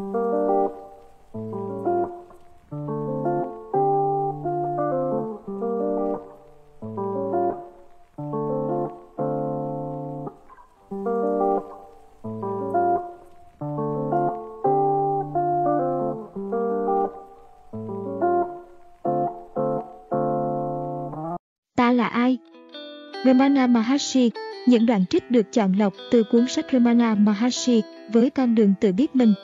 Ta là ai? Ramana Maharshi, những đoạn trích được chọn lọc từ cuốn sách Ramana Maharshi với con đường tự biết mình.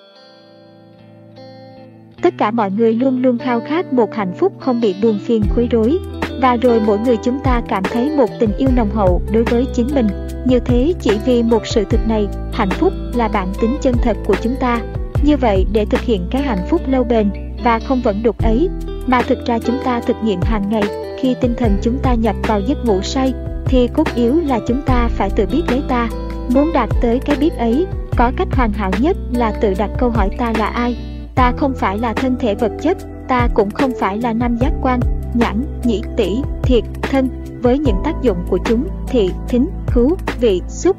Tất cả mọi người luôn luôn khao khát một hạnh phúc không bị buồn phiền quấy rối, và rồi mỗi người chúng ta cảm thấy một tình yêu nồng hậu đối với chính mình. Như thế chỉ vì một sự thực này, hạnh phúc là bản tính chân thật của chúng ta. Như vậy để thực hiện cái hạnh phúc lâu bền và không vẫn đục ấy, mà thực ra chúng ta thực nghiệm hàng ngày khi tinh thần chúng ta nhập vào giấc ngủ say thì cốt yếu là chúng ta phải tự biết lấy ta muốn đạt tới cái biết ấy có cách hoàn hảo nhất là tự đặt câu hỏi ta là ai ta không phải là thân thể vật chất ta cũng không phải là năm giác quan nhãn nhĩ tỷ thiệt thân với những tác dụng của chúng thị thính khứu vị xúc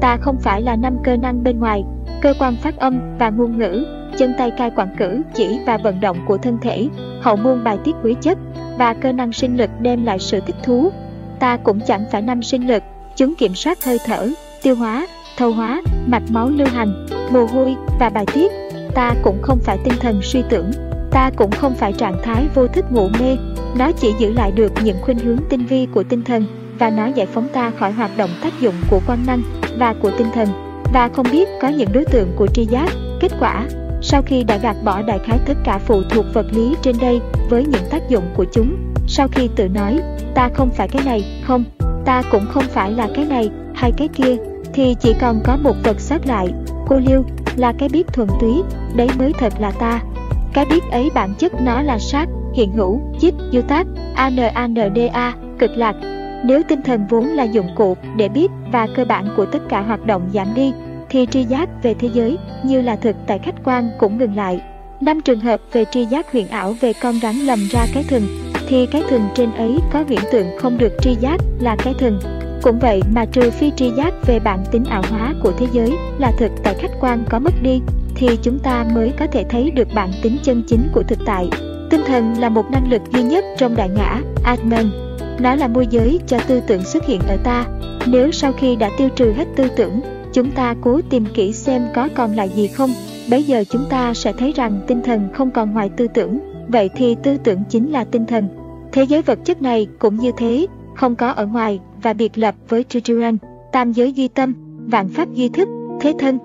ta không phải là năm cơ năng bên ngoài cơ quan phát âm và ngôn ngữ chân tay cai quản cử chỉ và vận động của thân thể hậu môn bài tiết quý chất và cơ năng sinh lực đem lại sự thích thú. Ta cũng chẳng phải năm sinh lực, chúng kiểm soát hơi thở, tiêu hóa, thâu hóa, mạch máu lưu hành, mồ hôi và bài tiết. Ta cũng không phải tinh thần suy tưởng, ta cũng không phải trạng thái vô thức ngủ mê. Nó chỉ giữ lại được những khuynh hướng tinh vi của tinh thần và nó giải phóng ta khỏi hoạt động tác dụng của quan năng và của tinh thần và không biết có những đối tượng của tri giác. Kết quả, sau khi đã gạt bỏ đại khái tất cả phụ thuộc vật lý trên đây với những tác dụng của chúng, sau khi tự nói, ta không phải cái này, không, ta cũng không phải là cái này hay cái kia, thì chỉ còn có một vật sót lại, cô liêu, là cái biết thuần túy, đấy mới thật là ta. Cái biết ấy bản chất nó là sát, hiện hữu, chip, du tác, ANANDA, cực lạc. Nếu tinh thần vốn là dụng cụ để biết và cơ bản của tất cả hoạt động giảm đi, thì tri giác về thế giới như là thực tại khách quan cũng ngừng lại. Năm trường hợp về tri giác huyền ảo về con rắn lầm ra cái thừng, thì cái thừng trên ấy có hiện tượng không được tri giác là cái thừng. Cũng vậy mà trừ phi tri giác về bản tính ảo hóa của thế giới là thực tại khách quan có mất đi, thì chúng ta mới có thể thấy được bản tính chân chính của thực tại. Tinh thần là một năng lực duy nhất trong đại ngã, Atman. Nó là môi giới cho tư tưởng xuất hiện ở ta. Nếu sau khi đã tiêu trừ hết tư tưởng, chúng ta cố tìm kỹ xem có còn lại gì không, bây giờ chúng ta sẽ thấy rằng tinh thần không còn ngoài tư tưởng, vậy thì tư tưởng chính là tinh thần. Thế giới vật chất này cũng như thế, không có ở ngoài và biệt lập với Triduran, tam giới duy tâm, vạn pháp duy thức, thế thân.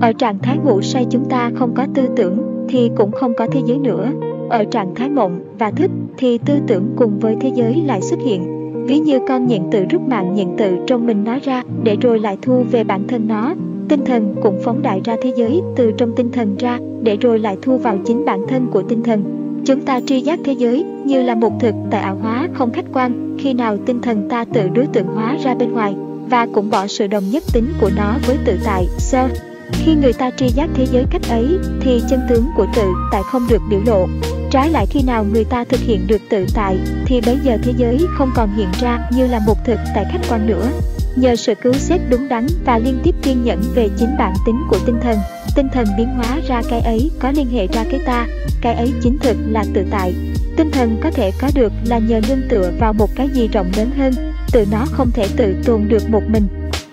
Ở trạng thái ngủ say chúng ta không có tư tưởng thì cũng không có thế giới nữa. Ở trạng thái mộng và thức thì tư tưởng cùng với thế giới lại xuất hiện ví như con nhện tự rút mạng nhện tự trong mình nó ra để rồi lại thu về bản thân nó tinh thần cũng phóng đại ra thế giới từ trong tinh thần ra để rồi lại thu vào chính bản thân của tinh thần chúng ta tri giác thế giới như là một thực tại ảo hóa không khách quan khi nào tinh thần ta tự đối tượng hóa ra bên ngoài và cũng bỏ sự đồng nhất tính của nó với tự tại self khi người ta tri giác thế giới cách ấy thì chân tướng của tự tại không được biểu lộ Trái lại khi nào người ta thực hiện được tự tại thì bây giờ thế giới không còn hiện ra như là một thực tại khách quan nữa. Nhờ sự cứu xét đúng đắn và liên tiếp kiên nhẫn về chính bản tính của tinh thần, tinh thần biến hóa ra cái ấy có liên hệ ra cái ta, cái ấy chính thực là tự tại. Tinh thần có thể có được là nhờ nương tựa vào một cái gì rộng lớn hơn, tự nó không thể tự tồn được một mình.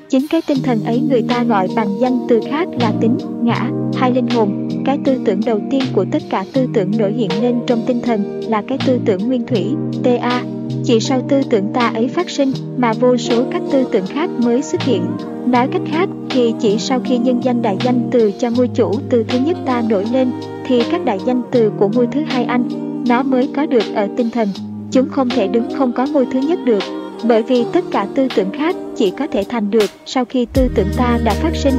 Chính cái tinh thần ấy người ta gọi bằng danh từ khác là tính, ngã, hay linh hồn. Cái tư tưởng đầu tiên của tất cả tư tưởng nổi hiện lên trong tinh thần là cái tư tưởng nguyên thủy, TA. Chỉ sau tư tưởng ta ấy phát sinh mà vô số các tư tưởng khác mới xuất hiện. Nói cách khác thì chỉ sau khi nhân danh đại danh từ cho ngôi chủ từ thứ nhất ta nổi lên thì các đại danh từ của ngôi thứ hai anh nó mới có được ở tinh thần. Chúng không thể đứng không có ngôi thứ nhất được. Bởi vì tất cả tư tưởng khác chỉ có thể thành được sau khi tư tưởng ta đã phát sinh.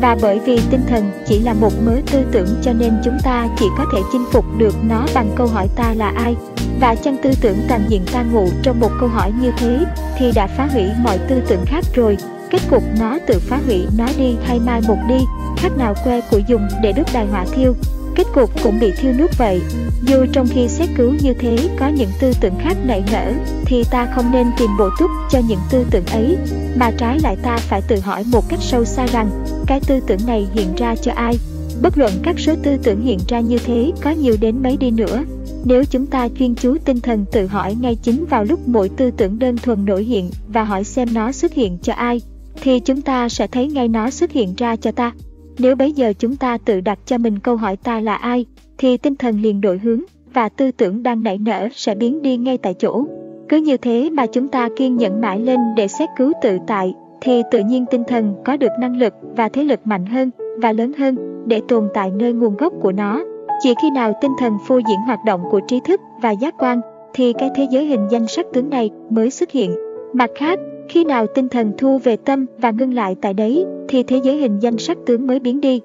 Và bởi vì tinh thần chỉ là một mớ tư tưởng cho nên chúng ta chỉ có thể chinh phục được nó bằng câu hỏi ta là ai. Và chân tư tưởng toàn diện ta ngụ trong một câu hỏi như thế, thì đã phá hủy mọi tư tưởng khác rồi. Kết cục nó tự phá hủy nó đi hay mai một đi. Khác nào que của dùng để đốt đài hỏa thiêu? Kết cục cũng bị thiêu nuốt vậy. Dù trong khi xét cứu như thế có những tư tưởng khác nảy nở, thì ta không nên tìm bổ túc cho những tư tưởng ấy, mà trái lại ta phải tự hỏi một cách sâu xa rằng, cái tư tưởng này hiện ra cho ai? Bất luận các số tư tưởng hiện ra như thế có nhiều đến mấy đi nữa, nếu chúng ta chuyên chú tinh thần tự hỏi ngay chính vào lúc mỗi tư tưởng đơn thuần nổi hiện và hỏi xem nó xuất hiện cho ai, thì chúng ta sẽ thấy ngay nó xuất hiện ra cho ta. Nếu bây giờ chúng ta tự đặt cho mình câu hỏi ta là ai, thì tinh thần liền đổi hướng và tư tưởng đang nảy nở sẽ biến đi ngay tại chỗ. Cứ như thế mà chúng ta kiên nhẫn mãi lên để xét cứu tự tại, thì tự nhiên tinh thần có được năng lực và thế lực mạnh hơn và lớn hơn để tồn tại nơi nguồn gốc của nó. Chỉ khi nào tinh thần phô diễn hoạt động của trí thức và giác quan, thì cái thế giới hình danh sắc tướng này mới xuất hiện. Mặt khác, khi nào tinh thần thu về tâm và ngưng lại tại đấy, thì thế giới hình danh sắc tướng mới biến đi.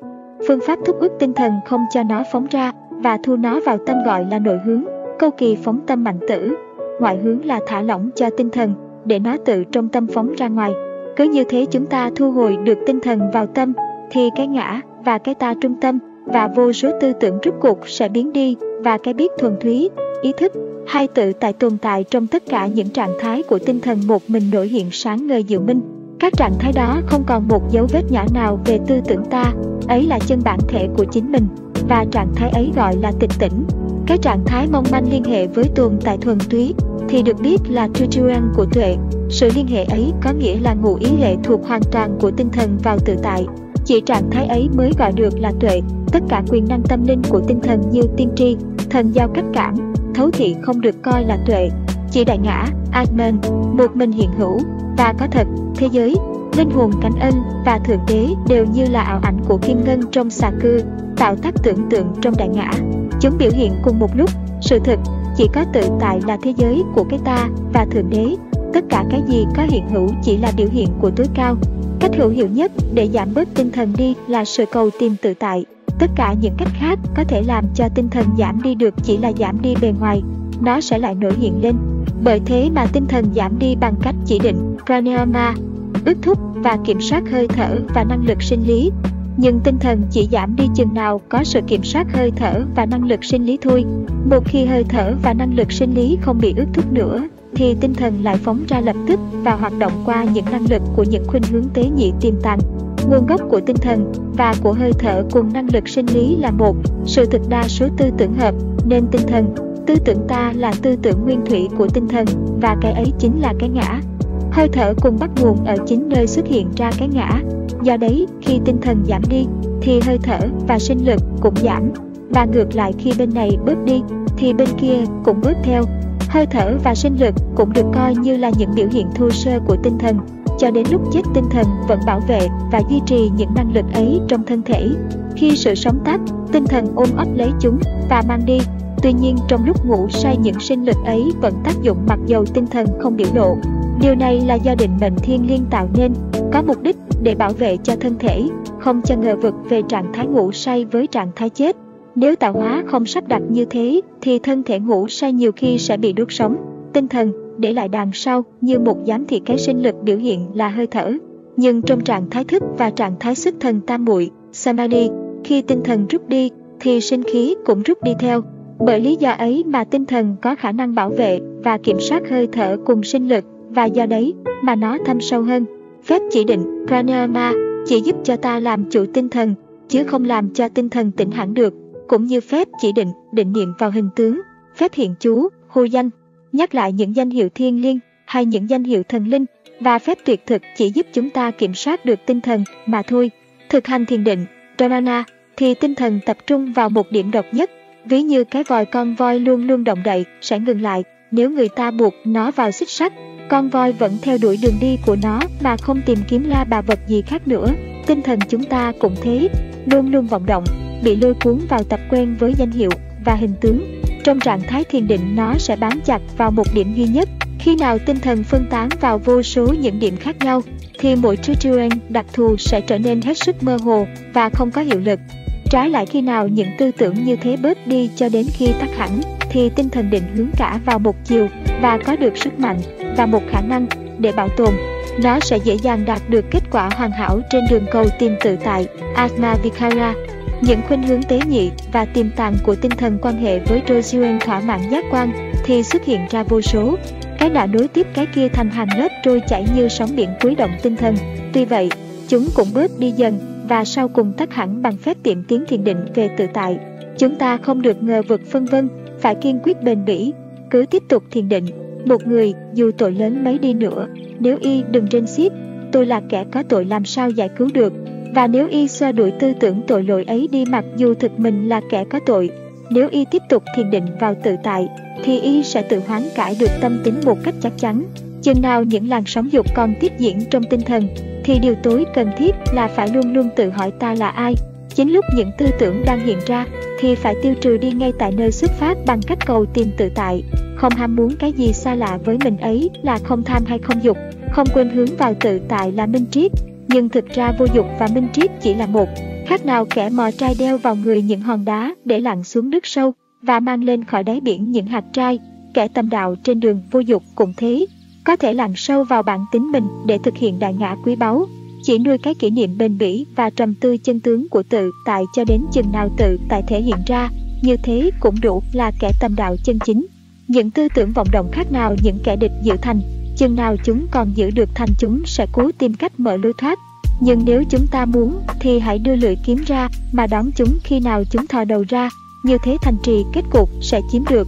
Phương pháp thúc ước tinh thần không cho nó phóng ra và thu nó vào tâm gọi là nội hướng, câu kỳ phóng tâm mạnh tử. Ngoại hướng là thả lỏng cho tinh thần, để nó tự trong tâm phóng ra ngoài. Cứ như thế chúng ta thu hồi được tinh thần vào tâm, thì cái ngã và cái ta trung tâm và vô số tư tưởng rút cuộc sẽ biến đi và cái biết thuần túy, ý thức hay tự tại tồn tại trong tất cả những trạng thái của tinh thần một mình nổi hiện sáng ngời diệu minh. Các trạng thái đó không còn một dấu vết nhỏ nào về tư tưởng ta, ấy là chân bản thể của chính mình, và trạng thái ấy gọi là tịch tỉnh. Cái trạng thái mong manh liên hệ với tồn tại thuần túy thì được biết là Tutuan của tuệ. Sự liên hệ ấy có nghĩa là ngụ ý lệ thuộc hoàn toàn của tinh thần vào tự tại. Chỉ trạng thái ấy mới gọi được là tuệ. Tất cả quyền năng tâm linh của tinh thần như tiên tri, thần giao cách cảm, thấu thị không được coi là tuệ. Chỉ đại ngã, Atman, một mình hiện hữu và có thật, thế giới, linh hồn cánh ân và thượng đế đều như là ảo ảnh của kim ngân trong xà cư, tạo tác tưởng tượng trong đại ngã. Chúng biểu hiện cùng một lúc, sự thực chỉ có tự tại là thế giới của cái ta và thượng đế. Tất cả cái gì có hiện hữu chỉ là biểu hiện của tối cao. Cách hữu hiệu nhất để giảm bớt tinh thần đi là sự cầu tìm tự tại. Tất cả những cách khác có thể làm cho tinh thần giảm đi được chỉ là giảm đi bề ngoài, nó sẽ lại nổi hiện lên. Bởi thế mà tinh thần giảm đi bằng cách chỉ định, pranayama, ước thúc và kiểm soát hơi thở và năng lực sinh lý. Nhưng tinh thần chỉ giảm đi chừng nào có sự kiểm soát hơi thở và năng lực sinh lý thôi. Một khi hơi thở và năng lực sinh lý không bị ước thúc nữa, thì tinh thần lại phóng ra lập tức và hoạt động qua những năng lực của những khuynh hướng tế nhị tiềm tàng. Nguồn gốc của tinh thần và của hơi thở cùng năng lực sinh lý là một, sự thực đa số tư tưởng hợp, nên tinh thần, tư tưởng ta là tư tưởng nguyên thủy của tinh thần và cái ấy chính là cái ngã. Hơi thở cùng bắt nguồn ở chính nơi xuất hiện ra cái ngã. Do đấy, khi tinh thần giảm đi, thì hơi thở và sinh lực cũng giảm. Và ngược lại khi bên này bớt đi, thì bên kia cũng bớt theo. Hơi thở và sinh lực cũng được coi như là những biểu hiện thô sơ của tinh thần, cho đến lúc chết tinh thần vẫn bảo vệ và duy trì những năng lực ấy trong thân thể. Khi sự sống tắt, tinh thần ôm ấp lấy chúng và mang đi. Tuy nhiên trong lúc ngủ say những sinh lực ấy vẫn tác dụng mặc dầu tinh thần không biểu lộ. Điều này là do định mệnh thiên liêng tạo nên, có mục đích để bảo vệ cho thân thể, không cho ngờ vực về trạng thái ngủ say với trạng thái chết. Nếu tạo hóa không sắp đặt như thế, thì thân thể ngủ say nhiều khi sẽ bị đốt sống. Tinh thần để lại đằng sau như một giám thị cái sinh lực biểu hiện là hơi thở. Nhưng trong trạng thái thức và trạng thái sức thần tam muội, samadhi, khi tinh thần rút đi, thì sinh khí cũng rút đi theo. Bởi lý do ấy mà tinh thần có khả năng bảo vệ và kiểm soát hơi thở cùng sinh lực và do đấy mà nó thâm sâu hơn. Phép chỉ định pranayama chỉ giúp cho ta làm chủ tinh thần, chứ không làm cho tinh thần tỉnh hẳn được, cũng như phép chỉ định định niệm vào hình tướng, phép hiện chú, hô danh, nhắc lại những danh hiệu thiên liêng hay những danh hiệu thần linh và phép tuyệt thực chỉ giúp chúng ta kiểm soát được tinh thần mà thôi. Thực hành thiền định, dharana, thì tinh thần tập trung vào một điểm độc nhất, ví như cái vòi con voi luôn luôn động đậy sẽ ngừng lại nếu người ta buộc nó vào xích sắt con voi vẫn theo đuổi đường đi của nó mà không tìm kiếm la bà vật gì khác nữa. Tinh thần chúng ta cũng thế, luôn luôn vọng động, bị lôi cuốn vào tập quen với danh hiệu và hình tướng. Trong trạng thái thiền định nó sẽ bám chặt vào một điểm duy nhất. Khi nào tinh thần phân tán vào vô số những điểm khác nhau, thì mỗi tutorial đặc thù sẽ trở nên hết sức mơ hồ và không có hiệu lực. Trái lại khi nào những tư tưởng như thế bớt đi cho đến khi tắt hẳn, thì tinh thần định hướng cả vào một chiều và có được sức mạnh và một khả năng để bảo tồn. Nó sẽ dễ dàng đạt được kết quả hoàn hảo trên đường cầu tìm tự tại Atma Vikara. Những khuynh hướng tế nhị và tiềm tàng của tinh thần quan hệ với Rosuan thỏa mãn giác quan thì xuất hiện ra vô số. Cái đã nối tiếp cái kia thành hàng lớp trôi chảy như sóng biển cuối động tinh thần. Tuy vậy, chúng cũng bớt đi dần và sau cùng tắt hẳn bằng phép tiệm tiến thiền định về tự tại. Chúng ta không được ngờ vực phân vân, phải kiên quyết bền bỉ, cứ tiếp tục thiền định. Một người, dù tội lớn mấy đi nữa, nếu y đừng trên xiết, tôi là kẻ có tội làm sao giải cứu được. Và nếu y xoa đuổi tư tưởng tội lỗi ấy đi mặc dù thực mình là kẻ có tội, nếu y tiếp tục thiền định vào tự tại, thì y sẽ tự hoán cải được tâm tính một cách chắc chắn. Chừng nào những làn sóng dục còn tiếp diễn trong tinh thần, thì điều tối cần thiết là phải luôn luôn tự hỏi ta là ai. Chính lúc những tư tưởng đang hiện ra, thì phải tiêu trừ đi ngay tại nơi xuất phát bằng cách cầu tìm tự tại. Không ham muốn cái gì xa lạ với mình ấy là không tham hay không dục, không quên hướng vào tự tại là minh triết. Nhưng thực ra vô dục và minh triết chỉ là một, khác nào kẻ mò trai đeo vào người những hòn đá để lặn xuống nước sâu và mang lên khỏi đáy biển những hạt trai. Kẻ tâm đạo trên đường vô dục cũng thế, có thể lặn sâu vào bản tính mình để thực hiện đại ngã quý báu, chỉ nuôi cái kỷ niệm bền bỉ và trầm tư chân tướng của tự tại cho đến chừng nào tự tại thể hiện ra, như thế cũng đủ là kẻ tâm đạo chân chính. Những tư tưởng vọng động khác nào những kẻ địch giữ thành, chừng nào chúng còn giữ được thành chúng sẽ cố tìm cách mở lối thoát. Nhưng nếu chúng ta muốn thì hãy đưa lưỡi kiếm ra mà đón chúng khi nào chúng thò đầu ra, như thế thành trì kết cục sẽ chiếm được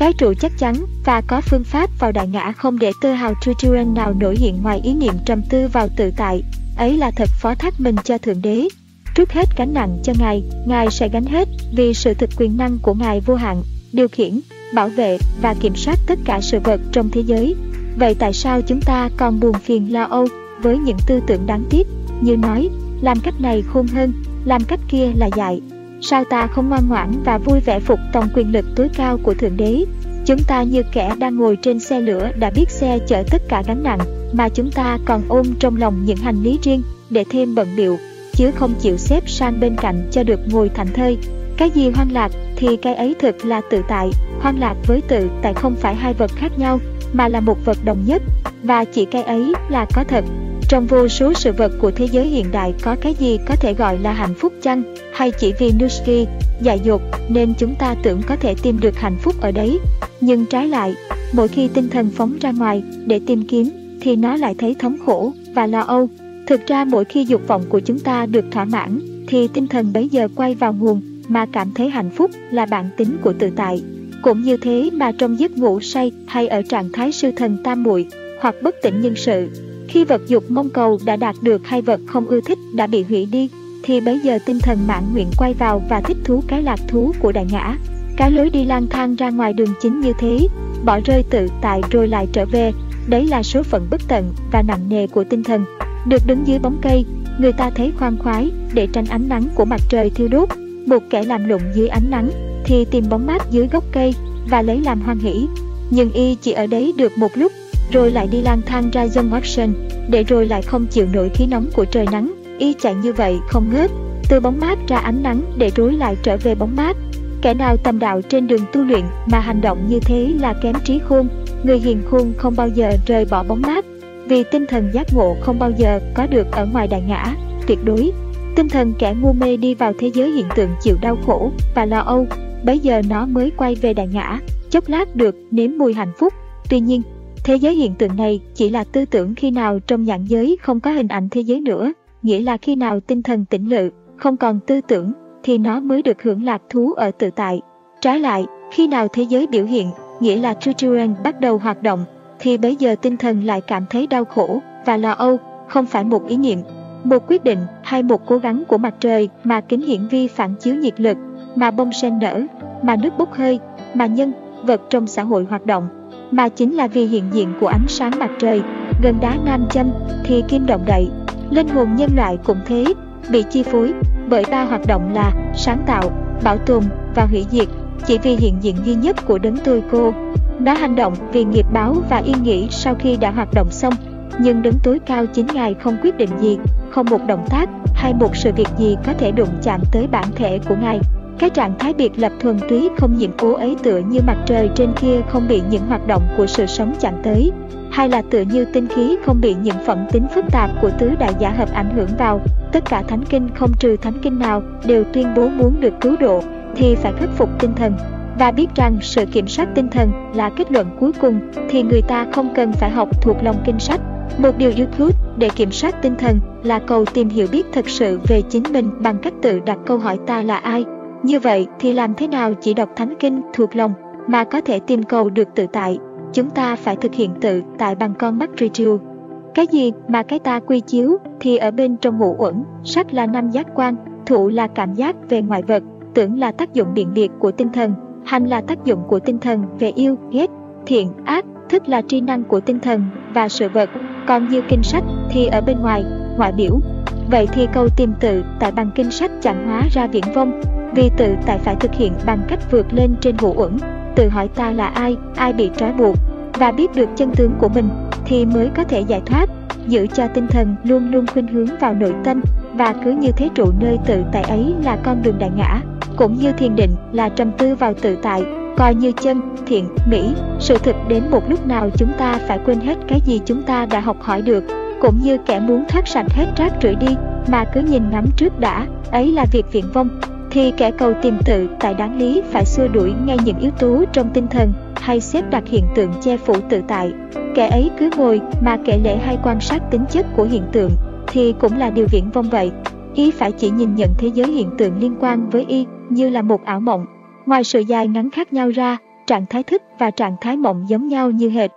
cái trụ chắc chắn và có phương pháp vào đại ngã không để tơ hào Tuturan nào nổi hiện ngoài ý niệm trầm tư vào tự tại. Ấy là thật phó thác mình cho Thượng Đế. Trút hết gánh nặng cho Ngài, Ngài sẽ gánh hết vì sự thực quyền năng của Ngài vô hạn, điều khiển, bảo vệ và kiểm soát tất cả sự vật trong thế giới. Vậy tại sao chúng ta còn buồn phiền lo âu với những tư tưởng đáng tiếc như nói làm cách này khôn hơn, làm cách kia là dại, Sao ta không ngoan ngoãn và vui vẻ phục tòng quyền lực tối cao của Thượng Đế? Chúng ta như kẻ đang ngồi trên xe lửa đã biết xe chở tất cả gánh nặng, mà chúng ta còn ôm trong lòng những hành lý riêng để thêm bận biệu, chứ không chịu xếp sang bên cạnh cho được ngồi thảnh thơi. Cái gì hoang lạc thì cái ấy thực là tự tại, hoang lạc với tự tại không phải hai vật khác nhau, mà là một vật đồng nhất, và chỉ cái ấy là có thật. Trong vô số sự vật của thế giới hiện đại có cái gì có thể gọi là hạnh phúc chăng? Hay chỉ vì Nuski, dại dột nên chúng ta tưởng có thể tìm được hạnh phúc ở đấy? Nhưng trái lại, mỗi khi tinh thần phóng ra ngoài để tìm kiếm thì nó lại thấy thống khổ và lo âu. Thực ra mỗi khi dục vọng của chúng ta được thỏa mãn thì tinh thần bấy giờ quay vào nguồn mà cảm thấy hạnh phúc là bản tính của tự tại. Cũng như thế mà trong giấc ngủ say hay ở trạng thái sư thần tam muội hoặc bất tỉnh nhân sự, khi vật dục mong cầu đã đạt được hay vật không ưa thích đã bị hủy đi, thì bấy giờ tinh thần mãn nguyện quay vào và thích thú cái lạc thú của đại ngã. Cái lối đi lang thang ra ngoài đường chính như thế, bỏ rơi tự tại rồi lại trở về, đấy là số phận bất tận và nặng nề của tinh thần. Được đứng dưới bóng cây, người ta thấy khoan khoái để tránh ánh nắng của mặt trời thiêu đốt. Một kẻ làm lụng dưới ánh nắng thì tìm bóng mát dưới gốc cây và lấy làm hoan hỷ. Nhưng y chỉ ở đấy được một lúc rồi lại đi lang thang ra dân Watson, để rồi lại không chịu nổi khí nóng của trời nắng, y chạy như vậy không ngớt, từ bóng mát ra ánh nắng để rối lại trở về bóng mát. Kẻ nào tầm đạo trên đường tu luyện mà hành động như thế là kém trí khôn, người hiền khôn không bao giờ rời bỏ bóng mát, vì tinh thần giác ngộ không bao giờ có được ở ngoài đại ngã, tuyệt đối. Tinh thần kẻ ngu mê đi vào thế giới hiện tượng chịu đau khổ và lo âu, bấy giờ nó mới quay về đại ngã, chốc lát được nếm mùi hạnh phúc. Tuy nhiên, Thế giới hiện tượng này chỉ là tư tưởng khi nào trong nhãn giới không có hình ảnh thế giới nữa, nghĩa là khi nào tinh thần tỉnh lự, không còn tư tưởng, thì nó mới được hưởng lạc thú ở tự tại. Trái lại, khi nào thế giới biểu hiện, nghĩa là Tuturan bắt đầu hoạt động, thì bấy giờ tinh thần lại cảm thấy đau khổ và lo âu, không phải một ý niệm, một quyết định hay một cố gắng của mặt trời mà kính hiển vi phản chiếu nhiệt lực, mà bông sen nở, mà nước bốc hơi, mà nhân, vật trong xã hội hoạt động mà chính là vì hiện diện của ánh sáng mặt trời, gần đá nam châm thì kim động đậy. Linh hồn nhân loại cũng thế, bị chi phối bởi ba hoạt động là sáng tạo, bảo tồn và hủy diệt, chỉ vì hiện diện duy nhất của đấng tôi cô. Nó hành động vì nghiệp báo và yên nghỉ sau khi đã hoạt động xong, nhưng đấng tối cao chính Ngài không quyết định gì, không một động tác hay một sự việc gì có thể đụng chạm tới bản thể của Ngài. Cái trạng thái biệt lập thuần túy không nhiễm cố ấy tựa như mặt trời trên kia không bị những hoạt động của sự sống chạm tới, hay là tựa như tinh khí không bị những phẩm tính phức tạp của tứ đại giả hợp ảnh hưởng vào. Tất cả thánh kinh không trừ thánh kinh nào đều tuyên bố muốn được cứu độ, thì phải khắc phục tinh thần. Và biết rằng sự kiểm soát tinh thần là kết luận cuối cùng thì người ta không cần phải học thuộc lòng kinh sách. Một điều YouTube để kiểm soát tinh thần là cầu tìm hiểu biết thật sự về chính mình bằng cách tự đặt câu hỏi ta là ai. Như vậy thì làm thế nào chỉ đọc thánh kinh thuộc lòng mà có thể tìm cầu được tự tại? Chúng ta phải thực hiện tự tại bằng con mắt triều Cái gì mà cái ta quy chiếu thì ở bên trong ngũ uẩn, sắc là năm giác quan, thụ là cảm giác về ngoại vật, tưởng là tác dụng biện biệt của tinh thần, hành là tác dụng của tinh thần về yêu, ghét, thiện, ác, thức là tri năng của tinh thần và sự vật, còn như kinh sách thì ở bên ngoài, ngoại biểu. Vậy thì câu tìm tự tại bằng kinh sách chẳng hóa ra viễn vông, vì tự tại phải thực hiện bằng cách vượt lên trên ngũ uẩn, tự hỏi ta là ai, ai bị trói buộc, và biết được chân tướng của mình thì mới có thể giải thoát, giữ cho tinh thần luôn luôn khuynh hướng vào nội tâm và cứ như thế trụ nơi tự tại ấy là con đường đại ngã, cũng như thiền định là trầm tư vào tự tại, coi như chân, thiện, mỹ, sự thực đến một lúc nào chúng ta phải quên hết cái gì chúng ta đã học hỏi được, cũng như kẻ muốn thoát sạch hết rác rưởi đi mà cứ nhìn ngắm trước đã, ấy là việc viễn vông thì kẻ cầu tìm tự tại đáng lý phải xua đuổi ngay những yếu tố trong tinh thần hay xếp đặt hiện tượng che phủ tự tại. Kẻ ấy cứ ngồi mà kể lẽ hay quan sát tính chất của hiện tượng thì cũng là điều viễn vông vậy. Y phải chỉ nhìn nhận thế giới hiện tượng liên quan với Y như là một ảo mộng. Ngoài sự dài ngắn khác nhau ra, trạng thái thức và trạng thái mộng giống nhau như hệt.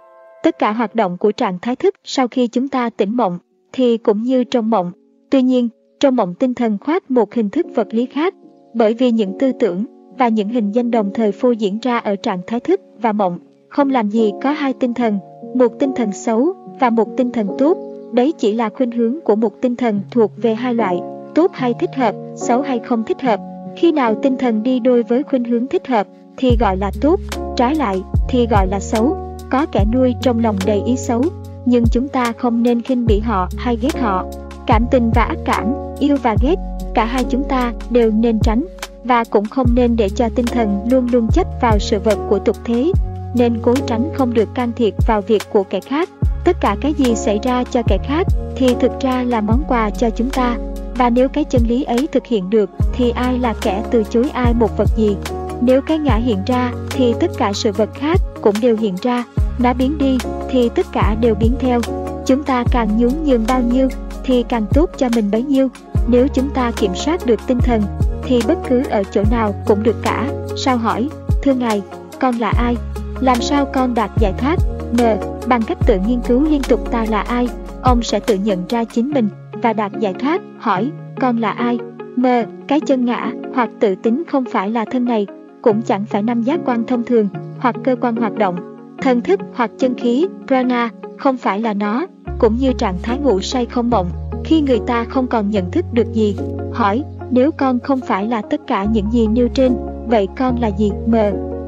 Tất cả hoạt động của trạng thái thức sau khi chúng ta tỉnh mộng thì cũng như trong mộng. Tuy nhiên, trong mộng tinh thần khoác một hình thức vật lý khác bởi vì những tư tưởng và những hình danh đồng thời phô diễn ra ở trạng thái thức và mộng, không làm gì có hai tinh thần, một tinh thần xấu và một tinh thần tốt. Đấy chỉ là khuynh hướng của một tinh thần thuộc về hai loại, tốt hay thích hợp, xấu hay không thích hợp. Khi nào tinh thần đi đôi với khuynh hướng thích hợp, thì gọi là tốt, trái lại, thì gọi là xấu. Có kẻ nuôi trong lòng đầy ý xấu, nhưng chúng ta không nên khinh bỉ họ hay ghét họ. Cảm tình và ác cảm, yêu và ghét cả hai chúng ta đều nên tránh và cũng không nên để cho tinh thần luôn luôn chấp vào sự vật của tục thế, nên cố tránh không được can thiệp vào việc của kẻ khác. Tất cả cái gì xảy ra cho kẻ khác thì thực ra là món quà cho chúng ta, và nếu cái chân lý ấy thực hiện được thì ai là kẻ từ chối ai một vật gì? Nếu cái ngã hiện ra thì tất cả sự vật khác cũng đều hiện ra nó biến đi thì tất cả đều biến theo. Chúng ta càng nhún nhường bao nhiêu thì càng tốt cho mình bấy nhiêu nếu chúng ta kiểm soát được tinh thần, thì bất cứ ở chỗ nào cũng được cả. Sao hỏi, thưa Ngài, con là ai? Làm sao con đạt giải thoát? N. Bằng cách tự nghiên cứu liên tục ta là ai, ông sẽ tự nhận ra chính mình và đạt giải thoát. Hỏi, con là ai? M. Cái chân ngã hoặc tự tính không phải là thân này, cũng chẳng phải năm giác quan thông thường hoặc cơ quan hoạt động. Thần thức hoặc chân khí, prana, không phải là nó, cũng như trạng thái ngủ say không mộng, khi người ta không còn nhận thức được gì. Hỏi, nếu con không phải là tất cả những gì nêu trên, vậy con là gì? M.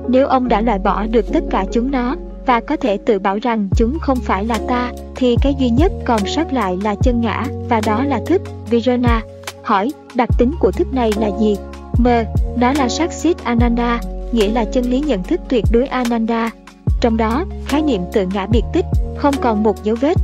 Nếu ông đã loại bỏ được tất cả chúng nó, và có thể tự bảo rằng chúng không phải là ta, thì cái duy nhất còn sót lại là chân ngã, và đó là thức, Virana. Hỏi, đặc tính của thức này là gì? M. Nó là sắc xít Ananda, nghĩa là chân lý nhận thức tuyệt đối Ananda. Trong đó, khái niệm tự ngã biệt tích, không còn một dấu vết,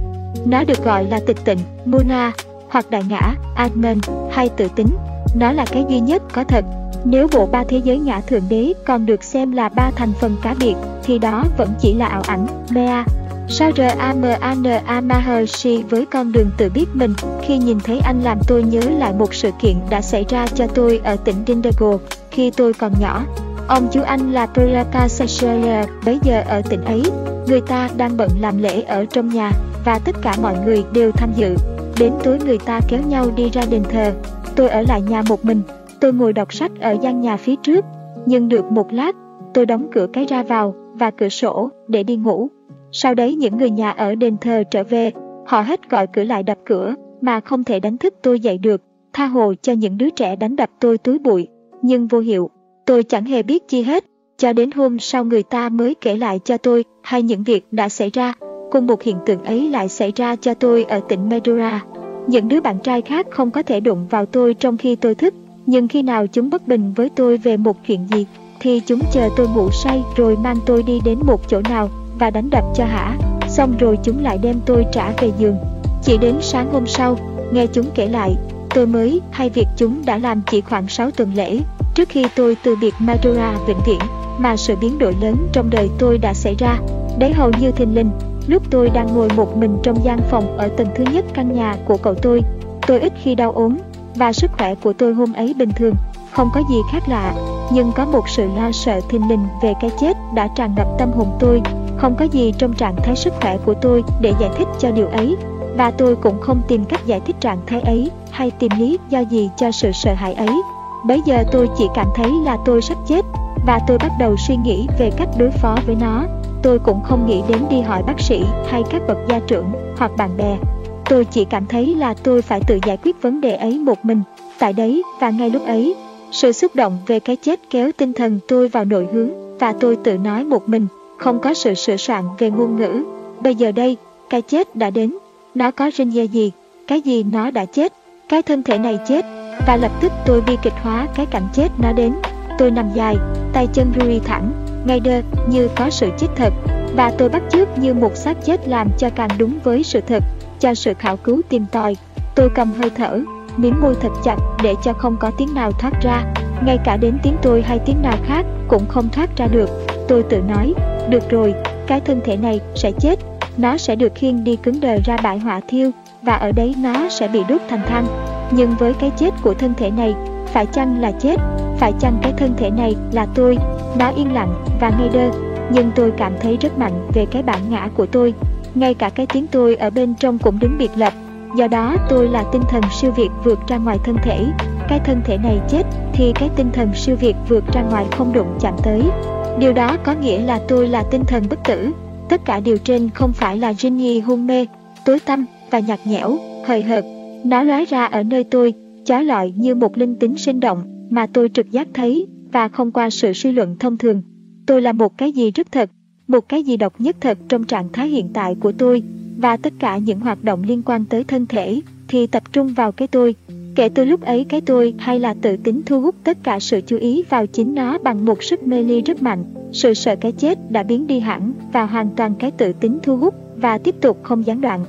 nó được gọi là tịch tịnh, Muna, hoặc đại ngã, Atman, hay tự tính. Nó là cái duy nhất có thật. Nếu bộ ba thế giới ngã thượng đế còn được xem là ba thành phần cá biệt, thì đó vẫn chỉ là ảo ảnh, Mea. Sao R.A.M.A.N.A. Maharshi với con đường tự biết mình khi nhìn thấy anh làm tôi nhớ lại một sự kiện đã xảy ra cho tôi ở tỉnh Dindago khi tôi còn nhỏ. Ông chú anh là Prakasachaya bấy giờ ở tỉnh ấy, người ta đang bận làm lễ ở trong nhà và tất cả mọi người đều tham dự. Đến tối người ta kéo nhau đi ra đền thờ. Tôi ở lại nhà một mình, tôi ngồi đọc sách ở gian nhà phía trước. Nhưng được một lát, tôi đóng cửa cái ra vào và cửa sổ để đi ngủ. Sau đấy những người nhà ở đền thờ trở về, họ hết gọi cửa lại đập cửa mà không thể đánh thức tôi dậy được, tha hồ cho những đứa trẻ đánh đập tôi túi bụi, nhưng vô hiệu. Tôi chẳng hề biết chi hết, cho đến hôm sau người ta mới kể lại cho tôi hay những việc đã xảy ra Cùng một hiện tượng ấy lại xảy ra cho tôi ở tỉnh Medora. Những đứa bạn trai khác không có thể đụng vào tôi trong khi tôi thức, nhưng khi nào chúng bất bình với tôi về một chuyện gì, thì chúng chờ tôi ngủ say rồi mang tôi đi đến một chỗ nào và đánh đập cho hả. Xong rồi chúng lại đem tôi trả về giường. Chỉ đến sáng hôm sau, nghe chúng kể lại, tôi mới hay việc chúng đã làm chỉ khoảng 6 tuần lễ trước khi tôi từ biệt Madura vĩnh viễn mà sự biến đổi lớn trong đời tôi đã xảy ra. Đấy hầu như thình linh, Lúc tôi đang ngồi một mình trong gian phòng ở tầng thứ nhất căn nhà của cậu tôi, tôi ít khi đau ốm và sức khỏe của tôi hôm ấy bình thường, không có gì khác lạ, nhưng có một sự lo sợ thình lình về cái chết đã tràn ngập tâm hồn tôi, không có gì trong trạng thái sức khỏe của tôi để giải thích cho điều ấy, và tôi cũng không tìm cách giải thích trạng thái ấy hay tìm lý do gì cho sự sợ hãi ấy. Bây giờ tôi chỉ cảm thấy là tôi sắp chết và tôi bắt đầu suy nghĩ về cách đối phó với nó. Tôi cũng không nghĩ đến đi hỏi bác sĩ hay các bậc gia trưởng hoặc bạn bè. Tôi chỉ cảm thấy là tôi phải tự giải quyết vấn đề ấy một mình, tại đấy và ngay lúc ấy. Sự xúc động về cái chết kéo tinh thần tôi vào nội hướng và tôi tự nói một mình, không có sự sửa soạn về ngôn ngữ. Bây giờ đây, cái chết đã đến. Nó có rên dê gì? Cái gì nó đã chết? Cái thân thể này chết. Và lập tức tôi bi kịch hóa cái cảnh chết nó đến. Tôi nằm dài, tay chân rui thẳng, ngay đơ như có sự chết thật. Và tôi bắt chước như một xác chết làm cho càng đúng với sự thật, cho sự khảo cứu tìm tòi. Tôi cầm hơi thở, miếng môi thật chặt để cho không có tiếng nào thoát ra. Ngay cả đến tiếng tôi hay tiếng nào khác cũng không thoát ra được. Tôi tự nói, được rồi, cái thân thể này sẽ chết, nó sẽ được khiêng đi cứng đờ ra bãi hỏa thiêu và ở đấy nó sẽ bị đốt thành than. Nhưng với cái chết của thân thể này, phải chăng là chết, phải chăng cái thân thể này là tôi, nó yên lặng và ngây đơ, nhưng tôi cảm thấy rất mạnh về cái bản ngã của tôi. Ngay cả cái tiếng tôi ở bên trong cũng đứng biệt lập, do đó tôi là tinh thần siêu việt vượt ra ngoài thân thể. Cái thân thể này chết thì cái tinh thần siêu việt vượt ra ngoài không đụng chạm tới. Điều đó có nghĩa là tôi là tinh thần bất tử. Tất cả điều trên không phải là Jinny hôn mê, tối tăm và nhạt nhẽo, hời hợt. Nó lóe ra ở nơi tôi, chói lọi như một linh tính sinh động mà tôi trực giác thấy và không qua sự suy luận thông thường. Tôi là một cái gì rất thật, một cái gì độc nhất thật trong trạng thái hiện tại của tôi và tất cả những hoạt động liên quan tới thân thể thì tập trung vào cái tôi. Kể từ lúc ấy cái tôi hay là tự tính thu hút tất cả sự chú ý vào chính nó bằng một sức mê ly rất mạnh. Sự sợ cái chết đã biến đi hẳn và hoàn toàn cái tự tính thu hút và tiếp tục không gián đoạn.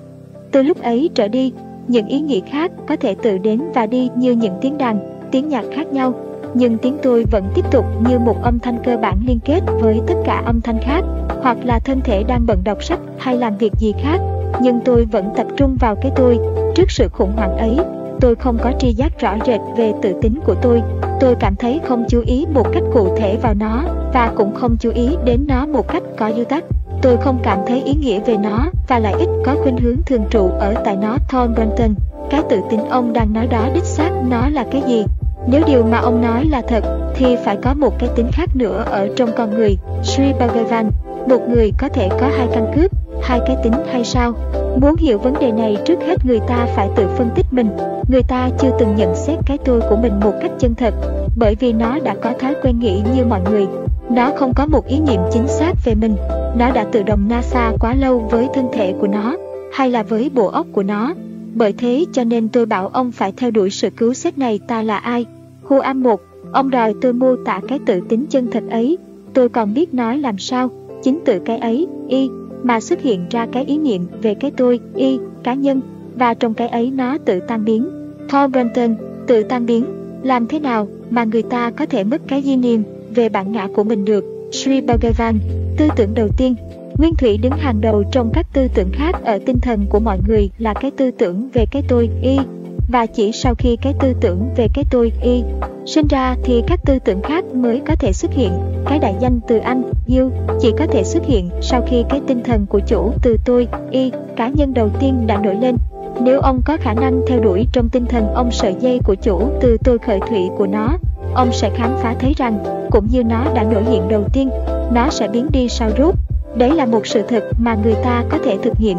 Từ lúc ấy trở đi, những ý nghĩ khác có thể tự đến và đi như những tiếng đàn, tiếng nhạc khác nhau, nhưng tiếng tôi vẫn tiếp tục như một âm thanh cơ bản liên kết với tất cả âm thanh khác, hoặc là thân thể đang bận đọc sách hay làm việc gì khác, nhưng tôi vẫn tập trung vào cái tôi. Trước sự khủng hoảng ấy, tôi không có tri giác rõ rệt về tự tính của tôi. Tôi cảm thấy không chú ý một cách cụ thể vào nó và cũng không chú ý đến nó một cách có dư tắc. Tôi không cảm thấy ý nghĩa về nó và lại ít có khuynh hướng thường trụ ở tại nó Tom Brenton. Cái tự tin ông đang nói đó đích xác nó là cái gì? Nếu điều mà ông nói là thật, thì phải có một cái tính khác nữa ở trong con người. Sri Bhagavan, một người có thể có hai căn cước, hai cái tính hay sao? Muốn hiểu vấn đề này trước hết người ta phải tự phân tích mình. Người ta chưa từng nhận xét cái tôi của mình một cách chân thật, bởi vì nó đã có thói quen nghĩ như mọi người. Nó không có một ý niệm chính xác về mình. Nó đã tự động NASA quá lâu với thân thể của nó, hay là với bộ óc của nó. Bởi thế cho nên tôi bảo ông phải theo đuổi sự cứu xét này ta là ai. Hu Am một, ông đòi tôi mô tả cái tự tính chân thật ấy. Tôi còn biết nói làm sao, chính từ cái ấy, y, mà xuất hiện ra cái ý niệm về cái tôi, y, cá nhân, và trong cái ấy nó tự tan biến. Paul Brenton, tự tan biến, làm thế nào mà người ta có thể mất cái di niệm về bản ngã của mình được? Sri Bhagavan, tư tưởng đầu tiên, Nguyên thủy đứng hàng đầu trong các tư tưởng khác ở tinh thần của mọi người là cái tư tưởng về cái tôi, y, và chỉ sau khi cái tư tưởng về cái tôi, y, sinh ra thì các tư tưởng khác mới có thể xuất hiện. Cái đại danh từ anh, you, chỉ có thể xuất hiện sau khi cái tinh thần của chủ từ tôi, y, cá nhân đầu tiên đã nổi lên. Nếu ông có khả năng theo đuổi trong tinh thần ông sợi dây của chủ từ tôi khởi thủy của nó, ông sẽ khám phá thấy rằng, cũng như nó đã nổi hiện đầu tiên, nó sẽ biến đi sau rút Đấy là một sự thật mà người ta có thể thực hiện.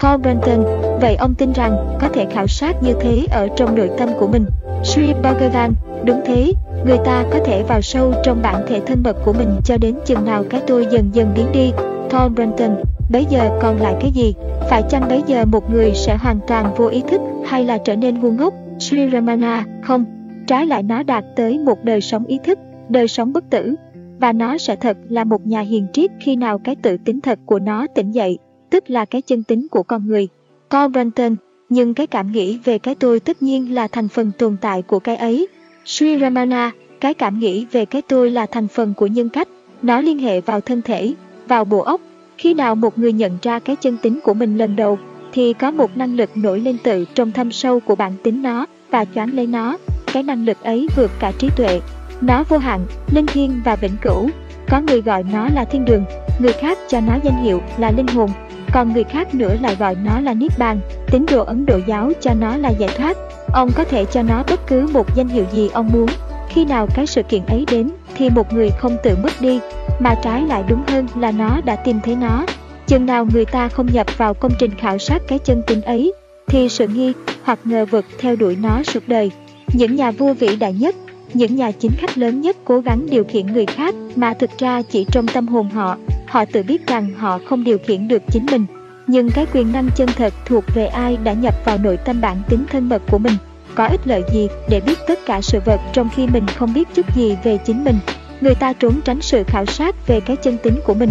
Paul Brenton, vậy ông tin rằng có thể khảo sát như thế ở trong nội tâm của mình. Sri Bhagavan, đúng thế, người ta có thể vào sâu trong bản thể thân mật của mình cho đến chừng nào cái tôi dần dần biến đi. Paul Brenton, bây giờ còn lại cái gì? Phải chăng bây giờ một người sẽ hoàn toàn vô ý thức hay là trở nên ngu ngốc? Sri Ramana, không, trái lại nó đạt tới một đời sống ý thức, đời sống bất tử, và nó sẽ thật là một nhà hiền triết khi nào cái tự tính thật của nó tỉnh dậy, tức là cái chân tính của con người. Paul Branton, nhưng cái cảm nghĩ về cái tôi tất nhiên là thành phần tồn tại của cái ấy. Sri Ramana, cái cảm nghĩ về cái tôi là thành phần của nhân cách, nó liên hệ vào thân thể, vào bộ óc. Khi nào một người nhận ra cái chân tính của mình lần đầu, thì có một năng lực nổi lên tự trong thâm sâu của bản tính nó và choáng lấy nó. Cái năng lực ấy vượt cả trí tuệ. Nó vô hạn, linh thiêng và vĩnh cửu. Có người gọi nó là thiên đường, người khác cho nó danh hiệu là linh hồn, còn người khác nữa lại gọi nó là niết bàn. Tín đồ Ấn Độ giáo cho nó là giải thoát. Ông có thể cho nó bất cứ một danh hiệu gì ông muốn. Khi nào cái sự kiện ấy đến, thì một người không tự mất đi, mà trái lại đúng hơn là nó đã tìm thấy nó. Chừng nào người ta không nhập vào công trình khảo sát cái chân tính ấy, thì sự nghi hoặc ngờ vực theo đuổi nó suốt đời. Những nhà vua vĩ đại nhất, những nhà chính khách lớn nhất cố gắng điều khiển người khác mà thực ra chỉ trong tâm hồn họ, họ tự biết rằng họ không điều khiển được chính mình. Nhưng cái quyền năng chân thật thuộc về ai đã nhập vào nội tâm bản tính thân mật của mình. Có ích lợi gì để biết tất cả sự vật trong khi mình không biết chút gì về chính mình? Người ta trốn tránh sự khảo sát về cái chân tính của mình.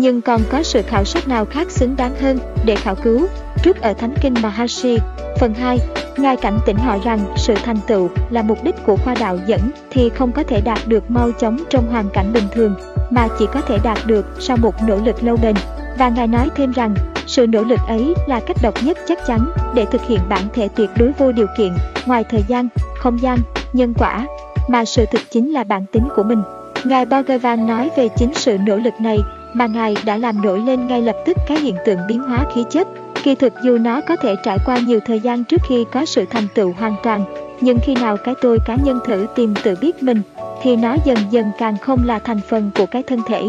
Nhưng còn có sự khảo sát nào khác xứng đáng hơn để khảo cứu? Trước ở Thánh Kinh Maharshi, phần 2, Ngài cảnh tỉnh họ rằng sự thành tựu là mục đích của khoa đạo dẫn thì không có thể đạt được mau chóng trong hoàn cảnh bình thường, mà chỉ có thể đạt được sau một nỗ lực lâu bền. Và Ngài nói thêm rằng, sự nỗ lực ấy là cách độc nhất chắc chắn để thực hiện bản thể tuyệt đối vô điều kiện, ngoài thời gian, không gian, nhân quả, mà sự thực chính là bản tính của mình. Ngài Bhagavan nói về chính sự nỗ lực này mà Ngài đã làm nổi lên ngay lập tức cái hiện tượng biến hóa khí chất. Kỳ thực dù nó có thể trải qua nhiều thời gian trước khi có sự thành tựu hoàn toàn, nhưng khi nào cái tôi cá nhân thử tìm tự biết mình, thì nó dần dần càng không là thành phần của cái thân thể.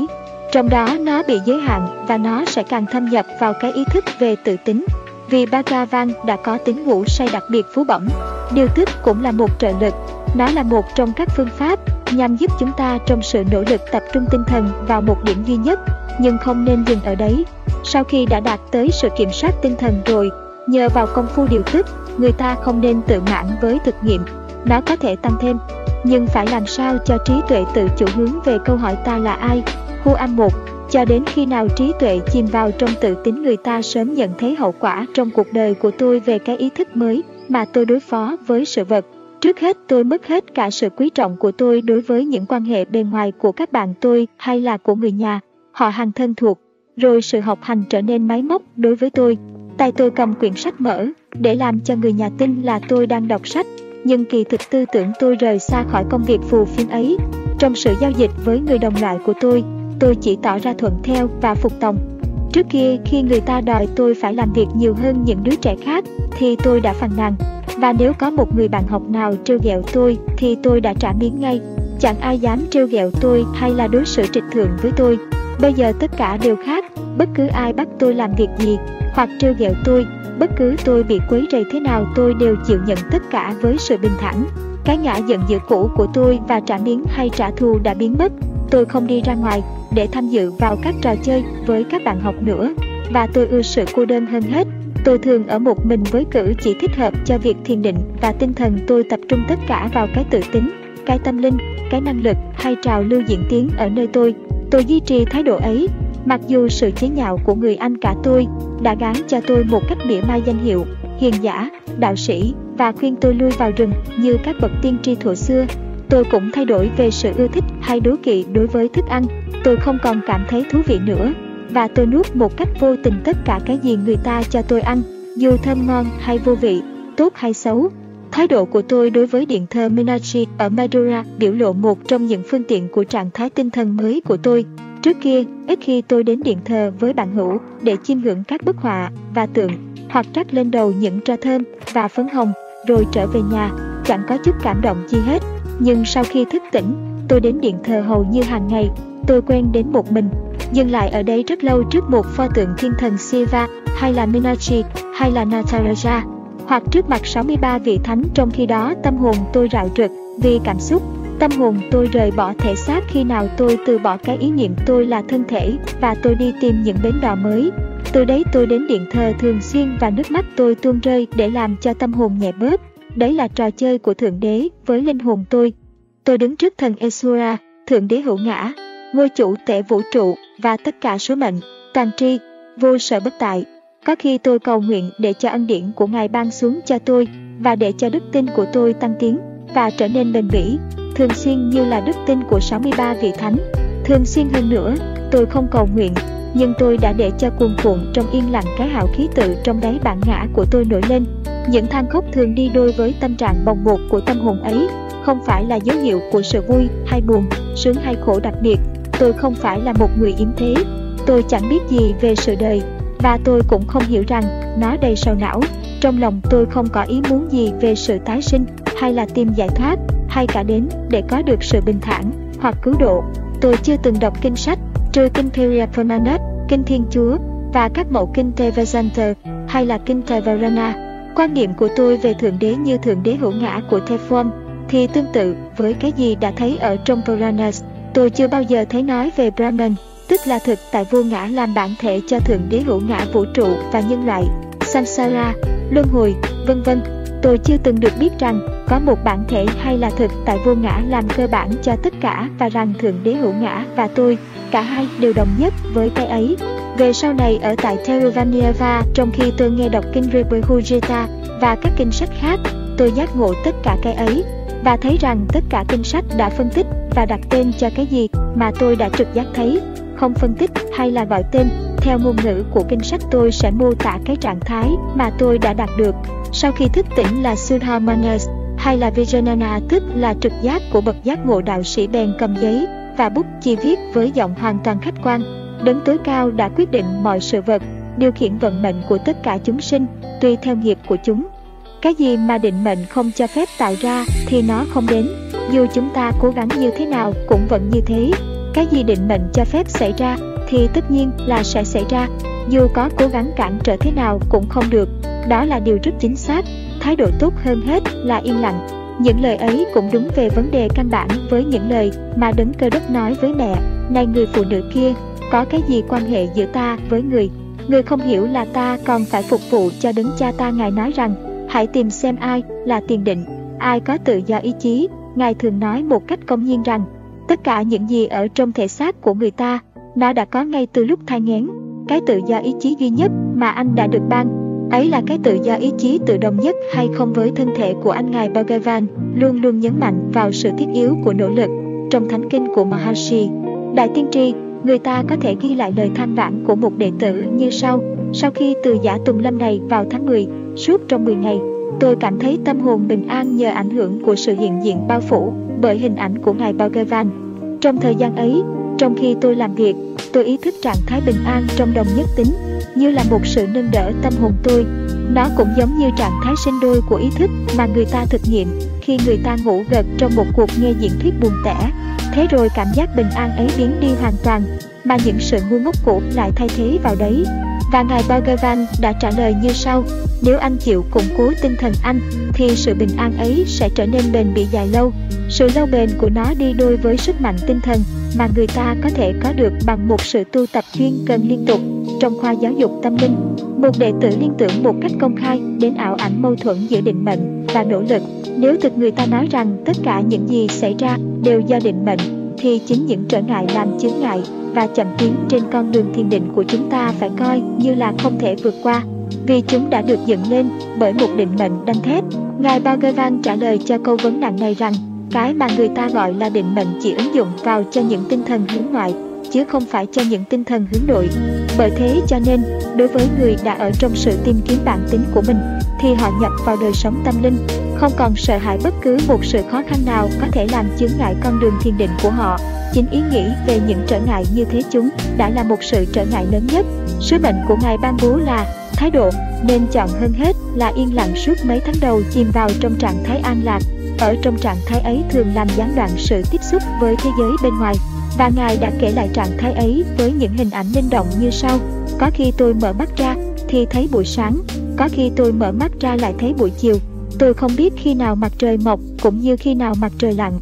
Trong đó nó bị giới hạn và nó sẽ càng thâm nhập vào cái ý thức về tự tính. Vì Bhagavan đã có tính ngủ say đặc biệt phú bẩm, điều tức cũng là một trợ lực. Nó là một trong các phương pháp nhằm giúp chúng ta trong sự nỗ lực tập trung tinh thần vào một điểm duy nhất, nhưng không nên dừng ở đấy. Sau khi đã đạt tới sự kiểm soát tinh thần rồi, nhờ vào công phu điều tức, người ta không nên tự mãn với thực nghiệm. Nó có thể tăng thêm, nhưng phải làm sao cho trí tuệ tự chủ hướng về câu hỏi ta là ai? Khu âm một. cho đến khi nào trí tuệ chìm vào trong tự tính người ta sớm nhận thấy hậu quả trong cuộc đời của tôi về cái ý thức mới mà tôi đối phó với sự vật Trước hết tôi mất hết cả sự quý trọng của tôi đối với những quan hệ bề ngoài của các bạn tôi hay là của người nhà, họ hàng thân thuộc, rồi sự học hành trở nên máy móc đối với tôi. Tay tôi cầm quyển sách mở, để làm cho người nhà tin là tôi đang đọc sách, nhưng kỳ thực tư tưởng tôi rời xa khỏi công việc phù phiếm ấy. Trong sự giao dịch với người đồng loại của tôi, tôi chỉ tỏ ra thuận theo và phục tòng. Trước kia khi người ta đòi tôi phải làm việc nhiều hơn những đứa trẻ khác, thì tôi đã phàn nàn, và nếu có một người bạn học nào trêu ghẹo tôi thì tôi đã trả miếng ngay. Chẳng ai dám trêu ghẹo tôi hay là đối xử trịch thượng với tôi. Bây giờ tất cả đều khác, bất cứ ai bắt tôi làm việc gì hoặc trêu ghẹo tôi, bất cứ tôi bị quấy rầy thế nào tôi đều chịu nhận tất cả với sự bình thản. Cái ngã giận dữ cũ của tôi và trả miếng hay trả thù đã biến mất. Tôi không đi ra ngoài để tham dự vào các trò chơi với các bạn học nữa và tôi ưa sự cô đơn hơn hết. Tôi thường ở một mình với cử chỉ thích hợp cho việc thiền định và tinh thần tôi tập trung tất cả vào cái tự tính, cái tâm linh, cái năng lực hay trào lưu diễn tiến ở nơi tôi. Tôi duy trì thái độ ấy, mặc dù sự chế nhạo của người anh cả tôi đã gán cho tôi một cách mỉa mai danh hiệu, hiền giả, đạo sĩ và khuyên tôi lui vào rừng như các bậc tiên tri thuở xưa. Tôi cũng thay đổi về sự ưa thích hay đố kỵ đối với thức ăn. Tôi không còn cảm thấy thú vị nữa và tôi nuốt một cách vô tình tất cả cái gì người ta cho tôi ăn, dù thơm ngon hay vô vị, tốt hay xấu. Thái độ của tôi đối với điện thơ Minachi ở Madura biểu lộ một trong những phương tiện của trạng thái tinh thần mới của tôi. Trước kia, ít khi tôi đến điện thờ với bạn hữu để chiêm ngưỡng các bức họa và tượng, hoặc rắc lên đầu những tro thơm và phấn hồng, rồi trở về nhà, chẳng có chút cảm động chi hết. Nhưng sau khi thức tỉnh, tôi đến điện thờ hầu như hàng ngày, tôi quen đến một mình dừng lại ở đây rất lâu trước một pho tượng thiên thần Shiva hay là Minachi hay là Nataraja hoặc trước mặt 63 vị thánh trong khi đó tâm hồn tôi rạo rực vì cảm xúc. Tâm hồn tôi rời bỏ thể xác khi nào tôi từ bỏ cái ý niệm tôi là thân thể và tôi đi tìm những bến đò mới. Từ đấy tôi đến điện thờ thường xuyên và nước mắt tôi tuôn rơi để làm cho tâm hồn nhẹ bớt. Đấy là trò chơi của Thượng Đế với linh hồn tôi. Tôi đứng trước thần Esura, Thượng Đế hữu ngã, ngôi chủ tể vũ trụ và tất cả số mệnh, tàn tri, vô sở bất tại. Có khi tôi cầu nguyện để cho ân điển của Ngài ban xuống cho tôi và để cho đức tin của tôi tăng tiến và trở nên bền bỉ, thường xuyên như là đức tin của 63 vị thánh. Thường xuyên hơn nữa, tôi không cầu nguyện nhưng tôi đã để cho cuồng cuộn trong yên lặng cái hào khí tự trong đáy bản ngã của tôi nổi lên. Những than khóc thường đi đôi với tâm trạng bồng bột của tâm hồn ấy, không phải là dấu hiệu của sự vui hay buồn, sướng hay khổ đặc biệt. Tôi không phải là một người yếm thế, tôi chẳng biết gì về sự đời, và tôi cũng không hiểu rằng nó đầy sầu não. Trong lòng tôi không có ý muốn gì về sự tái sinh, hay là tìm giải thoát, hay cả đến để có được sự bình thản hoặc cứu độ. Tôi chưa từng đọc kinh sách, trừ kinh Peria kinh Thiên Chúa và các mẫu kinh Tevesanter hay là kinh Tevarana. Quan niệm của tôi về Thượng Đế như Thượng Đế hữu ngã của Theform thì tương tự với cái gì đã thấy ở trong Puranas. Tôi chưa bao giờ thấy nói về Brahman, tức là thực tại vô ngã làm bản thể cho Thượng Đế hữu ngã vũ trụ và nhân loại, Samsara, luân hồi, vân vân. Tôi chưa từng được biết rằng có một bản thể hay là thực tại vô ngã làm cơ bản cho tất cả và rằng Thượng Đế hữu ngã và tôi, cả hai đều đồng nhất với cái ấy. Về sau này ở tại Theravanieva, trong khi tôi nghe đọc kinh Rebehujeta và các kinh sách khác, tôi giác ngộ tất cả cái ấy và thấy rằng tất cả kinh sách đã phân tích và đặt tên cho cái gì mà tôi đã trực giác thấy, không phân tích hay là gọi tên. Theo ngôn ngữ của kinh sách tôi sẽ mô tả cái trạng thái mà tôi đã đạt được sau khi thức tỉnh là Sudhamanas hay là Vijanana tức là trực giác của bậc giác ngộ đạo sĩ bèn cầm giấy và bút chi viết với giọng hoàn toàn khách quan. Đấng tối cao đã quyết định mọi sự vật, điều khiển vận mệnh của tất cả chúng sinh, tùy theo nghiệp của chúng. Cái gì mà định mệnh không cho phép tạo ra thì nó không đến, dù chúng ta cố gắng như thế nào cũng vẫn như thế. Cái gì định mệnh cho phép xảy ra thì tất nhiên là sẽ xảy ra, dù có cố gắng cản trở thế nào cũng không được. Đó là điều rất chính xác, thái độ tốt hơn hết là yên lặng. Những lời ấy cũng đúng về vấn đề căn bản với những lời mà đấng cơ đốc nói với mẹ, này người phụ nữ kia, có cái gì quan hệ giữa ta với người? Người không hiểu là ta còn phải phục vụ cho đấng cha ta Ngài nói rằng, hãy tìm xem ai là tiền định, ai có tự do ý chí. Ngài thường nói một cách công nhiên rằng, tất cả những gì ở trong thể xác của người ta, nó đã có ngay từ lúc thai nghén. Cái tự do ý chí duy nhất mà anh đã được ban Ấy là cái tự do ý chí tự động nhất hay không với thân thể của anh ngài Bhagavan, luôn luôn nhấn mạnh vào sự thiết yếu của nỗ lực. Trong thánh kinh của Maharshi, Đại Tiên Tri, người ta có thể ghi lại lời than vãn của một đệ tử như sau. Sau khi từ giả tùng lâm này vào tháng 10, suốt trong 10 ngày, tôi cảm thấy tâm hồn bình an nhờ ảnh hưởng của sự hiện diện bao phủ bởi hình ảnh của ngài Bhagavan. Trong thời gian ấy, trong khi tôi làm việc, tôi ý thức trạng thái bình an trong đồng nhất tính như là một sự nâng đỡ tâm hồn tôi. Nó cũng giống như trạng thái sinh đôi của ý thức mà người ta thực nghiệm khi người ta ngủ gật trong một cuộc nghe diễn thuyết buồn tẻ. Thế rồi cảm giác bình an ấy biến đi hoàn toàn, mà những sự ngu ngốc cũ lại thay thế vào đấy. Và ngài Bhagavan đã trả lời như sau, nếu anh chịu củng cố tinh thần anh, thì sự bình an ấy sẽ trở nên bền bỉ dài lâu. Sự lâu bền của nó đi đôi với sức mạnh tinh thần mà người ta có thể có được bằng một sự tu tập chuyên cần liên tục trong khoa giáo dục tâm linh. Một đệ tử liên tưởng một cách công khai đến ảo ảnh mâu thuẫn giữa định mệnh và nỗ lực. Nếu thực người ta nói rằng tất cả những gì xảy ra đều do định mệnh, thì chính những trở ngại làm chướng ngại và chậm tiến trên con đường thiền định của chúng ta phải coi như là không thể vượt qua vì chúng đã được dựng lên bởi một định mệnh đanh thép. Ngài Bhagavan trả lời cho câu vấn nạn này rằng cái mà người ta gọi là định mệnh chỉ ứng dụng vào cho những tinh thần hướng ngoại, chứ không phải cho những tinh thần hướng nội. Bởi thế cho nên, đối với người đã ở trong sự tìm kiếm bản tính của mình, thì họ nhập vào đời sống tâm linh, không còn sợ hãi bất cứ một sự khó khăn nào có thể làm chướng ngại con đường thiền định của họ. Chính ý nghĩ về những trở ngại như thế chúng đã là một sự trở ngại lớn nhất. Sứ mệnh của Ngài ban bố là thái độ nên chọn hơn hết là yên lặng suốt mấy tháng đầu chìm vào trong trạng thái an lạc ở trong trạng thái ấy thường làm gián đoạn sự tiếp xúc với thế giới bên ngoài. Và Ngài đã kể lại trạng thái ấy với những hình ảnh linh động như sau. Có khi tôi mở mắt ra thì thấy buổi sáng, có khi tôi mở mắt ra lại thấy buổi chiều. Tôi không biết khi nào mặt trời mọc cũng như khi nào mặt trời lặn.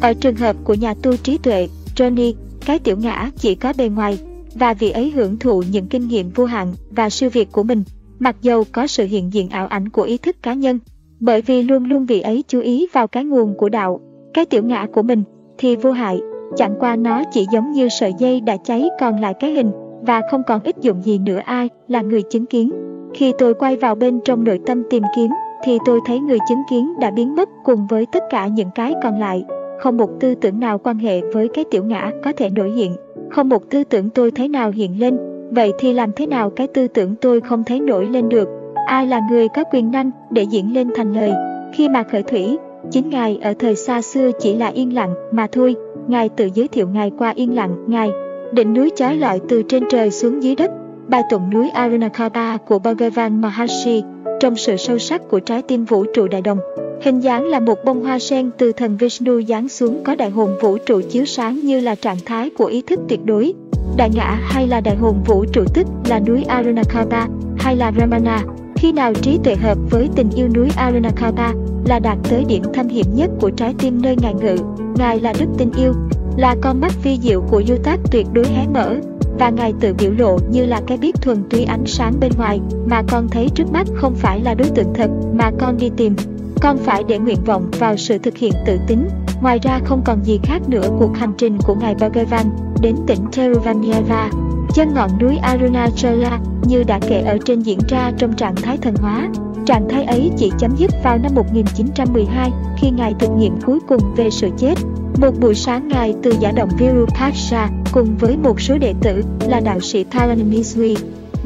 Ở trường hợp của nhà tu trí tuệ, Johnny, cái tiểu ngã chỉ có bề ngoài, và vị ấy hưởng thụ những kinh nghiệm vô hạn và siêu việt của mình, mặc dầu có sự hiện diện ảo ảnh của ý thức cá nhân bởi vì luôn luôn vị ấy chú ý vào cái nguồn của đạo, cái tiểu ngã của mình, thì vô hại, chẳng qua nó chỉ giống như sợi dây đã cháy còn lại cái hình, và không còn ích dụng gì nữa ai là người chứng kiến. Khi tôi quay vào bên trong nội tâm tìm kiếm, thì tôi thấy người chứng kiến đã biến mất cùng với tất cả những cái còn lại. Không một tư tưởng nào quan hệ với cái tiểu ngã có thể nổi hiện, không một tư tưởng tôi thấy nào hiện lên, Vậy thì làm thế nào cái tư tưởng tôi không thấy nổi lên được? Ai là người có quyền năng để diễn lên thành lời? Khi mà khởi thủy, chính Ngài ở thời xa xưa chỉ là yên lặng mà thôi. Ngài tự giới thiệu Ngài qua yên lặng, Ngài đỉnh núi trái lọi từ trên trời xuống dưới đất. Bài tụng núi Arunachala của Bhagavan Maharshi trong sự sâu sắc của trái tim vũ trụ đại đồng. Hình dáng là một bông hoa sen từ thần Vishnu giáng xuống có đại hồn vũ trụ chiếu sáng như là trạng thái của ý thức tuyệt đối. Đại ngã hay là đại hồn vũ trụ tức là núi Arunachala hay là Ramana. Khi nào trí tuệ hợp với tình yêu núi Arunachala là đạt tới điểm thanh hiểm nhất của trái tim nơi ngài ngự. Ngài là đức tình yêu, là con mắt vi diệu của du tác tuyệt đối hé mở, và Ngài tự biểu lộ như là cái biết thuần túy ánh sáng bên ngoài mà con thấy trước mắt không phải là đối tượng thật mà con đi tìm. Con phải để nguyện vọng vào sự thực hiện tự tính. Ngoài ra không còn gì khác nữa cuộc hành trình của Ngài Bhagavan đến tỉnh Theravanyava. Chân ngọn núi Arunachala như đã kể ở trên diễn ra trong trạng thái thần hóa. Trạng thái ấy chỉ chấm dứt vào năm 1912 khi Ngài thực nghiệm cuối cùng về sự chết. Một buổi sáng Ngài từ giả động Virupaksha cùng với một số đệ tử là đạo sĩ Paranamisri,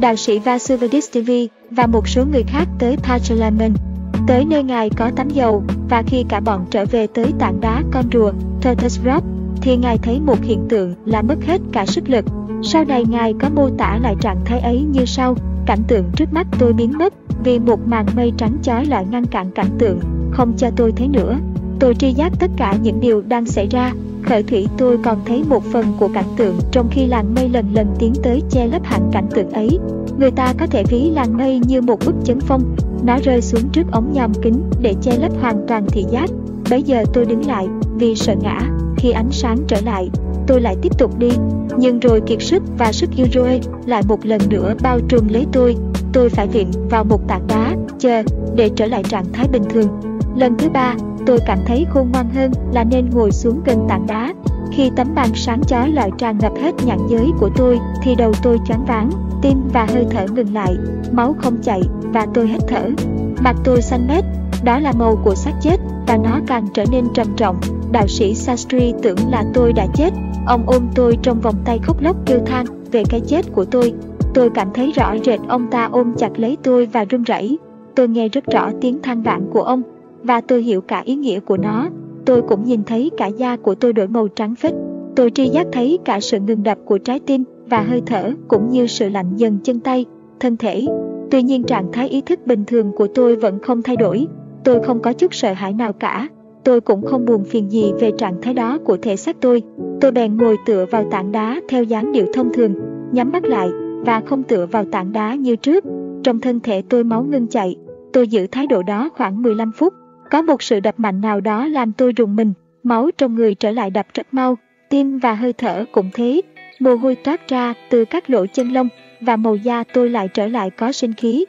đạo sĩ Vasuvadistivi và một số người khác tới Pachalaman, tới nơi Ngài có tắm dầu và khi cả bọn trở về tới tảng đá con rùa Tortoise Rock thì Ngài thấy một hiện tượng là mất hết cả sức lực. Sau này Ngài có mô tả lại trạng thái ấy như sau, cảnh tượng trước mắt tôi biến mất vì một màn mây trắng chói lại ngăn cản cảnh tượng, không cho tôi thấy nữa. Tôi tri giác tất cả những điều đang xảy ra khởi thủy tôi còn thấy một phần của cảnh tượng trong khi làng mây lần lần tiến tới che lấp hẳn cảnh tượng ấy. Người ta có thể ví làng mây như một bức chấn phong, nó rơi xuống trước ống nhòm kính để che lấp hoàn toàn thị giác. Bây giờ tôi đứng lại vì sợ ngã. Khi ánh sáng trở lại, tôi lại tiếp tục đi. Nhưng rồi kiệt sức và sức yêu rồi lại một lần nữa bao trùm lấy tôi. Tôi phải viện vào một tảng đá, chờ để trở lại trạng thái bình thường. Lần thứ ba, tôi cảm thấy khôn ngoan hơn là nên ngồi xuống gần tảng đá. Khi tấm bàn sáng chói lọi tràn ngập hết nhãn giới của tôi thì đầu tôi choáng váng, tim và hơi thở ngừng lại, máu không chạy và tôi hết thở. Mặt tôi xanh mét, đó là màu của xác chết và nó càng trở nên trầm trọng. Đạo sĩ Sastri tưởng là tôi đã chết, ông ôm tôi trong vòng tay khóc lóc kêu than về cái chết của tôi. Tôi cảm thấy rõ rệt ông ta ôm chặt lấy tôi và run rẩy. Tôi nghe rất rõ tiếng than vãn của ông và tôi hiểu cả ý nghĩa của nó. Tôi cũng nhìn thấy cả da của tôi đổi màu trắng phết. Tôi tri giác thấy cả sự ngừng đập của trái tim và hơi thở cũng như sự lạnh dần chân tay, thân thể. Tuy nhiên trạng thái ý thức bình thường của tôi vẫn không thay đổi. Tôi không có chút sợ hãi nào cả. Tôi cũng không buồn phiền gì về trạng thái đó của thể xác tôi. Tôi bèn ngồi tựa vào tảng đá theo dáng điệu thông thường, nhắm mắt lại và không tựa vào tảng đá như trước. Trong thân thể tôi máu ngưng chạy. Tôi giữ thái độ đó khoảng 15 phút có một sự đập mạnh nào đó làm tôi rùng mình, máu trong người trở lại đập rất mau, tim và hơi thở cũng thế. Mồ hôi toát ra từ các lỗ chân lông và màu da tôi lại trở lại có sinh khí.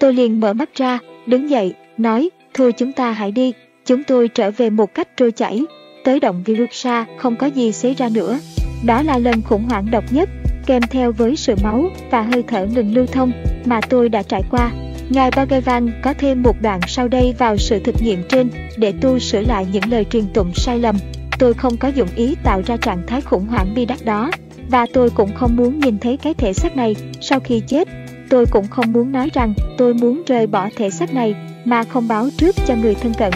Tôi liền mở mắt ra, đứng dậy, nói, thôi chúng ta hãy đi, chúng tôi trở về một cách trôi chảy. Tới động virusa không có gì xảy ra nữa. Đó là lần khủng hoảng độc nhất, kèm theo với sự máu và hơi thở ngừng lưu thông mà tôi đã trải qua. Ngài Bhagavan có thêm một đoạn sau đây vào sự thực nghiệm trên để tu sửa lại những lời truyền tụng sai lầm. Tôi không có dụng ý tạo ra trạng thái khủng hoảng bi đát đó, và tôi cũng không muốn nhìn thấy cái thể xác này sau khi chết. Tôi cũng không muốn nói rằng tôi muốn rời bỏ thể xác này mà không báo trước cho người thân cận.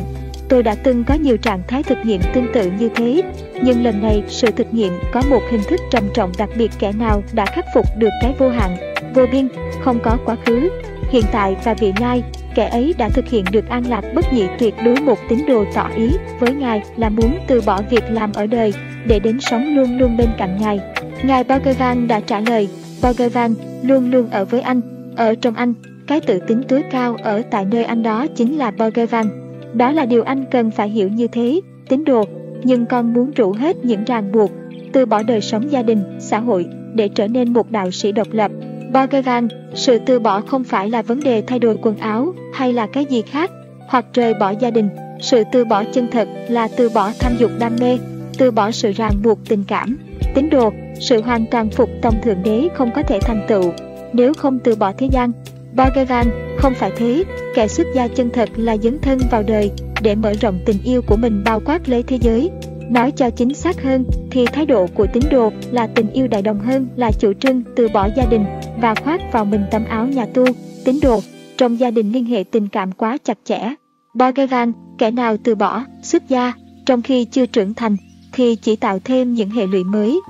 Tôi đã từng có nhiều trạng thái thực nghiệm tương tự như thế, nhưng lần này sự thực nghiệm có một hình thức trầm trọng đặc biệt kẻ nào đã khắc phục được cái vô hạn, vô biên, không có quá khứ, hiện tại và vị lai, kẻ ấy đã thực hiện được an lạc bất nhị tuyệt đối một tín đồ tỏ ý với Ngài là muốn từ bỏ việc làm ở đời để đến sống luôn luôn bên cạnh Ngài. Ngài Bhagavan đã trả lời, Bhagavan luôn luôn ở với anh, ở trong anh, cái tự tính tối cao ở tại nơi anh đó chính là Bhagavan. Đó là điều anh cần phải hiểu như thế, tín đồ, nhưng con muốn rũ hết những ràng buộc, từ bỏ đời sống gia đình, xã hội để trở nên một đạo sĩ độc lập, Bhagavan, sự từ bỏ không phải là vấn đề thay đổi quần áo hay là cái gì khác, hoặc rời bỏ gia đình. Sự từ bỏ chân thật là từ bỏ tham dục đam mê, từ bỏ sự ràng buộc tình cảm. Tín đồ, sự hoàn toàn phục tòng Thượng Đế không có thể thành tựu nếu không từ bỏ thế gian. Bhagavan, không phải thế, kẻ xuất gia chân thật là dấn thân vào đời để mở rộng tình yêu của mình bao quát lấy thế giới. Nói cho chính xác hơn thì thái độ của tín đồ là tình yêu đại đồng hơn là chủ trương từ bỏ gia đình, và khoác vào mình tấm áo nhà tu, tín đồ. Trong gia đình liên hệ tình cảm quá chặt chẽ. Bhagavan, kẻ nào từ bỏ, xuất gia, trong khi chưa trưởng thành, thì chỉ tạo thêm những hệ lụy mới.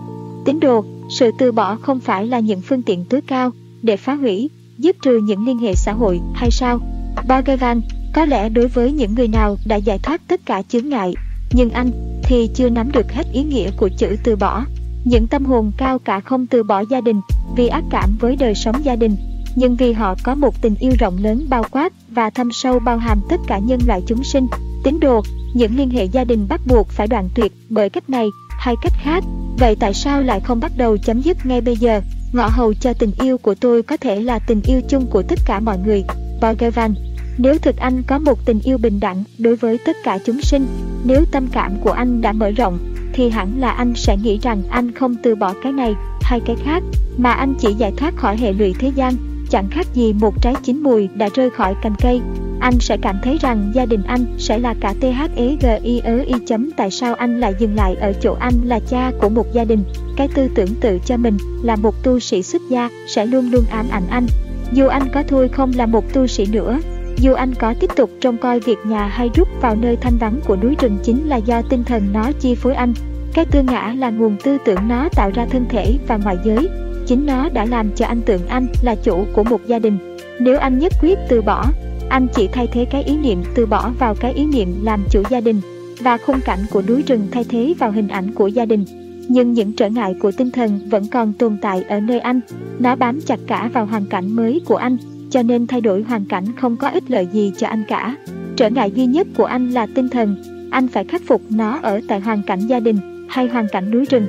Tín đồ, sự từ bỏ không phải là những phương tiện tối cao để phá hủy, dứt trừ những liên hệ xã hội hay sao? Bhagavan, có lẽ đối với những người nào đã giải thoát tất cả chướng ngại, nhưng anh thì chưa nắm được hết ý nghĩa của chữ từ bỏ. Những tâm hồn cao cả không từ bỏ gia đình vì ác cảm với đời sống gia đình, nhưng vì họ có một tình yêu rộng lớn bao quát và thâm sâu bao hàm tất cả nhân loại chúng sinh. Tín đồ, những liên hệ gia đình bắt buộc phải đoạn tuyệt bởi cách này hay cách khác. Vậy tại sao lại không bắt đầu chấm dứt ngay bây giờ? Ngõ hầu cho tình yêu của tôi có thể là tình yêu chung của tất cả mọi người. Bhagavan Nếu thực anh có một tình yêu bình đẳng đối với tất cả chúng sinh, nếu tâm cảm của anh đã mở rộng, thì hẳn là anh sẽ nghĩ rằng anh không từ bỏ cái này hay cái khác, mà anh chỉ giải thoát khỏi hệ lụy thế gian, chẳng khác gì một trái chín mùi đã rơi khỏi cành cây. Anh sẽ cảm thấy rằng gia đình anh sẽ là cả THEGI ớ y chấm tại sao anh lại dừng lại ở chỗ anh là cha của một gia đình. Cái tư tưởng tự cho mình là một tu sĩ xuất gia sẽ luôn luôn ám ảnh anh. Dù anh có thôi không là một tu sĩ nữa, dù anh có tiếp tục trông coi việc nhà hay rút vào nơi thanh vắng của núi rừng chính là do tinh thần nó chi phối anh. Cái tư ngã là nguồn tư tưởng nó tạo ra thân thể và ngoại giới. Chính nó đã làm cho anh tưởng anh là chủ của một gia đình. Nếu anh nhất quyết từ bỏ, anh chỉ thay thế cái ý niệm từ bỏ vào cái ý niệm làm chủ gia đình và khung cảnh của núi rừng thay thế vào hình ảnh của gia đình. Nhưng những trở ngại của tinh thần vẫn còn tồn tại ở nơi anh. Nó bám chặt cả vào hoàn cảnh mới của anh, cho nên thay đổi hoàn cảnh không có ích lợi gì cho anh cả. Trở ngại duy nhất của anh là tinh thần, anh phải khắc phục nó ở tại hoàn cảnh gia đình hay hoàn cảnh núi rừng.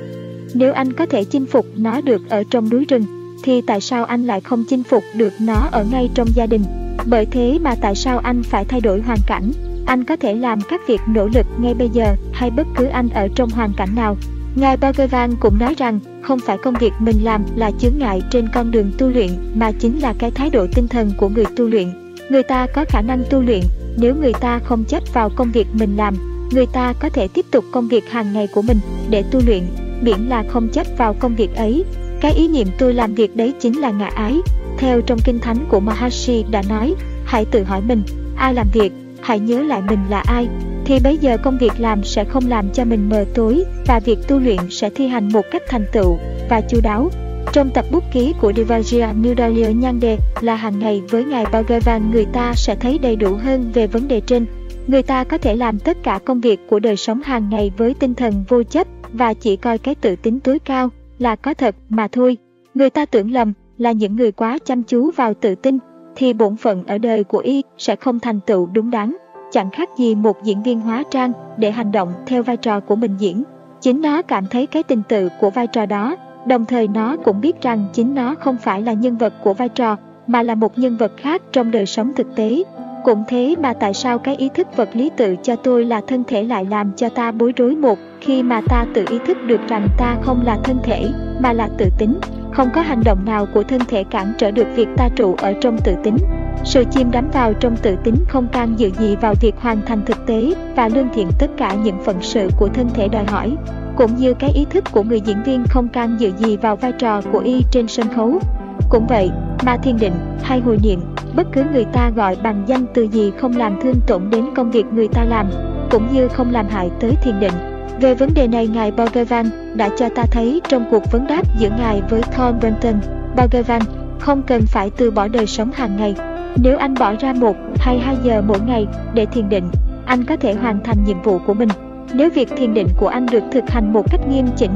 Nếu anh có thể chinh phục nó được ở trong núi rừng, thì tại sao anh lại không chinh phục được nó ở ngay trong gia đình? Bởi thế mà tại sao anh phải thay đổi hoàn cảnh? Anh có thể làm các việc nỗ lực ngay bây giờ hay bất cứ anh ở trong hoàn cảnh nào. Ngài Bhagavan cũng nói rằng không phải công việc mình làm là chướng ngại trên con đường tu luyện mà chính là cái thái độ tinh thần của người tu luyện. Người ta có khả năng tu luyện nếu người ta không chấp vào công việc mình làm người ta có thể tiếp tục công việc hàng ngày của mình để tu luyện, miễn là không chấp vào công việc ấy. Cái ý niệm tôi làm việc đấy chính là ngã ái. Theo trong kinh thánh của mahashi đã nói, hãy tự hỏi mình, ai làm việc, hãy nhớ lại mình là ai, thì bây giờ công việc làm sẽ không làm cho mình mờ tối và việc tu luyện sẽ thi hành một cách thành tựu và chu đáo. Trong tập bút ký của Devajia Nudalya đề là hàng ngày với Ngài Bhagavan người ta sẽ thấy đầy đủ hơn về vấn đề trên. Người ta có thể làm tất cả công việc của đời sống hàng ngày với tinh thần vô chấp và chỉ coi cái tự tính tối cao là có thật mà thôi. Người ta tưởng lầm là những người quá chăm chú vào tự tin thì bổn phận ở đời của y sẽ không thành tựu đúng đắn, chẳng khác gì một diễn viên hóa trang để hành động theo vai trò của mình diễn. Chính nó cảm thấy cái tình tự của vai trò đó, đồng thời nó cũng biết rằng chính nó không phải là nhân vật của vai trò mà là một nhân vật khác trong đời sống thực tế cũng thế mà tại sao cái ý thức vật lý tự cho tôi là thân thể lại làm cho ta bối rối một khi mà ta tự ý thức được rằng ta không là thân thể mà là tự tính, không có hành động nào của thân thể cản trở được việc ta trụ ở trong tự tính. Sự chim đắm vào trong tự tính không can dự gì vào việc hoàn thành thực tế và lương thiện tất cả những phận sự của thân thể đòi hỏi, cũng như cái ý thức của người diễn viên không can dự gì vào vai trò của y trên sân khấu. Cũng vậy, mà thiền định hay hồi niệm bất cứ người ta gọi bằng danh từ gì không làm thương tổn đến công việc người ta làm, cũng như không làm hại tới thiền định. Về vấn đề này, Ngài Bhagavan đã cho ta thấy trong cuộc vấn đáp giữa Ngài với Thor Brenton. Bhagavan không cần phải từ bỏ đời sống hàng ngày. Nếu anh bỏ ra một hay hai giờ mỗi ngày để thiền định, anh có thể hoàn thành nhiệm vụ của mình. Nếu việc thiền định của anh được thực hành một cách nghiêm chỉnh,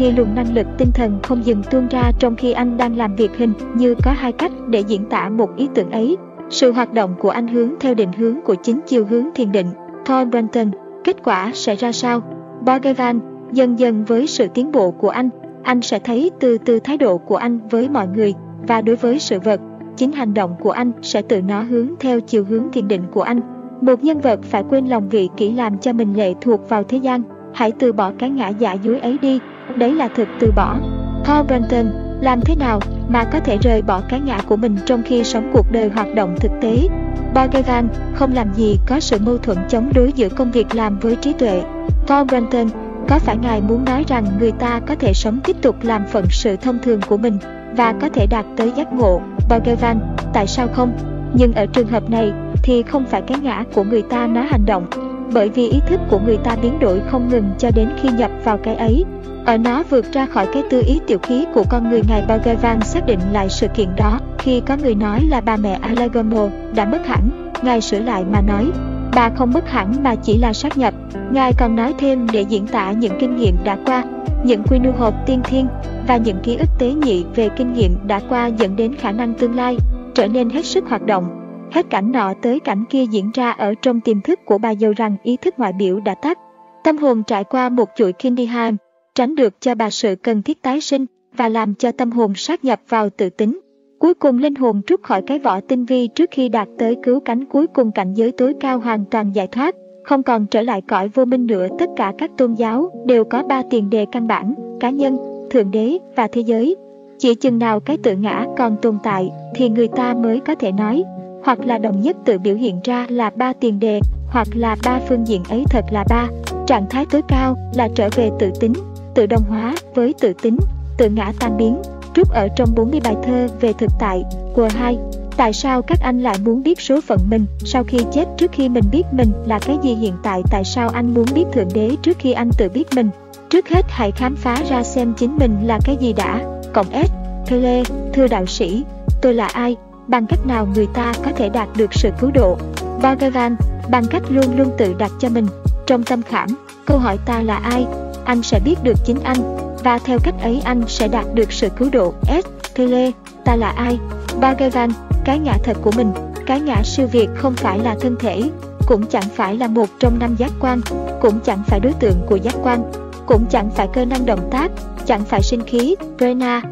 thì luồng năng lực tinh thần không dừng tuôn ra trong khi anh đang làm việc hình như có hai cách để diễn tả một ý tưởng ấy. Sự hoạt động của anh hướng theo định hướng của chính chiều hướng thiền định. Thor Brenton, kết quả sẽ ra sao? Borgevan, dần dần với sự tiến bộ của anh, anh sẽ thấy từ từ thái độ của anh với mọi người và đối với sự vật. Chính hành động của anh sẽ tự nó hướng theo chiều hướng thiền định của anh. Một nhân vật phải quên lòng vị kỹ làm cho mình lệ thuộc vào thế gian. Hãy từ bỏ cái ngã giả dối ấy đi đấy là thực từ bỏ. Paul Brunton, làm thế nào mà có thể rời bỏ cái ngã của mình trong khi sống cuộc đời hoạt động thực tế? Bhagavan không làm gì có sự mâu thuẫn chống đối giữa công việc làm với trí tuệ. Paul Brunton, Có phải Ngài muốn nói rằng người ta có thể sống tiếp tục làm phận sự thông thường của mình và có thể đạt tới giác ngộ, Bhagavan, tại sao không? Nhưng ở trường hợp này thì không phải cái ngã của người ta nó hành động, bởi vì ý thức của người ta biến đổi không ngừng cho đến khi nhập vào cái ấy. Ở nó vượt ra khỏi cái tư ý tiểu khí của con người Ngài Bhagavan xác định lại sự kiện đó khi có người nói là bà mẹ Alagamo đã mất hẳn, Ngài sửa lại mà nói, bà không mất hẳn mà chỉ là sát nhập. Ngài còn nói thêm để diễn tả những kinh nghiệm đã qua, những quy nưu hộp tiên thiên và những ký ức tế nhị về kinh nghiệm đã qua dẫn đến khả năng tương lai, trở nên hết sức hoạt động. Hết cảnh nọ tới cảnh kia diễn ra ở trong tiềm thức của bà dâu rằng ý thức ngoại biểu đã tắt. Tâm hồn trải qua một chuỗi Kindyheim, tránh được cho bà sự cần thiết tái sinh và làm cho tâm hồn sát nhập vào tự tính. Cuối cùng linh hồn rút khỏi cái vỏ tinh vi trước khi đạt tới cứu cánh cuối cùng cảnh giới tối cao hoàn toàn giải thoát, không còn trở lại cõi vô minh nữa tất cả các tôn giáo đều có ba tiền đề căn bản, cá nhân, thượng đế và thế giới. Chỉ chừng nào cái tự ngã còn tồn tại thì người ta mới có thể nói, hoặc là đồng nhất tự biểu hiện ra là ba tiền đề, hoặc là ba phương diện ấy thật là ba. Trạng thái tối cao là trở về tự tính, tự đồng hóa với tự tính, tự ngã tan biến, rút ở trong 40 bài thơ về thực tại, của hai. Tại sao các anh lại muốn biết số phận mình sau khi chết trước khi mình biết mình là cái gì hiện tại? Tại sao anh muốn biết Thượng Đế trước khi anh tự biết mình? Trước hết hãy khám phá ra xem chính mình là cái gì đã. Cộng S, Lê, thưa đạo sĩ, tôi là ai? Bằng cách nào người ta có thể đạt được sự cứu độ? Bhagavan, bằng cách luôn luôn tự đặt cho mình, trong tâm khảm, câu hỏi ta là ai? Anh sẽ biết được chính anh, và theo cách ấy anh sẽ đạt được sự cứu độ. S. Pele, ta là ai? Bhagavan, cái ngã thật của mình, cái ngã siêu việt không phải là thân thể, cũng chẳng phải là một trong năm giác quan, cũng chẳng phải đối tượng của giác quan, cũng chẳng phải cơ năng động tác, chẳng phải sinh khí, prana,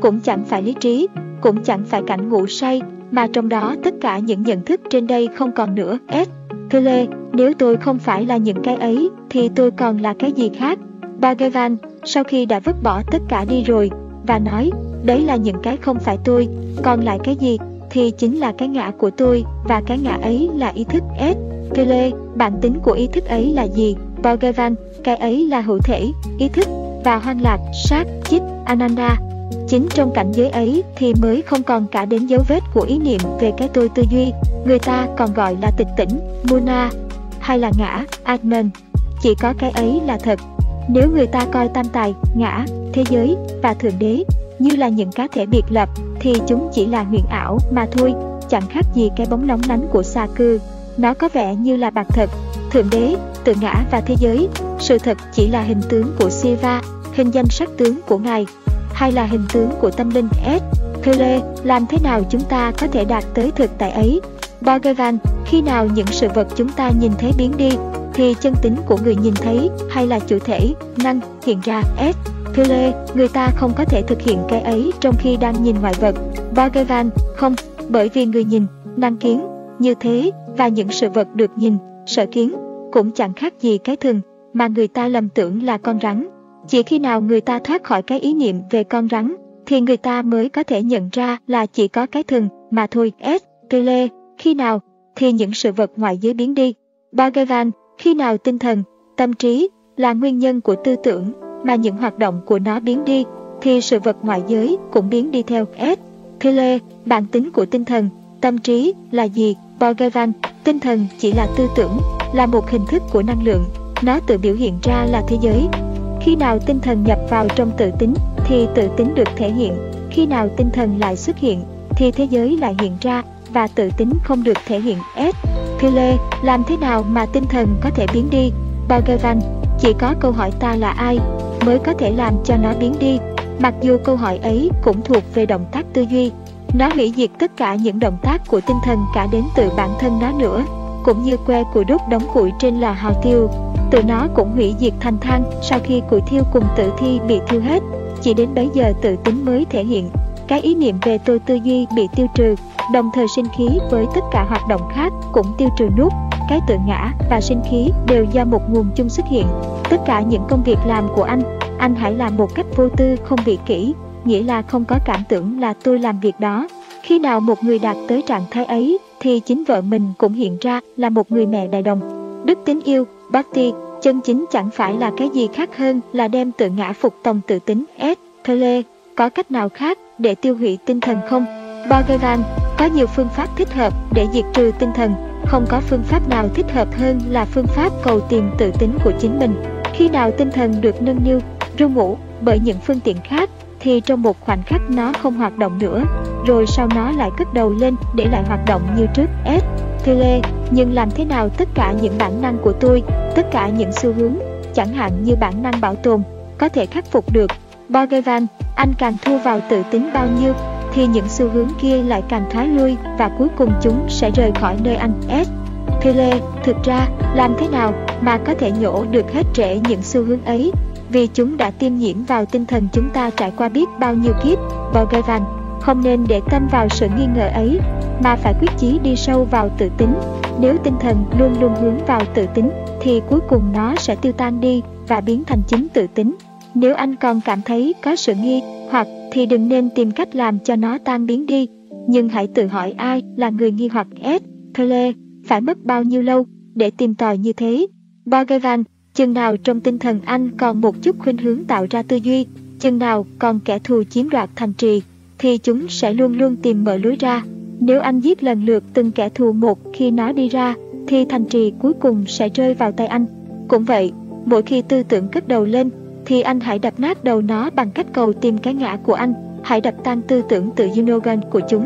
cũng chẳng phải lý trí, cũng chẳng phải cảnh ngủ say, mà trong đó tất cả những nhận thức trên đây không còn nữa. S. Thưa lê, nếu tôi không phải là những cái ấy, thì tôi còn là cái gì khác? Bhagavan, sau khi đã vứt bỏ tất cả đi rồi, và nói, đấy là những cái không phải tôi, còn lại cái gì, thì chính là cái ngã của tôi, và cái ngã ấy là ý thức S. Thưa lê, bản tính của ý thức ấy là gì? Bhagavan, cái ấy là hữu thể, ý thức, và hoan lạc, sát, chít, ananda. Chính trong cảnh giới ấy thì mới không còn cả đến dấu vết của ý niệm về cái tôi tư duy, người ta còn gọi là tịch tỉnh, Muna, hay là ngã, Atman. Chỉ có cái ấy là thật, nếu người ta coi tam tài, ngã, thế giới và thượng đế như là những cá thể biệt lập thì chúng chỉ là huyền ảo mà thôi, chẳng khác gì cái bóng lóng lánh của xa cư. Nó có vẻ như là bạc thật, thượng đế, tự ngã và thế giới, sự thật chỉ là hình tướng của Siva, hình danh sắc tướng của Ngài, hay là hình tướng của tâm linh S. Pele, làm thế nào chúng ta có thể đạt tới thực tại ấy? Bhagavan, khi nào những sự vật chúng ta nhìn thấy biến đi, thì chân tính của người nhìn thấy hay là chủ thể, năng, hiện ra S. Pele, người ta không có thể thực hiện cái ấy trong khi đang nhìn ngoại vật. Bhagavan, không, bởi vì người nhìn, năng kiến, như thế, và những sự vật được nhìn, sở kiến, cũng chẳng khác gì cái thường, mà người ta lầm tưởng là con rắn. Chỉ khi nào người ta thoát khỏi cái ý niệm về con rắn, thì người ta mới có thể nhận ra là chỉ có cái thường, mà thôi. S. lê khi nào, thì những sự vật ngoại giới biến đi. Bhagavan, khi nào tinh thần, tâm trí là nguyên nhân của tư tưởng mà những hoạt động của nó biến đi, thì sự vật ngoại giới cũng biến đi theo S. lê bản tính của tinh thần, tâm trí là gì? Bhagavan, tinh thần chỉ là tư tưởng, là một hình thức của năng lượng, nó tự biểu hiện ra là thế giới. Khi nào tinh thần nhập vào trong tự tính, thì tự tính được thể hiện. Khi nào tinh thần lại xuất hiện, thì thế giới lại hiện ra, và tự tính không được thể hiện S. Pele, làm thế nào mà tinh thần có thể biến đi? Bhagavan, chỉ có câu hỏi ta là ai mới có thể làm cho nó biến đi. Mặc dù câu hỏi ấy cũng thuộc về động tác tư duy, nó hủy diệt tất cả những động tác của tinh thần cả đến từ bản thân nó nữa, cũng như que củi đốt đóng củi trên là hào tiêu. Tự nó cũng hủy diệt thành than sau khi củi thiêu cùng tử thi bị thiêu hết, chỉ đến bấy giờ tự tính mới thể hiện. Cái ý niệm về tôi tư duy bị tiêu trừ, đồng thời sinh khí với tất cả hoạt động khác cũng tiêu trừ nút. Cái tự ngã và sinh khí đều do một nguồn chung xuất hiện. Tất cả những công việc làm của anh anh hãy làm một cách vô tư không bị kỹ nghĩa là không có cảm tưởng là tôi làm việc đó. Khi nào một người đạt tới trạng thái ấy thì chính vợ mình cũng hiện ra là một người mẹ đại đồng đức tính yêu bhakti chân chính chẳng phải là cái gì khác hơn là đem tự ngã phục tòng tự tính S. Thele, có cách nào khác để tiêu hủy tinh thần không? Bhagavan, có nhiều phương pháp thích hợp để diệt trừ tinh thần, không có phương pháp nào thích hợp hơn là phương pháp cầu tìm tự tính của chính mình. Khi nào tinh thần được nâng niu, ru ngủ bởi những phương tiện khác, thì trong một khoảnh khắc nó không hoạt động nữa, rồi sau nó lại cất đầu lên để lại hoạt động như trước. S. Thele, nhưng làm thế nào tất cả những bản năng của tôi, tất cả những xu hướng, chẳng hạn như bản năng bảo tồn, có thể khắc phục được. Borgevan, anh càng thua vào tự tính bao nhiêu, thì những xu hướng kia lại càng thoái lui và cuối cùng chúng sẽ rời khỏi nơi anh. S. Thele, thực ra, làm thế nào mà có thể nhổ được hết trễ những xu hướng ấy, vì chúng đã tiêm nhiễm vào tinh thần chúng ta trải qua biết bao nhiêu kiếp. Bhagavan, không nên để tâm vào sự nghi ngờ ấy, mà phải quyết chí đi sâu vào tự tính. Nếu tinh thần luôn luôn hướng vào tự tính, thì cuối cùng nó sẽ tiêu tan đi và biến thành chính tự tính. Nếu anh còn cảm thấy có sự nghi hoặc thì đừng nên tìm cách làm cho nó tan biến đi, nhưng hãy tự hỏi ai là người nghi hoặc S. Thele, phải mất bao nhiêu lâu để tìm tòi như thế? Bhagavan, chừng nào trong tinh thần anh còn một chút khuynh hướng tạo ra tư duy, chừng nào còn kẻ thù chiếm đoạt thành trì, thì chúng sẽ luôn luôn tìm mở lối ra. Nếu anh giết lần lượt từng kẻ thù một khi nó đi ra, thì thành trì cuối cùng sẽ rơi vào tay anh. Cũng vậy, mỗi khi tư tưởng cất đầu lên, thì anh hãy đập nát đầu nó bằng cách cầu tìm cái ngã của anh. Hãy đập tan tư tưởng tự Yunogan của chúng.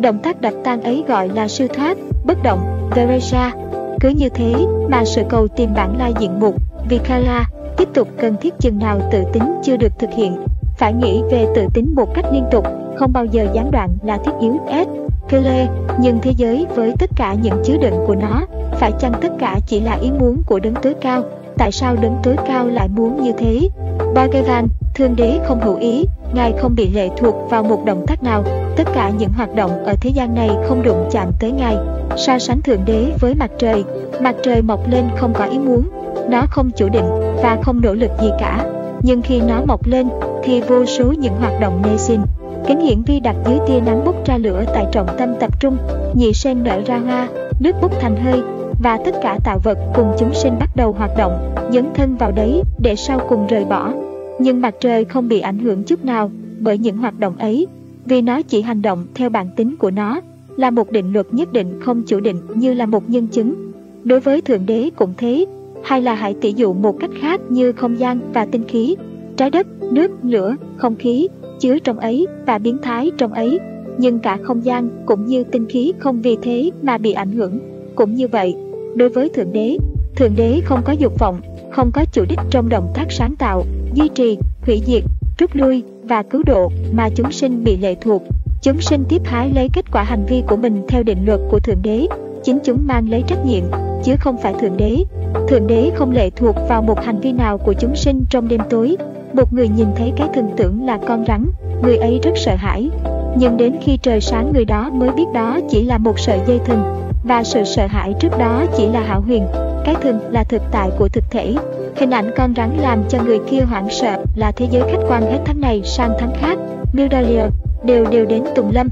Động tác đập tan ấy gọi là sư thoát, bất động, Teresa. Cứ như thế mà sự cầu tìm bản lai diện mục, Vikala, tiếp tục cần thiết chừng nào tự tính chưa được thực hiện. Phải nghĩ về tự tính một cách liên tục, không bao giờ gián đoạn là thiết yếu S. Kele, nhưng thế giới với tất cả những chứa đựng của nó, phải chăng tất cả chỉ là ý muốn của đấng tối cao? Tại sao đấng tối cao lại muốn như thế? Bhagavan, thương đế không hữu ý, ngài không bị lệ thuộc vào một động tác nào, tất cả những hoạt động ở thế gian này không đụng chạm tới ngài. So sánh thượng đế với mặt trời, mặt trời mọc lên không có ý muốn, nó không chủ định và không nỗ lực gì cả. Nhưng khi nó mọc lên thì vô số những hoạt động nê sinh. Kính hiển vi đặt dưới tia nắng bốc ra lửa tại trọng tâm tập trung, nhị sen nở ra hoa, nước bốc thành hơi, và tất cả tạo vật cùng chúng sinh bắt đầu hoạt động, dấn thân vào đấy để sau cùng rời bỏ. Nhưng mặt trời không bị ảnh hưởng chút nào bởi những hoạt động ấy, vì nó chỉ hành động theo bản tính của nó, là một định luật nhất định không chủ định như là một nhân chứng. Đối với Thượng Đế cũng thế, hay là hãy tỷ dụ một cách khác như không gian và tinh khí, trái đất, nước, lửa, không khí, chứa trong ấy và biến thái trong ấy, nhưng cả không gian cũng như tinh khí không vì thế mà bị ảnh hưởng. Cũng như vậy, đối với Thượng Đế, Thượng Đế không có dục vọng, không có chủ đích trong động tác sáng tạo, duy trì, hủy diệt, rút lui và cứu độ mà chúng sinh bị lệ thuộc. Chúng sinh tiếp hái lấy kết quả hành vi của mình theo định luật của Thượng Đế, chính chúng mang lấy trách nhiệm, chứ không phải Thượng Đế. Thượng Đế không lệ thuộc vào một hành vi nào của chúng sinh trong đêm tối. Một người nhìn thấy cái thần tưởng là con rắn, người ấy rất sợ hãi. Nhưng đến khi trời sáng người đó mới biết đó chỉ là một sợi dây thừng, và sự sợ hãi trước đó chỉ là hảo huyền. Cái thường là thực tại của thực thể. Hình ảnh con rắn làm cho người kia hoảng sợ là thế giới khách quan hết tháng này sang tháng khác. Mildalier đều đều đến Tùng Lâm.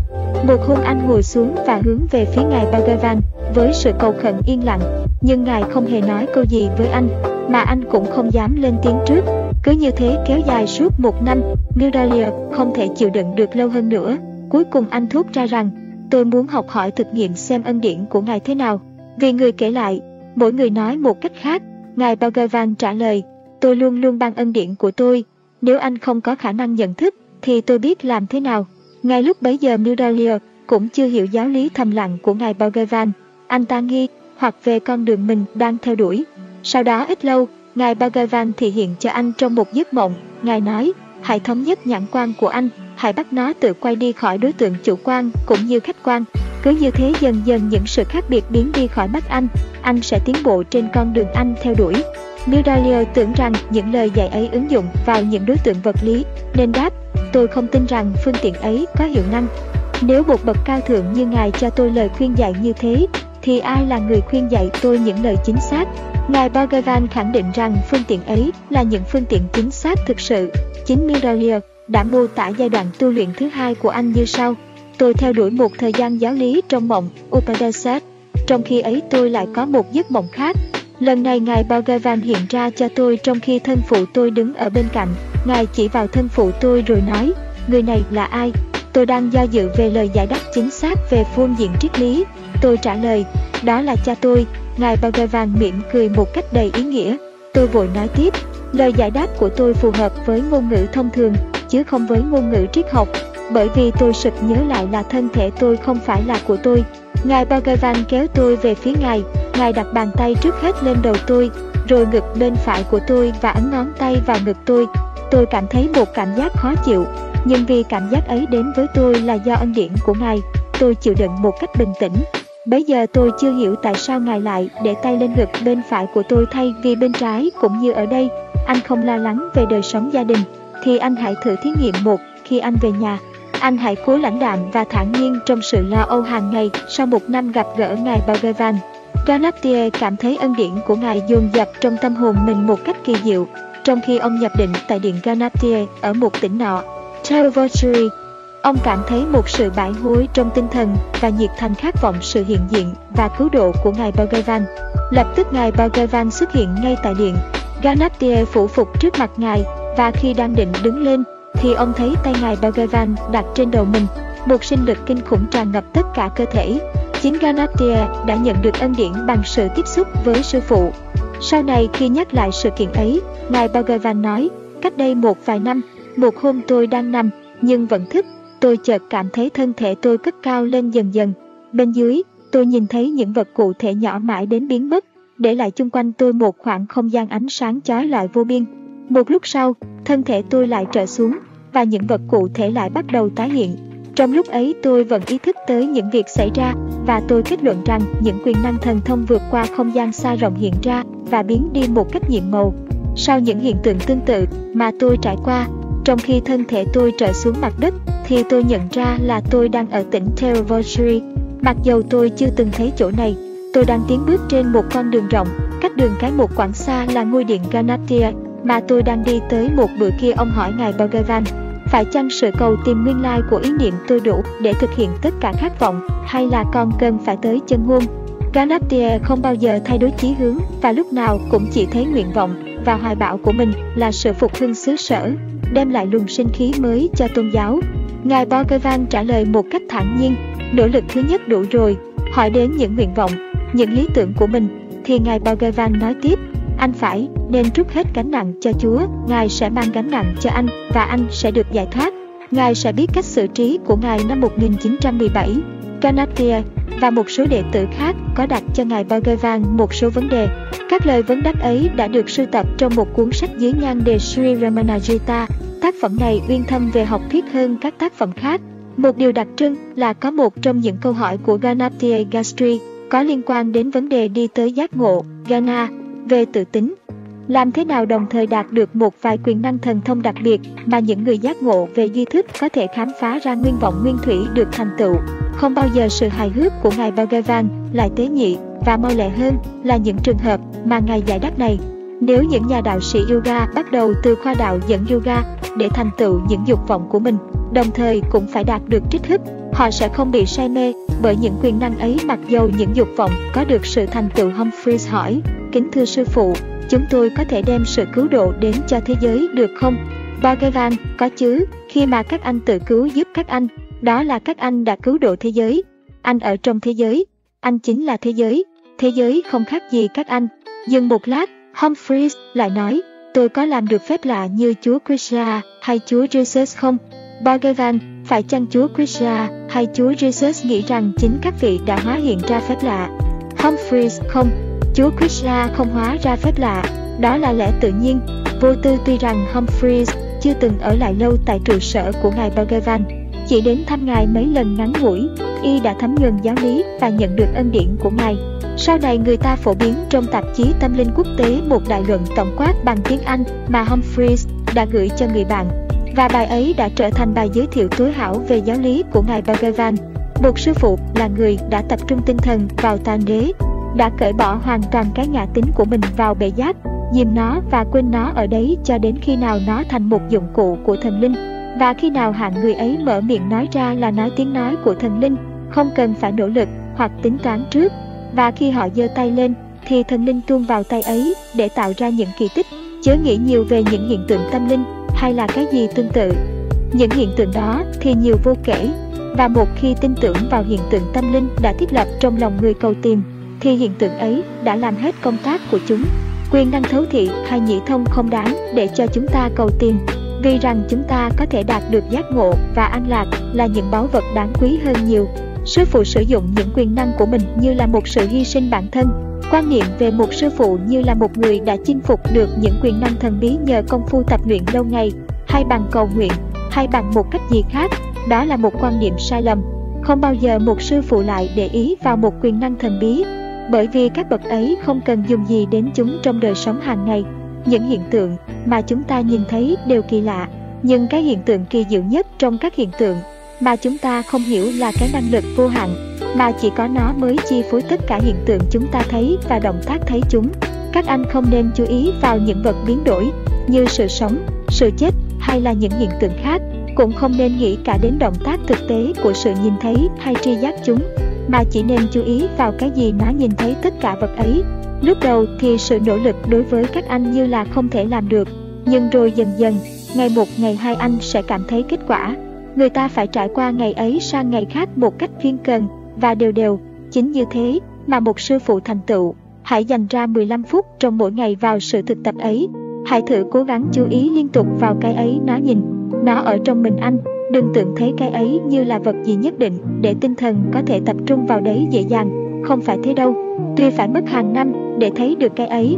Một hôm anh ngồi xuống và hướng về phía ngài Bhagavan với sự cầu khẩn yên lặng, nhưng ngài không hề nói câu gì với anh, mà anh cũng không dám lên tiếng trước. Cứ như thế kéo dài suốt một năm, Mildalier không thể chịu đựng được lâu hơn nữa. Cuối cùng anh thốt ra rằng, tôi muốn học hỏi thực nghiệm xem ân điển của ngài thế nào. Vì người kể lại, mỗi người nói một cách khác, ngài Bhagavan trả lời, tôi luôn luôn ban ân điển của tôi, nếu anh không có khả năng nhận thức, thì tôi biết làm thế nào. Ngay lúc bấy giờ Mildalier cũng chưa hiểu giáo lý thầm lặng của ngài Bhagavan, anh ta nghi hoặc về con đường mình đang theo đuổi. Sau đó ít lâu, ngài Bhagavan thể hiện cho anh trong một giấc mộng, ngài nói, hãy thống nhất nhãn quan của anh, hãy bắt nó tự quay đi khỏi đối tượng chủ quan cũng như khách quan. Cứ như thế dần dần những sự khác biệt biến đi khỏi mắt anh, anh sẽ tiến bộ trên con đường anh theo đuổi. Mildalier tưởng rằng những lời dạy ấy ứng dụng vào những đối tượng vật lý, nên đáp, tôi không tin rằng phương tiện ấy có hiệu năng. Nếu một bậc cao thượng như ngài cho tôi lời khuyên dạy như thế, thì ai là người khuyên dạy tôi những lời chính xác? Ngài Bhagavan khẳng định rằng phương tiện ấy là những phương tiện chính xác thực sự. Chính Miralia đã mô tả giai đoạn tu luyện thứ hai của anh như sau. Tôi theo đuổi một thời gian giáo lý trong mộng Upadesat, trong khi ấy tôi lại có một giấc mộng khác. Lần này Ngài Bhagavan hiện ra cho tôi trong khi thân phụ tôi đứng ở bên cạnh. Ngài chỉ vào thân phụ tôi rồi nói, người này là ai? Tôi đang do dự về lời giải đáp chính xác về phương diện triết lý. Tôi trả lời, đó là cha tôi. Ngài Bhagavan mỉm cười một cách đầy ý nghĩa. Tôi vội nói tiếp, lời giải đáp của tôi phù hợp với ngôn ngữ thông thường, chứ không với ngôn ngữ triết học, bởi vì tôi sực nhớ lại là thân thể tôi không phải là của tôi. Ngài Bhagavan kéo tôi về phía Ngài, Ngài đặt bàn tay trước hết lên đầu tôi, rồi ngực bên phải của tôi và ấn ngón tay vào ngực tôi. Tôi cảm thấy một cảm giác khó chịu, nhưng vì cảm giác ấy đến với tôi là do ân điển của Ngài, tôi chịu đựng một cách bình tĩnh. Bây giờ tôi chưa hiểu tại sao Ngài lại để tay lên ngực bên phải của tôi thay vì bên trái cũng như ở đây. Anh không lo lắng về đời sống gia đình, thì anh hãy thử thí nghiệm một khi anh về nhà. Anh hãy cố lãnh đạm và thản nhiên trong sự lo âu hàng ngày sau một năm gặp gỡ Ngài Bhagavan. Galatier cảm thấy ân điển của Ngài dồn dập trong tâm hồn mình một cách kỳ diệu, trong khi ông nhập định tại điện Ganaptier ở một tỉnh nọ, Terravotri. Ông cảm thấy một sự bãi hối trong tinh thần và nhiệt thành khát vọng sự hiện diện và cứu độ của Ngài Bhagavan. Lập tức Ngài Bhagavan xuất hiện ngay tại điện. Ganaptier phủ phục trước mặt Ngài và khi đang định đứng lên, thì ông thấy tay ngài Bhagavan đặt trên đầu mình, một sinh lực kinh khủng tràn ngập tất cả cơ thể. Chính Ganaptier đã nhận được ân điển bằng sự tiếp xúc với sư phụ. Sau này khi nhắc lại sự kiện ấy, ngài Bhagavan nói, cách đây một vài năm, một hôm tôi đang nằm, nhưng vẫn thức, tôi chợt cảm thấy thân thể tôi cất cao lên dần dần. Bên dưới, tôi nhìn thấy những vật cụ thể nhỏ mãi đến biến mất, để lại chung quanh tôi một khoảng không gian ánh sáng chói lại vô biên. Một lúc sau, thân thể tôi lại trở xuống và những vật cụ thể lại bắt đầu tái hiện. Trong lúc ấy tôi vẫn ý thức tới những việc xảy ra và tôi kết luận rằng những quyền năng thần thông vượt qua không gian xa rộng hiện ra và biến đi một cách nhiệm màu. Sau những hiện tượng tương tự mà tôi trải qua, trong khi thân thể tôi trở xuống mặt đất, thì tôi nhận ra là tôi đang ở tỉnh Terravotri. Mặc dầu tôi chưa từng thấy chỗ này, tôi đang tiến bước trên một con đường rộng, cách đường cái một quãng xa là ngôi điện Ganatia mà tôi đang đi tới một bữa kia ông hỏi ngài Bhagavan, phải chăng sự cầu tìm nguyên lai của ý niệm tôi đủ để thực hiện tất cả khát vọng, hay là con cần phải tới chân ngôn? Ganaptier không bao giờ thay đổi chí hướng và lúc nào cũng chỉ thấy nguyện vọng và hoài bão của mình là sự phục hưng xứ sở, đem lại luồng sinh khí mới cho tôn giáo. Ngài Bhagavan trả lời một cách thản nhiên, nỗ lực thứ nhất đủ rồi, hỏi đến những nguyện vọng, những lý tưởng của mình, thì Ngài Bhagavan nói tiếp, anh phải nên trút hết gánh nặng cho Chúa, Ngài sẽ mang gánh nặng cho anh và anh sẽ được giải thoát. Ngài sẽ biết cách xử trí của Ngài năm 1917. ganatia và một số đệ tử khác có đặt cho Ngài Bhagavan một số vấn đề. Các lời vấn đáp ấy đã được sưu tập trong một cuốn sách dưới nhan đề Sri Ramanajita. Tác phẩm này uyên thâm về học thuyết hơn các tác phẩm khác. Một điều đặc trưng là có một trong những câu hỏi của ganatia Gastri có liên quan đến vấn đề đi tới giác ngộ, Gana, về tự tính. Làm thế nào đồng thời đạt được một vài quyền năng thần thông đặc biệt mà những người giác ngộ về duy thức có thể khám phá ra nguyên vọng nguyên thủy được thành tựu. Không bao giờ sự hài hước của Ngài Bhagavan lại tế nhị, và mau lẹ hơn là những trường hợp mà Ngài giải đáp này. Nếu những nhà đạo sĩ yoga bắt đầu từ khoa đạo dẫn yoga để thành tựu những dục vọng của mình, đồng thời cũng phải đạt được trích thức, họ sẽ không bị say mê bởi những quyền năng ấy mặc dầu những dục vọng có được sự thành tựu Humphreys hỏi, kính thưa sư phụ, chúng tôi có thể đem sự cứu độ đến cho thế giới được không? Bhagavan, có chứ, khi mà các anh tự cứu giúp các anh, đó là các anh đã cứu độ thế giới. Anh ở trong thế giới, anh chính là thế giới, thế giới không khác gì các anh. Dừng một lát, Humphreys lại nói, tôi có làm được phép lạ như Chúa Krishna hay Chúa Jesus không? Bhagavan, phải chăng Chúa Krishna hay Chúa Jesus nghĩ rằng chính các vị đã hóa hiện ra phép lạ? Humphreys, không, Chúa Krishna không hóa ra phép lạ, đó là lẽ tự nhiên. Vô tư tuy rằng Humphreys chưa từng ở lại lâu tại trụ sở của ngài Bhagavan, chỉ đến thăm ngài mấy lần ngắn ngủi, y đã thấm nhuần giáo lý và nhận được ân điển của ngài. Sau này người ta phổ biến trong tạp chí Tâm linh quốc tế một đại luận tổng quát bằng tiếng Anh mà Humphreys đã gửi cho người bạn, và bài ấy đã trở thành bài giới thiệu tối hảo về giáo lý của ngài Bhagavan. Một sư phụ là người đã tập trung tinh thần vào tàn đế, đã cởi bỏ hoàn toàn cái ngã tính của mình vào bể giác, dìm nó và quên nó ở đấy cho đến khi nào nó thành một dụng cụ của thần linh. Và khi nào hạng người ấy mở miệng nói ra là nói tiếng nói của thần linh, không cần phải nỗ lực hoặc tính toán trước. Và khi họ giơ tay lên, thì thần linh tuôn vào tay ấy để tạo ra những kỳ tích. Chớ nghĩ nhiều về những hiện tượng tâm linh hay là cái gì tương tự. Những hiện tượng đó thì nhiều vô kể, và một khi tin tưởng vào hiện tượng tâm linh đã thiết lập trong lòng người cầu tìm, thì hiện tượng ấy đã làm hết công tác của chúng. Quyền năng thấu thị hay nhị thông không đáng để cho chúng ta cầu tìm, vì rằng chúng ta có thể đạt được giác ngộ và an lạc là những báu vật đáng quý hơn nhiều. Sư phụ sử dụng những quyền năng của mình như là một sự hy sinh bản thân. Quan niệm về một sư phụ như là một người đã chinh phục được những quyền năng thần bí nhờ công phu tập luyện lâu ngày, hay bằng cầu nguyện, hay bằng một cách gì khác, đó là một quan niệm sai lầm. Không bao giờ một sư phụ lại để ý vào một quyền năng thần bí, bởi vì các bậc ấy không cần dùng gì đến chúng trong đời sống hàng ngày. Những hiện tượng mà chúng ta nhìn thấy đều kỳ lạ, nhưng cái hiện tượng kỳ diệu nhất trong các hiện tượng mà chúng ta không hiểu là cái năng lực vô hạn mà chỉ có nó mới chi phối tất cả hiện tượng chúng ta thấy và động tác thấy chúng. Các anh không nên chú ý vào những vật biến đổi như sự sống, sự chết hay là những hiện tượng khác, cũng không nên nghĩ cả đến động tác thực tế của sự nhìn thấy hay tri giác chúng, mà chỉ nên chú ý vào cái gì nó nhìn thấy tất cả vật ấy. Lúc đầu thì sự nỗ lực đối với các anh như là không thể làm được, nhưng rồi dần dần, ngày một ngày hai anh sẽ cảm thấy kết quả. Người ta phải trải qua ngày ấy sang ngày khác một cách chuyên cần và đều đều. Chính như thế mà một sư phụ thành tựu. Hãy dành ra 15 phút trong mỗi ngày vào sự thực tập ấy. Hãy thử cố gắng chú ý liên tục vào cái ấy nó nhìn. Nó ở trong mình anh. Đừng tưởng thấy cái ấy như là vật gì nhất định để tinh thần có thể tập trung vào đấy dễ dàng. Không phải thế đâu. Tuy phải mất hàng năm để thấy được cái ấy.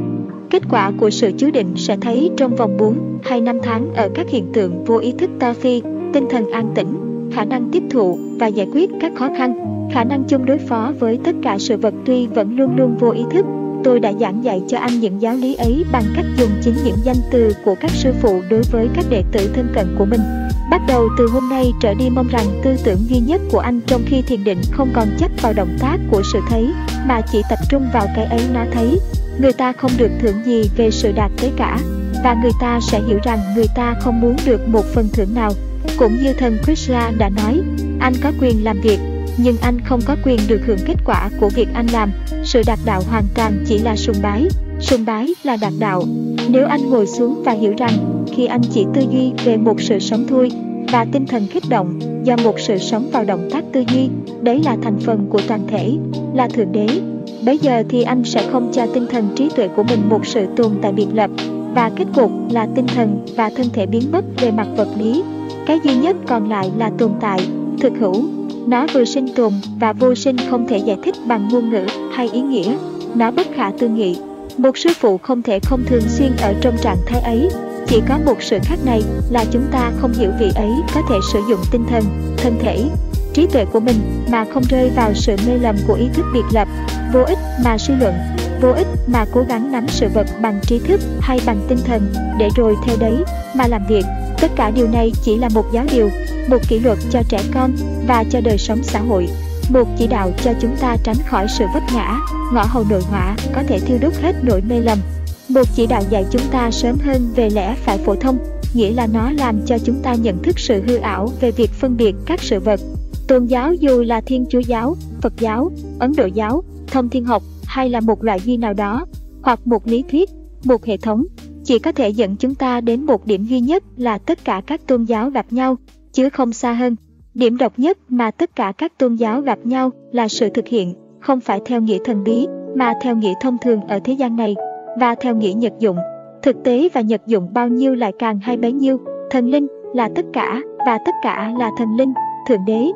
Kết quả của sự chứa định sẽ thấy trong vòng 4 hay 5 tháng ở các hiện tượng vô ý thức ta phi tinh thần an tĩnh, khả năng tiếp thụ và giải quyết các khó khăn, khả năng chung đối phó với tất cả sự vật tuy vẫn luôn luôn vô ý thức. Tôi đã giảng dạy cho anh những giáo lý ấy bằng cách dùng chính những danh từ của các sư phụ đối với các đệ tử thân cận của mình. Bắt đầu từ hôm nay trở đi mong rằng tư tưởng duy nhất của anh trong khi thiền định không còn chấp vào động tác của sự thấy, mà chỉ tập trung vào cái ấy nó thấy. Người ta không được thưởng gì về sự đạt tới cả, và người ta sẽ hiểu rằng người ta không muốn được một phần thưởng nào cũng như thần Krishna đã nói, anh có quyền làm việc, nhưng anh không có quyền được hưởng kết quả của việc anh làm. Sự đạt đạo hoàn toàn chỉ là sùng bái, sùng bái là đạt đạo. Nếu anh ngồi xuống và hiểu rằng, khi anh chỉ tư duy về một sự sống thôi, và tinh thần kích động do một sự sống vào động tác tư duy, đấy là thành phần của toàn thể, là Thượng Đế. Bây giờ thì anh sẽ không cho tinh thần trí tuệ của mình một sự tồn tại biệt lập, và kết cục là tinh thần và thân thể biến mất về mặt vật lý cái duy nhất còn lại là tồn tại, thực hữu. Nó vừa sinh tồn và vô sinh không thể giải thích bằng ngôn ngữ hay ý nghĩa. Nó bất khả tư nghị. Một sư phụ không thể không thường xuyên ở trong trạng thái ấy. Chỉ có một sự khác này là chúng ta không hiểu vị ấy có thể sử dụng tinh thần, thân thể, trí tuệ của mình mà không rơi vào sự mê lầm của ý thức biệt lập, vô ích mà suy luận, vô ích mà cố gắng nắm sự vật bằng trí thức hay bằng tinh thần để rồi theo đấy mà làm việc Tất cả điều này chỉ là một giáo điều, một kỷ luật cho trẻ con và cho đời sống xã hội, một chỉ đạo cho chúng ta tránh khỏi sự vấp ngã, ngõ hầu nội họa có thể thiêu đốt hết nỗi mê lầm. Một chỉ đạo dạy chúng ta sớm hơn về lẽ phải phổ thông, nghĩa là nó làm cho chúng ta nhận thức sự hư ảo về việc phân biệt các sự vật. Tôn giáo dù là Thiên Chúa giáo, Phật giáo, Ấn Độ giáo, thông thiên học hay là một loại duy nào đó, hoặc một lý thuyết, một hệ thống, chỉ có thể dẫn chúng ta đến một điểm duy nhất là tất cả các tôn giáo gặp nhau, chứ không xa hơn. Điểm độc nhất mà tất cả các tôn giáo gặp nhau là sự thực hiện, không phải theo nghĩa thần bí, mà theo nghĩa thông thường ở thế gian này, và theo nghĩa nhật dụng. Thực tế và nhật dụng bao nhiêu lại càng hay bấy nhiêu, thần linh là tất cả, và tất cả là thần linh, thượng đế.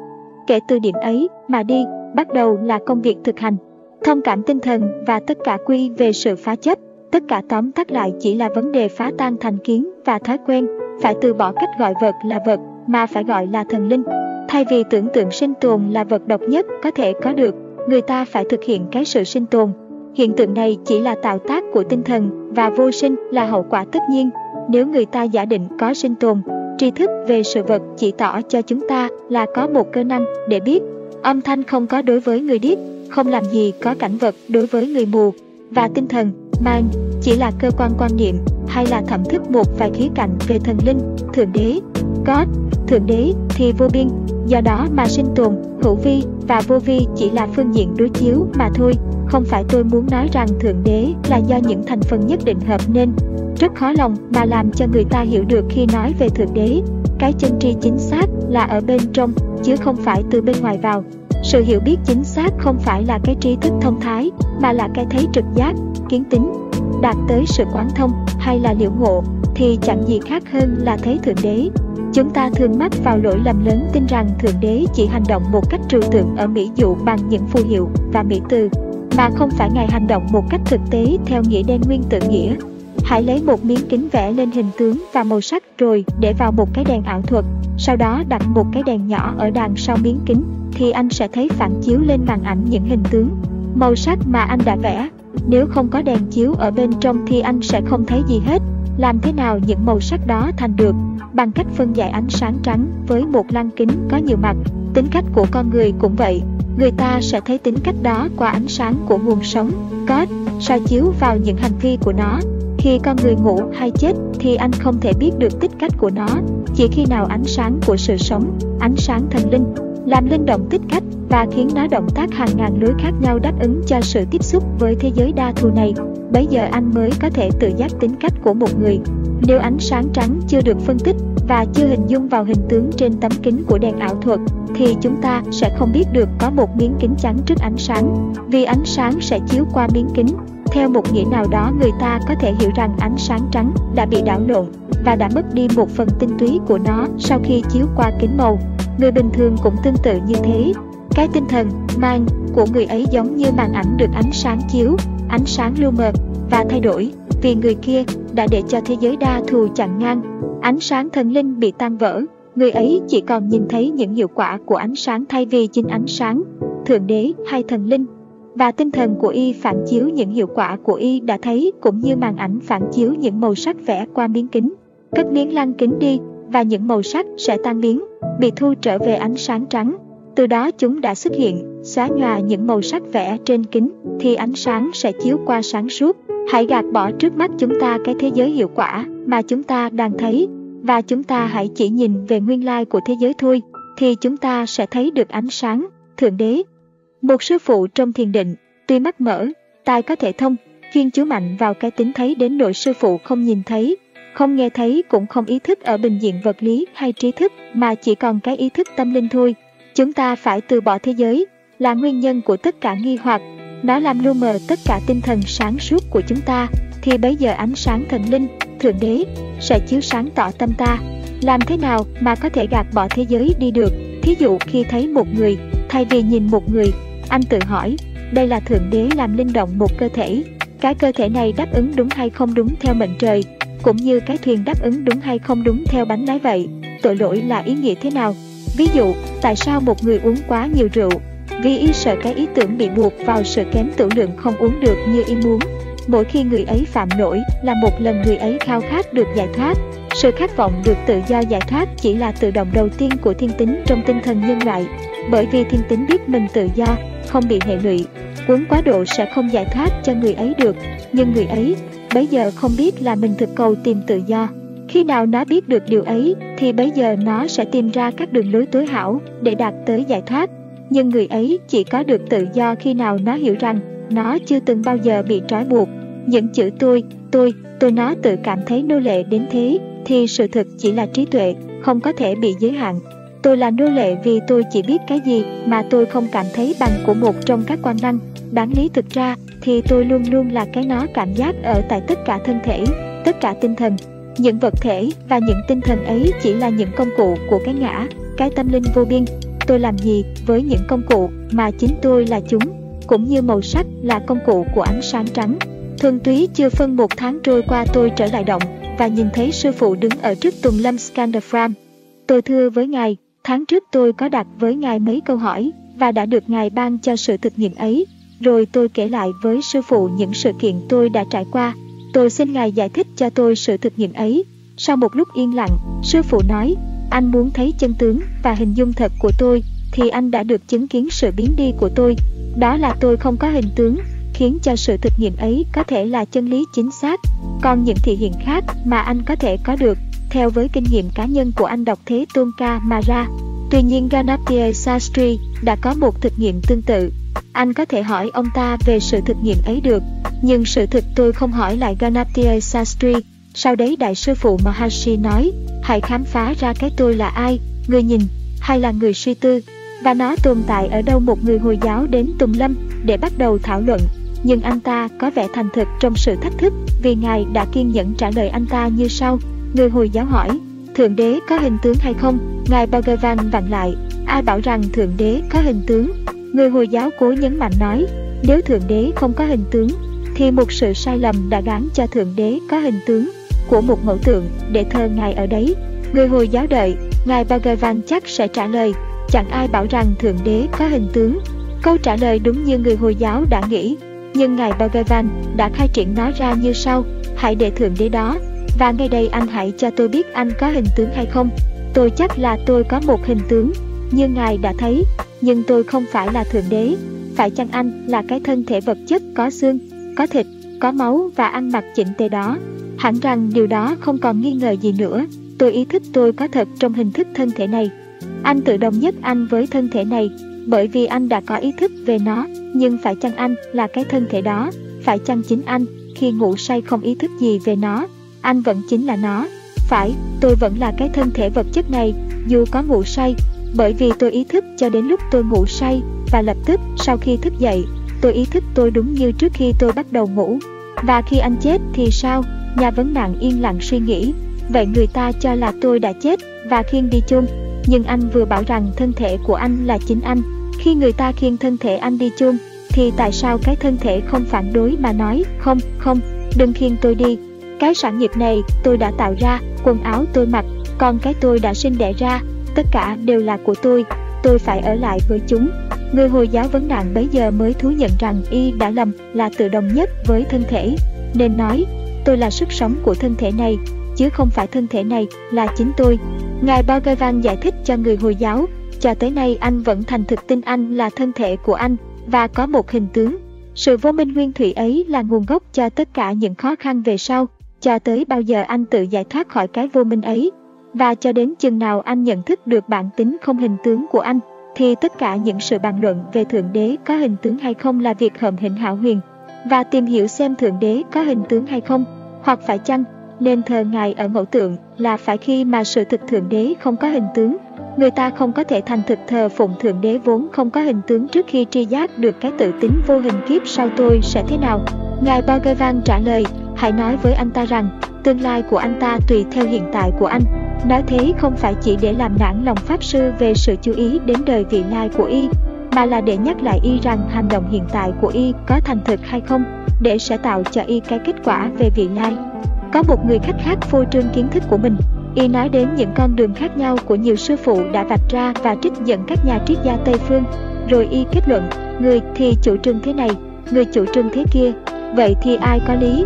Kể từ điểm ấy mà đi, bắt đầu là công việc thực hành. Thông cảm tinh thần và tất cả quy về sự phá chấp, Tất cả tóm tắt lại chỉ là vấn đề phá tan thành kiến và thói quen, phải từ bỏ cách gọi vật là vật mà phải gọi là thần linh. Thay vì tưởng tượng sinh tồn là vật độc nhất có thể có được, người ta phải thực hiện cái sự sinh tồn. Hiện tượng này chỉ là tạo tác của tinh thần và vô sinh là hậu quả tất nhiên. Nếu người ta giả định có sinh tồn, tri thức về sự vật chỉ tỏ cho chúng ta là có một cơ năng để biết. Âm thanh không có đối với người điếc, không làm gì có cảnh vật đối với người mù, và tinh thần Mind chỉ là cơ quan quan niệm hay là thẩm thức một vài khía cạnh về thần linh, thượng đế, God, thượng đế thì vô biên, do đó mà sinh tồn, hữu vi và vô vi chỉ là phương diện đối chiếu mà thôi, không phải tôi muốn nói rằng Thượng Đế là do những thành phần nhất định hợp nên. Rất khó lòng mà làm cho người ta hiểu được khi nói về Thượng Đế. Cái chân tri chính xác là ở bên trong, chứ không phải từ bên ngoài vào. Sự hiểu biết chính xác không phải là cái trí thức thông thái, mà là cái thấy trực giác, kiến tính, đạt tới sự quán thông hay là liễu ngộ, thì chẳng gì khác hơn là thấy Thượng Đế. Chúng ta thường mắc vào lỗi lầm lớn tin rằng Thượng Đế chỉ hành động một cách trừu tượng ở Mỹ dụ bằng những phù hiệu và mỹ từ, mà không phải Ngài hành động một cách thực tế theo nghĩa đen nguyên tự nghĩa. Hãy lấy một miếng kính vẽ lên hình tướng và màu sắc rồi để vào một cái đèn ảo thuật, sau đó đặt một cái đèn nhỏ ở đằng sau miếng kính, thì anh sẽ thấy phản chiếu lên màn ảnh những hình tướng, màu sắc mà anh đã vẽ. Nếu không có đèn chiếu ở bên trong thì anh sẽ không thấy gì hết. Làm thế nào những màu sắc đó thành được? Bằng cách phân giải ánh sáng trắng với một lăng kính có nhiều mặt. Tính cách của con người cũng vậy. Người ta sẽ thấy tính cách đó qua ánh sáng của nguồn sống, God, soi chiếu vào những hành vi của nó. Khi con người ngủ hay chết thì anh không thể biết được tích cách của nó, chỉ khi nào ánh sáng của sự sống, ánh sáng thần linh, làm linh động tích cách và khiến nó động tác hàng ngàn lối khác nhau đáp ứng cho sự tiếp xúc với thế giới đa thù này. Bấy giờ anh mới có thể tự giác tính cách của một người. Nếu ánh sáng trắng chưa được phân tích và chưa hình dung vào hình tướng trên tấm kính của đèn ảo thuật, thì chúng ta sẽ không biết được có một miếng kính trắng trước ánh sáng, vì ánh sáng sẽ chiếu qua miếng kính. Theo một nghĩa nào đó người ta có thể hiểu rằng ánh sáng trắng đã bị đảo lộn và đã mất đi một phần tinh túy của nó sau khi chiếu qua kính màu. Người bình thường cũng tương tự như thế. Cái tinh thần, mang, của người ấy giống như màn ảnh được ánh sáng chiếu, ánh sáng lưu mờ và thay đổi, vì người kia đã để cho thế giới đa thù chặn ngang. Ánh sáng thần linh bị tan vỡ, người ấy chỉ còn nhìn thấy những hiệu quả của ánh sáng thay vì chính ánh sáng, thượng đế hay thần linh. Và tinh thần của y phản chiếu những hiệu quả của y đã thấy cũng như màn ảnh phản chiếu những màu sắc vẽ qua miếng kính. Cất miếng lăng kính đi và những màu sắc sẽ tan biến, bị thu trở về ánh sáng trắng. Từ đó chúng đã xuất hiện, xóa nhòa những màu sắc vẽ trên kính, thì ánh sáng sẽ chiếu qua sáng suốt. Hãy gạt bỏ trước mắt chúng ta cái thế giới hiệu quả mà chúng ta đang thấy, và chúng ta hãy chỉ nhìn về nguyên lai của thế giới thôi, thì chúng ta sẽ thấy được ánh sáng, Thượng Đế. Một sư phụ trong thiền định, tuy mắt mở, tai có thể thông, chuyên chú mạnh vào cái tính thấy đến nỗi sư phụ không nhìn thấy, không nghe thấy cũng không ý thức ở bình diện vật lý hay trí thức mà chỉ còn cái ý thức tâm linh thôi. Chúng ta phải từ bỏ thế giới, là nguyên nhân của tất cả nghi hoặc. Nó làm lu mờ tất cả tinh thần sáng suốt của chúng ta, thì bấy giờ ánh sáng thần linh, thượng đế, sẽ chiếu sáng tỏ tâm ta. Làm thế nào mà có thể gạt bỏ thế giới đi được? Thí dụ khi thấy một người, thay vì nhìn một người, anh tự hỏi, đây là thượng đế làm linh động một cơ thể. Cái cơ thể này đáp ứng đúng hay không đúng theo mệnh trời, cũng như cái thuyền đáp ứng đúng hay không đúng theo bánh lái vậy. Tội lỗi là ý nghĩa thế nào? Ví dụ, tại sao một người uống quá nhiều rượu? Vì y sợ cái ý tưởng bị buộc vào sự kém tử lượng không uống được như y muốn. Mỗi khi người ấy phạm lỗi là một lần người ấy khao khát được giải thoát. Sự khát vọng được tự do giải thoát chỉ là tự động đầu tiên của thiên tính trong tinh thần nhân loại. Bởi vì thiên tính biết mình tự do, không bị hệ lụy. Uống quá độ sẽ không giải thoát cho người ấy được, nhưng người ấy bấy giờ không biết là mình thực cầu tìm tự do. Khi nào nó biết được điều ấy, thì bấy giờ nó sẽ tìm ra các đường lối tối hảo để đạt tới giải thoát. Nhưng người ấy chỉ có được tự do khi nào nó hiểu rằng nó chưa từng bao giờ bị trói buộc. Những chữ tôi, tôi, tôi nó tự cảm thấy nô lệ đến thế, thì sự thực chỉ là trí tuệ, không có thể bị giới hạn. Tôi là nô lệ vì tôi chỉ biết cái gì mà tôi không cảm thấy bằng của một trong các quan năng. Đáng lý thực ra thì tôi luôn luôn là cái nó cảm giác ở tại tất cả thân thể, tất cả tinh thần. Những vật thể và những tinh thần ấy chỉ là những công cụ của cái ngã, cái tâm linh vô biên. Tôi làm gì với những công cụ mà chính tôi là chúng, cũng như màu sắc là công cụ của ánh sáng trắng. Thuần túy chưa phân một tháng trôi qua tôi trở lại động và nhìn thấy sư phụ đứng ở trước Tùng Lâm Scandafram. Tôi thưa với ngài, tháng trước tôi có đặt với ngài mấy câu hỏi và đã được ngài ban cho sự thực nghiệm ấy rồi tôi kể lại với sư phụ những sự kiện tôi đã trải qua. Tôi xin Ngài giải thích cho tôi sự thực nghiệm ấy. Sau một lúc yên lặng, sư phụ nói, anh muốn thấy chân tướng và hình dung thật của tôi, thì anh đã được chứng kiến sự biến đi của tôi. Đó là tôi không có hình tướng, khiến cho sự thực nghiệm ấy có thể là chân lý chính xác. Còn những thị hiện khác mà anh có thể có được, theo với kinh nghiệm cá nhân của anh đọc Thế Tôn Ca mà ra. Tuy nhiên Ganaptier Sastri đã có một thực nghiệm tương tự anh có thể hỏi ông ta về sự thực nghiệm ấy được. Nhưng sự thực tôi không hỏi lại Ganaptiya Sastri. Sau đấy đại sư phụ Maharshi nói, hãy khám phá ra cái tôi là ai, người nhìn, hay là người suy tư, và nó tồn tại ở đâu một người Hồi giáo đến Tùng Lâm để bắt đầu thảo luận. Nhưng anh ta có vẻ thành thực trong sự thách thức vì Ngài đã kiên nhẫn trả lời anh ta như sau. Người Hồi giáo hỏi, Thượng Đế có hình tướng hay không? Ngài Bhagavan vặn lại, ai bảo rằng Thượng Đế có hình tướng? Người Hồi giáo cố nhấn mạnh nói, nếu Thượng Đế không có hình tướng, thì một sự sai lầm đã gán cho Thượng Đế có hình tướng của một mẫu tượng để thờ Ngài ở đấy. Người Hồi giáo đợi, Ngài Bhagavan chắc sẽ trả lời, chẳng ai bảo rằng Thượng Đế có hình tướng. Câu trả lời đúng như người Hồi giáo đã nghĩ, nhưng Ngài Bhagavan đã khai triển nó ra như sau, hãy để Thượng Đế đó, và ngay đây anh hãy cho tôi biết anh có hình tướng hay không. Tôi chắc là tôi có một hình tướng, như Ngài đã thấy, nhưng tôi không phải là Thượng Đế. Phải chăng anh là cái thân thể vật chất có xương, có thịt, có máu và ăn mặc chỉnh tề đó? Hẳn rằng điều đó không còn nghi ngờ gì nữa. Tôi ý thức tôi có thật trong hình thức thân thể này. Anh tự đồng nhất anh với thân thể này, bởi vì anh đã có ý thức về nó, nhưng phải chăng anh là cái thân thể đó? Phải chăng chính anh, khi ngủ say không ý thức gì về nó, anh vẫn chính là nó? Phải, tôi vẫn là cái thân thể vật chất này, dù có ngủ say, bởi vì tôi ý thức cho đến lúc tôi ngủ say, và lập tức sau khi thức dậy, tôi ý thức tôi đúng như trước khi tôi bắt đầu ngủ. Và khi anh chết thì sao? Nhà vấn nạn yên lặng suy nghĩ. Vậy người ta cho là tôi đã chết và khiêng đi chôn. Nhưng anh vừa bảo rằng thân thể của anh là chính anh. Khi người ta khiêng thân thể anh đi chôn, thì tại sao cái thân thể không phản đối mà nói không, không, đừng khiêng tôi đi. Cái sản nghiệp này tôi đã tạo ra, quần áo tôi mặc, còn cái tôi đã sinh đẻ ra, tất cả đều là của tôi, tôi phải ở lại với chúng. Người Hồi giáo vấn nạn bấy giờ mới thú nhận rằng y đã lầm là tự đồng nhất với thân thể, nên nói, tôi là sức sống của thân thể này, chứ không phải thân thể này là chính tôi. Ngài Bhagavan giải thích cho người Hồi giáo, cho tới nay anh vẫn thành thực tin anh là thân thể của anh và có một hình tướng. Sự vô minh nguyên thủy ấy là nguồn gốc cho tất cả những khó khăn về sau, cho tới bao giờ anh tự giải thoát khỏi cái vô minh ấy. Và cho đến chừng nào anh nhận thức được bản tính không hình tướng của anh, thì tất cả những sự bàn luận về Thượng Đế có hình tướng hay không là việc hợm hình hảo huyền. Và tìm hiểu xem Thượng Đế có hình tướng hay không, hoặc phải chăng nên thờ Ngài ở mẫu tượng là phải khi mà sự thực Thượng Đế không có hình tướng. Người ta không có thể thành thực thờ phụng Thượng Đế vốn không có hình tướng trước khi tri giác được cái tự tính vô hình kiếp sau tôi sẽ thế nào. Ngài Bhagavan trả lời, hãy nói với anh ta rằng, tương lai của anh ta tùy theo hiện tại của anh. Nói thế không phải chỉ để làm nản lòng Pháp Sư về sự chú ý đến đời vị lai của y, mà là để nhắc lại y rằng hành động hiện tại của y có thành thực hay không, để sẽ tạo cho y cái kết quả về vị lai. Có một người khách khác phô trương kiến thức của mình, y nói đến những con đường khác nhau của nhiều sư phụ đã vạch ra và trích dẫn các nhà triết gia Tây Phương, rồi y kết luận, người thì chủ trương thế này, người chủ trương thế kia, vậy thì ai có lý?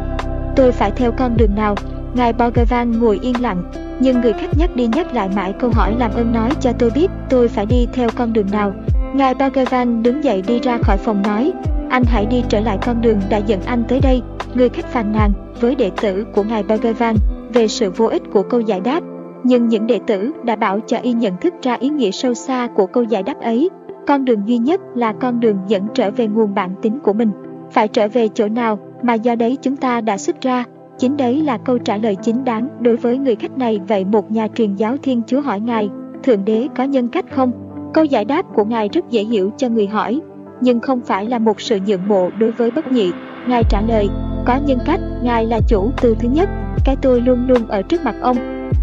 Tôi phải theo con đường nào? Ngài Bhagavan ngồi yên lặng, nhưng người khách nhắc đi nhắc lại mãi câu hỏi làm ơn nói cho tôi biết tôi phải đi theo con đường nào. Ngài Bhagavan đứng dậy đi ra khỏi phòng nói, anh hãy đi trở lại con đường đã dẫn anh tới đây. Người khách phàn nàn với đệ tử của Ngài Bhagavan về sự vô ích của câu giải đáp. Nhưng những đệ tử đã bảo cho y nhận thức ra ý nghĩa sâu xa của câu giải đáp ấy. Con đường duy nhất là con đường dẫn trở về nguồn bản tính của mình. Phải trở về chỗ nào mà do đấy chúng ta đã xuất ra. Chính đấy là câu trả lời chính đáng đối với người khách này. Vậy một nhà truyền giáo Thiên Chúa hỏi Ngài, Thượng Đế có nhân cách không? Câu giải đáp của Ngài rất dễ hiểu cho người hỏi, nhưng không phải là một sự nhượng bộ đối với bất nhị. Ngài trả lời, có nhân cách, Ngài là chủ từ thứ nhất, cái tôi luôn luôn ở trước mặt ông.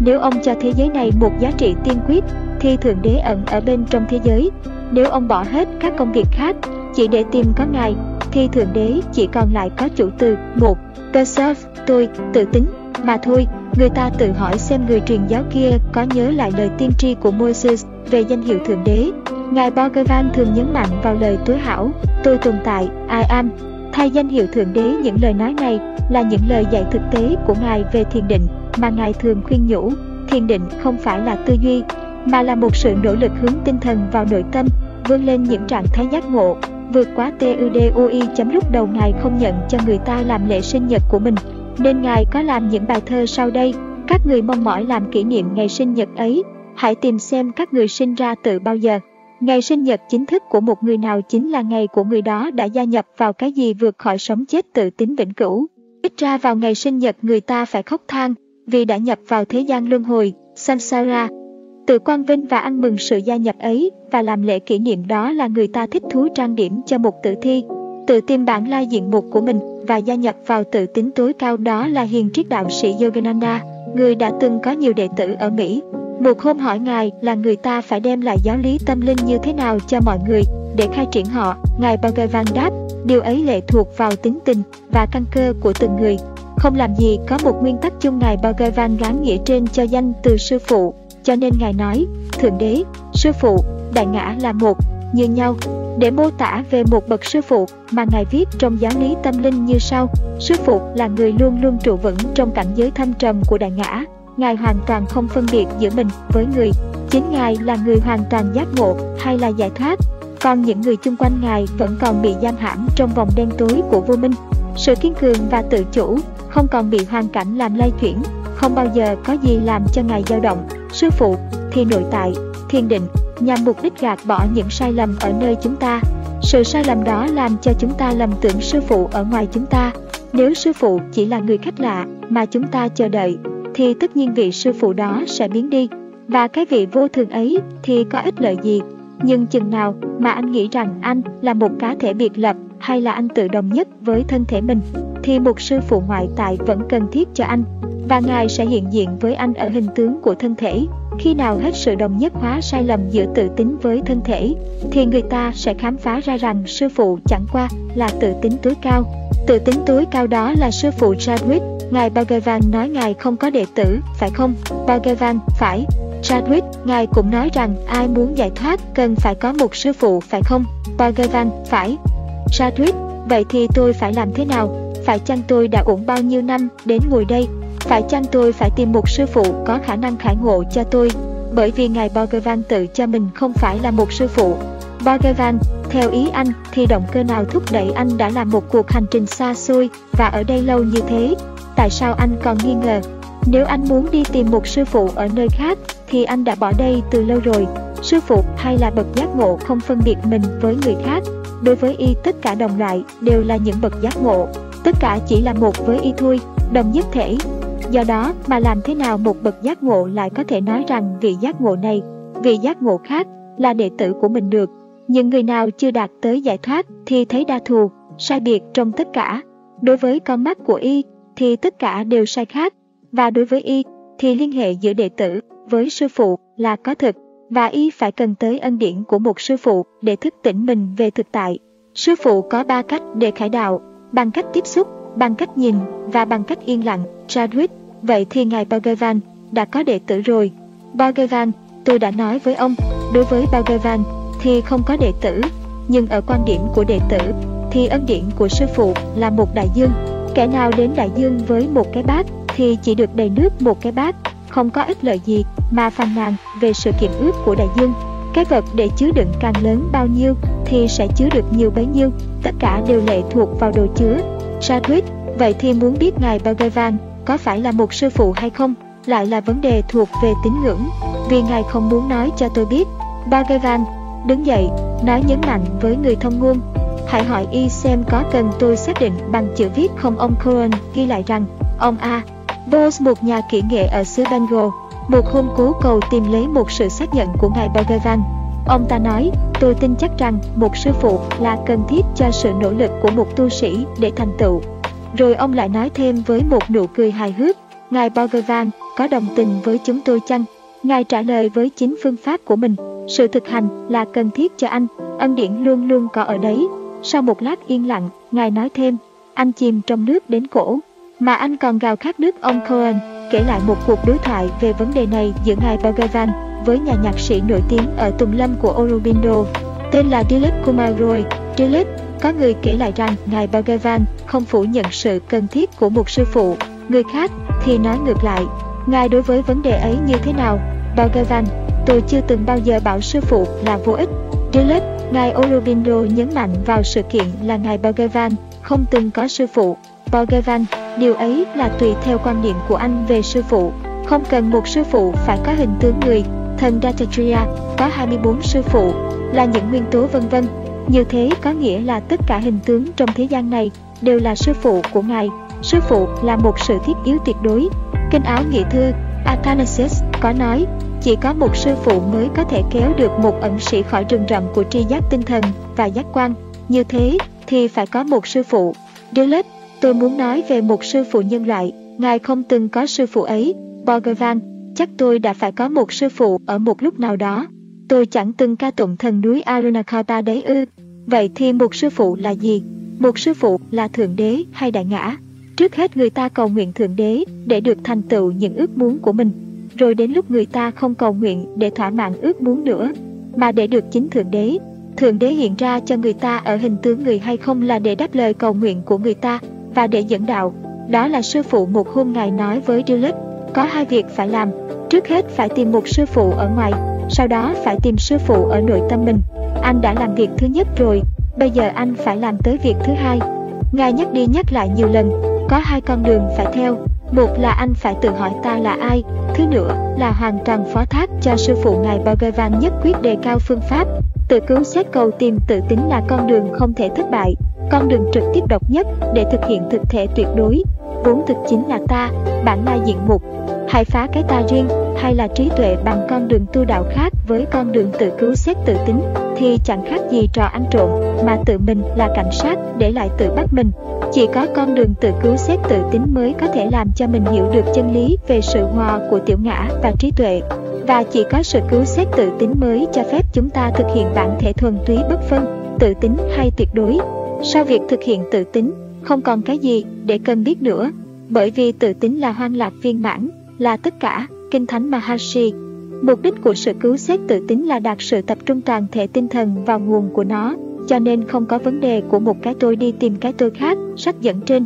Nếu ông cho thế giới này một giá trị tiên quyết, thì Thượng Đế ẩn ở bên trong thế giới. Nếu ông bỏ hết các công việc khác, chỉ để tìm có Ngài, thì Thượng Đế chỉ còn lại có chủ từ một, cơ serve, tôi, tự tính, mà thôi. Người ta tự hỏi xem người truyền giáo kia có nhớ lại lời tiên tri của Moses về danh hiệu Thượng Đế. Ngài Bhagavan thường nhấn mạnh vào lời tối hảo, tôi tồn tại, I am. Thay danh hiệu Thượng Đế những lời nói này là những lời dạy thực tế của Ngài về thiền định mà Ngài thường khuyên nhủ. Thiền định không phải là tư duy, mà là một sự nỗ lực hướng tinh thần vào nội tâm, vươn lên những trạng thái giác ngộ, vượt quá TUDUI chấm lúc đầu Ngài không nhận cho người ta làm lễ sinh nhật của mình, nên Ngài có làm những bài thơ sau đây. Các người mong mỏi làm kỷ niệm ngày sinh nhật ấy, hãy tìm xem các người sinh ra từ bao giờ. Ngày sinh nhật chính thức của một người nào chính là ngày của người đó đã gia nhập vào cái gì vượt khỏi sống chết tự tính vĩnh cửu. Ít ra vào ngày sinh nhật người ta phải khóc than vì đã nhập vào thế gian luân hồi, samsara. Tự quang vinh và ăn mừng sự gia nhập ấy và làm lễ kỷ niệm đó là người ta thích thú trang điểm cho một tử thi, tự tìm bản lai diện mục của mình và gia nhập vào tự tính tối cao đó là hiền triết đạo sĩ Yogananda, người đã từng có nhiều đệ tử ở Mỹ. Một hôm hỏi Ngài là người ta phải đem lại giáo lý tâm linh như thế nào cho mọi người để khai triển họ. Ngài Bhagavan đáp, điều ấy lệ thuộc vào tính tình và căn cơ của từng người. Không làm gì có một nguyên tắc chung Ngài Bhagavan gán nghĩa trên cho danh từ sư phụ, cho nên Ngài nói, Thượng Đế, Sư Phụ, Đại Ngã là một, như nhau. Để mô tả về một bậc sư phụ mà Ngài viết trong giáo lý tâm linh như sau, sư phụ là người luôn luôn trụ vững trong cảnh giới thâm trầm của đại ngã. Ngài hoàn toàn không phân biệt giữa mình với người. Chính Ngài là người hoàn toàn giác ngộ hay là giải thoát, còn những người chung quanh Ngài vẫn còn bị giam hãm trong vòng đen tối của vô minh. Sự kiên cường và tự chủ không còn bị hoàn cảnh làm lay chuyển, không bao giờ có gì làm cho Ngài dao động. Sư phụ thì nội tại, thiền định nhằm mục đích gạt bỏ những sai lầm ở nơi chúng ta. Sự sai lầm đó làm cho chúng ta lầm tưởng sư phụ ở ngoài chúng ta. Nếu sư phụ chỉ là người khách lạ mà chúng ta chờ đợi, thì tất nhiên vị sư phụ đó sẽ biến đi. Và cái vị vô thường ấy thì có ích lợi gì? Nhưng chừng nào mà anh nghĩ rằng anh là một cá thể biệt lập hay là anh tự đồng nhất với thân thể mình, thì một sư phụ ngoại tại vẫn cần thiết cho anh. Và Ngài sẽ hiện diện với anh ở hình tướng của thân thể, khi nào hết sự đồng nhất hóa sai lầm giữa tự tính với thân thể, thì người ta sẽ khám phá ra rằng sư phụ chẳng qua là tự tính tối cao. Tự tính tối cao đó là sư phụ Chadwick. Ngài Bhagavan nói Ngài không có đệ tử, phải không? Bhagavan, phải. Chadwick, Ngài cũng nói rằng ai muốn giải thoát cần phải có một sư phụ, phải không? Bhagavan, phải. Chadwick, vậy thì tôi phải làm thế nào? Phải chăng tôi đã uổng bao nhiêu năm đến ngồi đây phải chăng tôi phải tìm một sư phụ có khả năng khải ngộ cho tôi? Bởi vì Ngài Bhagavan tự cho mình không phải là một sư phụ. Bhagavan, theo ý anh thì động cơ nào thúc đẩy anh đã làm một cuộc hành trình xa xôi và ở đây lâu như thế? Tại sao anh còn nghi ngờ? Nếu anh muốn đi tìm một sư phụ ở nơi khác thì anh đã bỏ đây từ lâu rồi. Sư phụ hay là bậc giác ngộ không phân biệt mình với người khác. Đối với y tất cả đồng loại đều là những bậc giác ngộ. Tất cả chỉ là một với y thôi, đồng nhất thể, Do đó mà làm thế nào một bậc giác ngộ lại có thể nói rằng vị giác ngộ này, vị giác ngộ khác là đệ tử của mình được. Những người nào chưa đạt tới giải thoát thì thấy đa thù, sai biệt trong tất cả. Đối với con mắt của y thì tất cả đều sai khác. Và đối với y thì liên hệ giữa đệ tử với sư phụ là có thực và y phải cần tới ân điển của một sư phụ để thức tỉnh mình về thực tại. Sư phụ có ba cách để khải đạo, bằng cách tiếp xúc, bằng cách nhìn và bằng cách yên lặng. Chadwick Vậy thì ngài Bhagavan đã có đệ tử rồi. Bhagavan, tôi đã nói với ông, đối với Bhagavan thì không có đệ tử, nhưng ở quan điểm của đệ tử thì ân điển của sư phụ là một đại dương. Kẻ nào đến đại dương với một cái bát thì chỉ được đầy nước một cái bát, không có ích lợi gì mà phàn nàn về sự kiện ướp của đại dương. Cái vật để chứa đựng càng lớn bao nhiêu thì sẽ chứa được nhiều bấy nhiêu, tất cả đều lệ thuộc vào đồ chứa. Sadwit, vậy thì muốn biết ngài Bhagavan có phải là một sư phụ hay không? Lại là vấn đề thuộc về tín ngưỡng. Vì ngài không muốn nói cho tôi biết. Bhagavan đứng dậy nói nhấn mạnh với người thông ngôn. Hãy hỏi y xem có cần tôi xác định bằng chữ viết không? Ông Cohen ghi lại rằng ông A Bose một nhà kỹ nghệ ở xứ Bengal một hôm cố cầu tìm lấy một sự xác nhận của ngài Bhagavan ông ta nói tôi tin chắc rằng một sư phụ là cần thiết cho sự nỗ lực của một tu sĩ để thành tựu rồi ông lại nói thêm với một nụ cười hài hước, Ngài Bhagavan có đồng tình với chúng tôi chăng? Ngài trả lời với chính phương pháp của mình, sự thực hành là cần thiết cho anh, ân điển luôn luôn có ở đấy. Sau một lát yên lặng, Ngài nói thêm, anh chìm trong nước đến cổ, mà anh còn gào khát nước ông Cohen, kể lại một cuộc đối thoại về vấn đề này giữa Ngài Bhagavan với nhà nhạc sĩ nổi tiếng ở Tùng Lâm của Aurobindo, tên là Dilip Kumar Roy. Dilip có người kể lại rằng Ngài Bhagavan không phủ nhận sự cần thiết của một sư phụ, người khác thì nói ngược lại. Ngài đối với vấn đề ấy như thế nào? Bhagavan, tôi chưa từng bao giờ bảo sư phụ là vô ích. Dilip, Ngài Aurobindo nhấn mạnh vào sự kiện là Ngài Bhagavan không từng có sư phụ. Borgevan, điều ấy là tùy theo quan điểm của anh về sư phụ. Không cần một sư phụ phải có hình tướng người. Thần Dattatreya có 24 sư phụ, là những nguyên tố vân vân. Như thế có nghĩa là tất cả hình tướng trong thế gian này đều là sư phụ của Ngài. Sư phụ là một sự thiết yếu tuyệt đối. Kinh áo nghị thư Athanasius có nói, chỉ có một sư phụ mới có thể kéo được một ẩn sĩ khỏi rừng rậm của tri giác tinh thần và giác quan. Như thế thì phải có một sư phụ. Dillard, tôi muốn nói về một sư phụ nhân loại. Ngài không từng có sư phụ ấy. Bhagavan, chắc tôi đã phải có một sư phụ ở một lúc nào đó. Tôi chẳng từng ca tụng thần núi Arunachala đấy ư. Vậy thì một sư phụ là gì? Một sư phụ là Thượng Đế hay Đại Ngã? Trước hết người ta cầu nguyện Thượng Đế để được thành tựu những ước muốn của mình. Rồi đến lúc người ta không cầu nguyện để thỏa mãn ước muốn nữa, mà để được chính Thượng Đế. Thượng Đế hiện ra cho người ta ở hình tướng người hay không là để đáp lời cầu nguyện của người ta và để dẫn đạo. Đó là sư phụ một hôm Ngài nói với Dilip, có hai việc phải làm. Trước hết phải tìm một sư phụ ở ngoài, sau đó phải tìm sư phụ ở nội tâm mình. Anh đã làm việc thứ nhất rồi, bây giờ anh phải làm tới việc thứ hai. Ngài nhắc đi nhắc lại nhiều lần, có hai con đường phải theo. Một là anh phải tự hỏi ta là ai, thứ nữa là hoàn toàn phó thác cho sư phụ Ngài Bhagavan nhất quyết đề cao phương pháp. Tự cứu xét cầu tìm tự tính là con đường không thể thất bại, con đường trực tiếp độc nhất để thực hiện thực thể tuyệt đối. Vốn thực chính là ta, bản lai diện mục. Hãy phá cái ta riêng hay là trí tuệ bằng con đường tu đạo khác với con đường tự cứu xét tự tính thì chẳng khác gì trò ăn trộm mà tự mình là cảnh sát để lại tự bắt mình. Chỉ có con đường tự cứu xét tự tính mới có thể làm cho mình hiểu được chân lý về sự hòa của tiểu ngã và trí tuệ. Và chỉ có sự cứu xét tự tính mới cho phép chúng ta thực hiện bản thể thuần túy bất phân, tự tính hay tuyệt đối. Sau việc thực hiện tự tính, không còn cái gì để cần biết nữa, bởi vì tự tính là hoang lạc viên mãn, là tất cả, Kinh Thánh Maharshi. Mục đích của sự cứu xét tự tính là đạt sự tập trung toàn thể tinh thần vào nguồn của nó, cho nên không có vấn đề của một cái tôi đi tìm cái tôi khác, sách dẫn trên.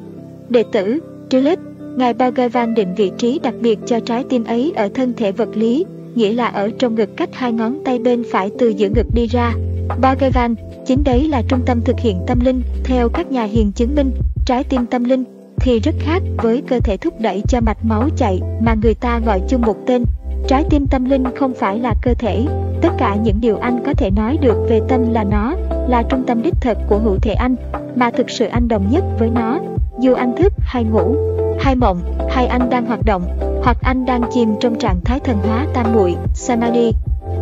Đệ tử, Trilith, Ngài Bhagavan định vị trí đặc biệt cho trái tim ấy ở thân thể vật lý, nghĩa là ở trong ngực cách hai ngón tay bên phải từ giữa ngực đi ra. Bhagavan, chính đấy là trung tâm thực hiện tâm linh, theo các nhà hiền chứng minh, trái tim tâm linh thì rất khác với cơ thể thúc đẩy cho mạch máu chạy mà người ta gọi chung một tên. Trái tim tâm linh không phải là cơ thể, tất cả những điều anh có thể nói được về tâm là nó, là trung tâm đích thực của hữu thể anh, mà thực sự anh đồng nhất với nó, dù anh thức hay ngủ, hay mộng, hay anh đang hoạt động, hoặc anh đang chìm trong trạng thái thần hóa tam muội, samadhi.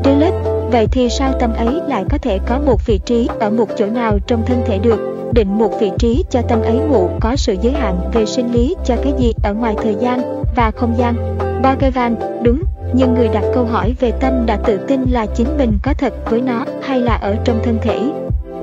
Duluth, vậy thì sao tâm ấy lại có thể có một vị trí ở một chỗ nào trong thân thể được? định một vị trí cho tâm ấy ngụ có sự giới hạn về sinh lý cho cái gì ở ngoài thời gian và không gian. Bhagavan, đúng, nhưng người đặt câu hỏi về tâm đã tự tin là chính mình có thật với nó hay là ở trong thân thể.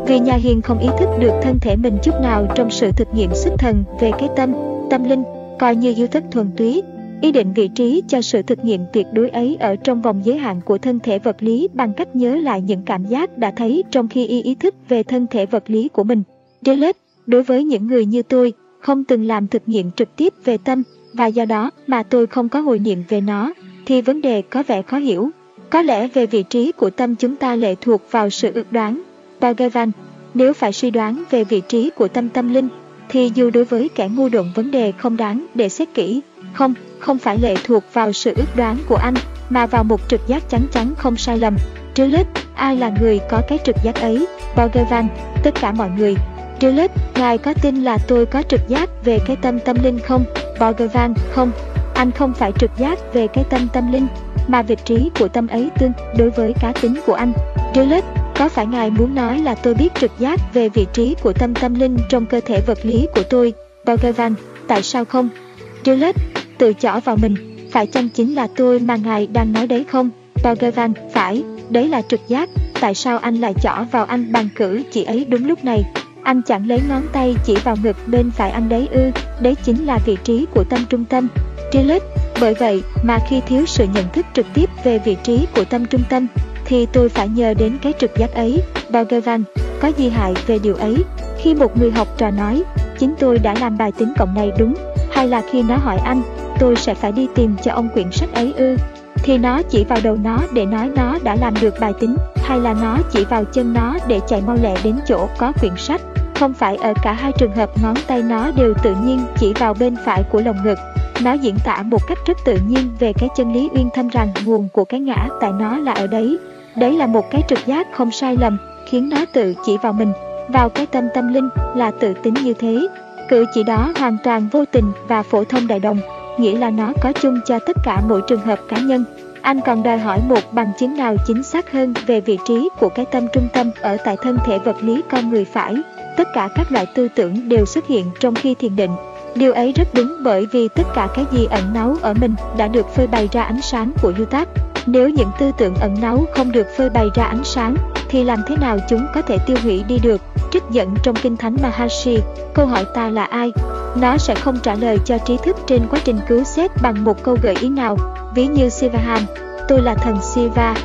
Vì nhà hiền không ý thức được thân thể mình chút nào trong sự thực nghiệm xuất thần về cái tâm, tâm linh, coi như yêu thức thuần túy, ý định vị trí cho sự thực nghiệm tuyệt đối ấy ở trong vòng giới hạn của thân thể vật lý bằng cách nhớ lại những cảm giác đã thấy trong khi y ý thức về thân thể vật lý của mình. Dillard, đối với những người như tôi, không từng làm thực nghiệm trực tiếp về tâm và do đó mà tôi không có hồi niệm về nó, thì vấn đề có vẻ khó hiểu. Có lẽ về vị trí của tâm chúng ta lệ thuộc vào sự ước đoán. Bhagavan, nếu phải suy đoán về vị trí của tâm tâm linh, thì dù đối với kẻ ngu độn vấn đề không đáng để xét kỹ, không, không phải lệ thuộc vào sự ước đoán của anh, mà vào một trực giác chắn chắn không sai lầm. Trước hết, ai là người có cái trực giác ấy? Bhagavan, tất cả mọi người, Duluth, ngài có tin là tôi có trực giác về cái tâm tâm linh không? Bhagavan, không. Anh không phải trực giác về cái tâm tâm linh, mà vị trí của tâm ấy tương đối với cá tính của anh. Duluth, có phải ngài muốn nói là tôi biết trực giác về vị trí của tâm tâm linh trong cơ thể vật lý của tôi? Bhagavan, tại sao không? Duluth, tự chỏ vào mình, phải chăng chính là tôi mà ngài đang nói đấy không? Bhagavan, phải, đấy là trực giác, tại sao anh lại chỏ vào anh bằng cử chỉ ấy đúng lúc này? Anh chẳng lấy ngón tay chỉ vào ngực bên phải anh đấy ư, đấy chính là vị trí của tâm trung tâm. Trilith, bởi vậy mà khi thiếu sự nhận thức trực tiếp về vị trí của tâm trung tâm, thì tôi phải nhờ đến cái trực giác ấy. Bhagavan, có gì hại về điều ấy? Khi một người học trò nói, chính tôi đã làm bài tính cộng này đúng, hay là khi nó hỏi anh, tôi sẽ phải đi tìm cho ông quyển sách ấy ư, thì nó chỉ vào đầu nó để nói nó đã làm được bài tính, hay là nó chỉ vào chân nó để chạy mau lẹ đến chỗ có quyển sách. Không phải ở cả hai trường hợp ngón tay nó đều tự nhiên chỉ vào bên phải của lồng ngực. Nó diễn tả một cách rất tự nhiên về cái chân lý uyên thâm rằng nguồn của cái ngã tại nó là ở đấy. Đấy là một cái trực giác không sai lầm, khiến nó tự chỉ vào mình, vào cái tâm tâm linh là tự tính như thế. Cử chỉ đó hoàn toàn vô tình và phổ thông đại đồng, nghĩa là nó có chung cho tất cả mỗi trường hợp cá nhân. Anh còn đòi hỏi một bằng chứng nào chính xác hơn về vị trí của cái tâm trung tâm ở tại thân thể vật lý con người phải. Tất cả các loại tư tưởng đều xuất hiện trong khi thiền định. Điều ấy rất đúng bởi vì tất cả cái gì ẩn náu ở mình đã được phơi bày ra ánh sáng của Yutak. Nếu những tư tưởng ẩn náu không được phơi bày ra ánh sáng, thì làm thế nào chúng có thể tiêu hủy đi được? Trích dẫn trong Kinh Thánh mahashi câu hỏi ta là ai? Nó sẽ không trả lời cho trí thức trên quá trình cứu xét bằng một câu gợi ý nào, ví như Sivahan, tôi là thần Siva.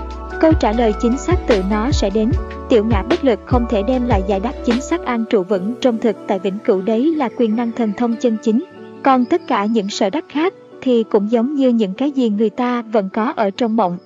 Câu trả lời chính xác tự nó sẽ đến. Tiểu ngã bất lực không thể đem lại giải đáp chính xác an trụ vững trong thực tại vĩnh cửu đấy là quyền năng thần thông chân chính. Còn tất cả những sở đắc khác thì cũng giống như những cái gì người ta vẫn có ở trong mộng.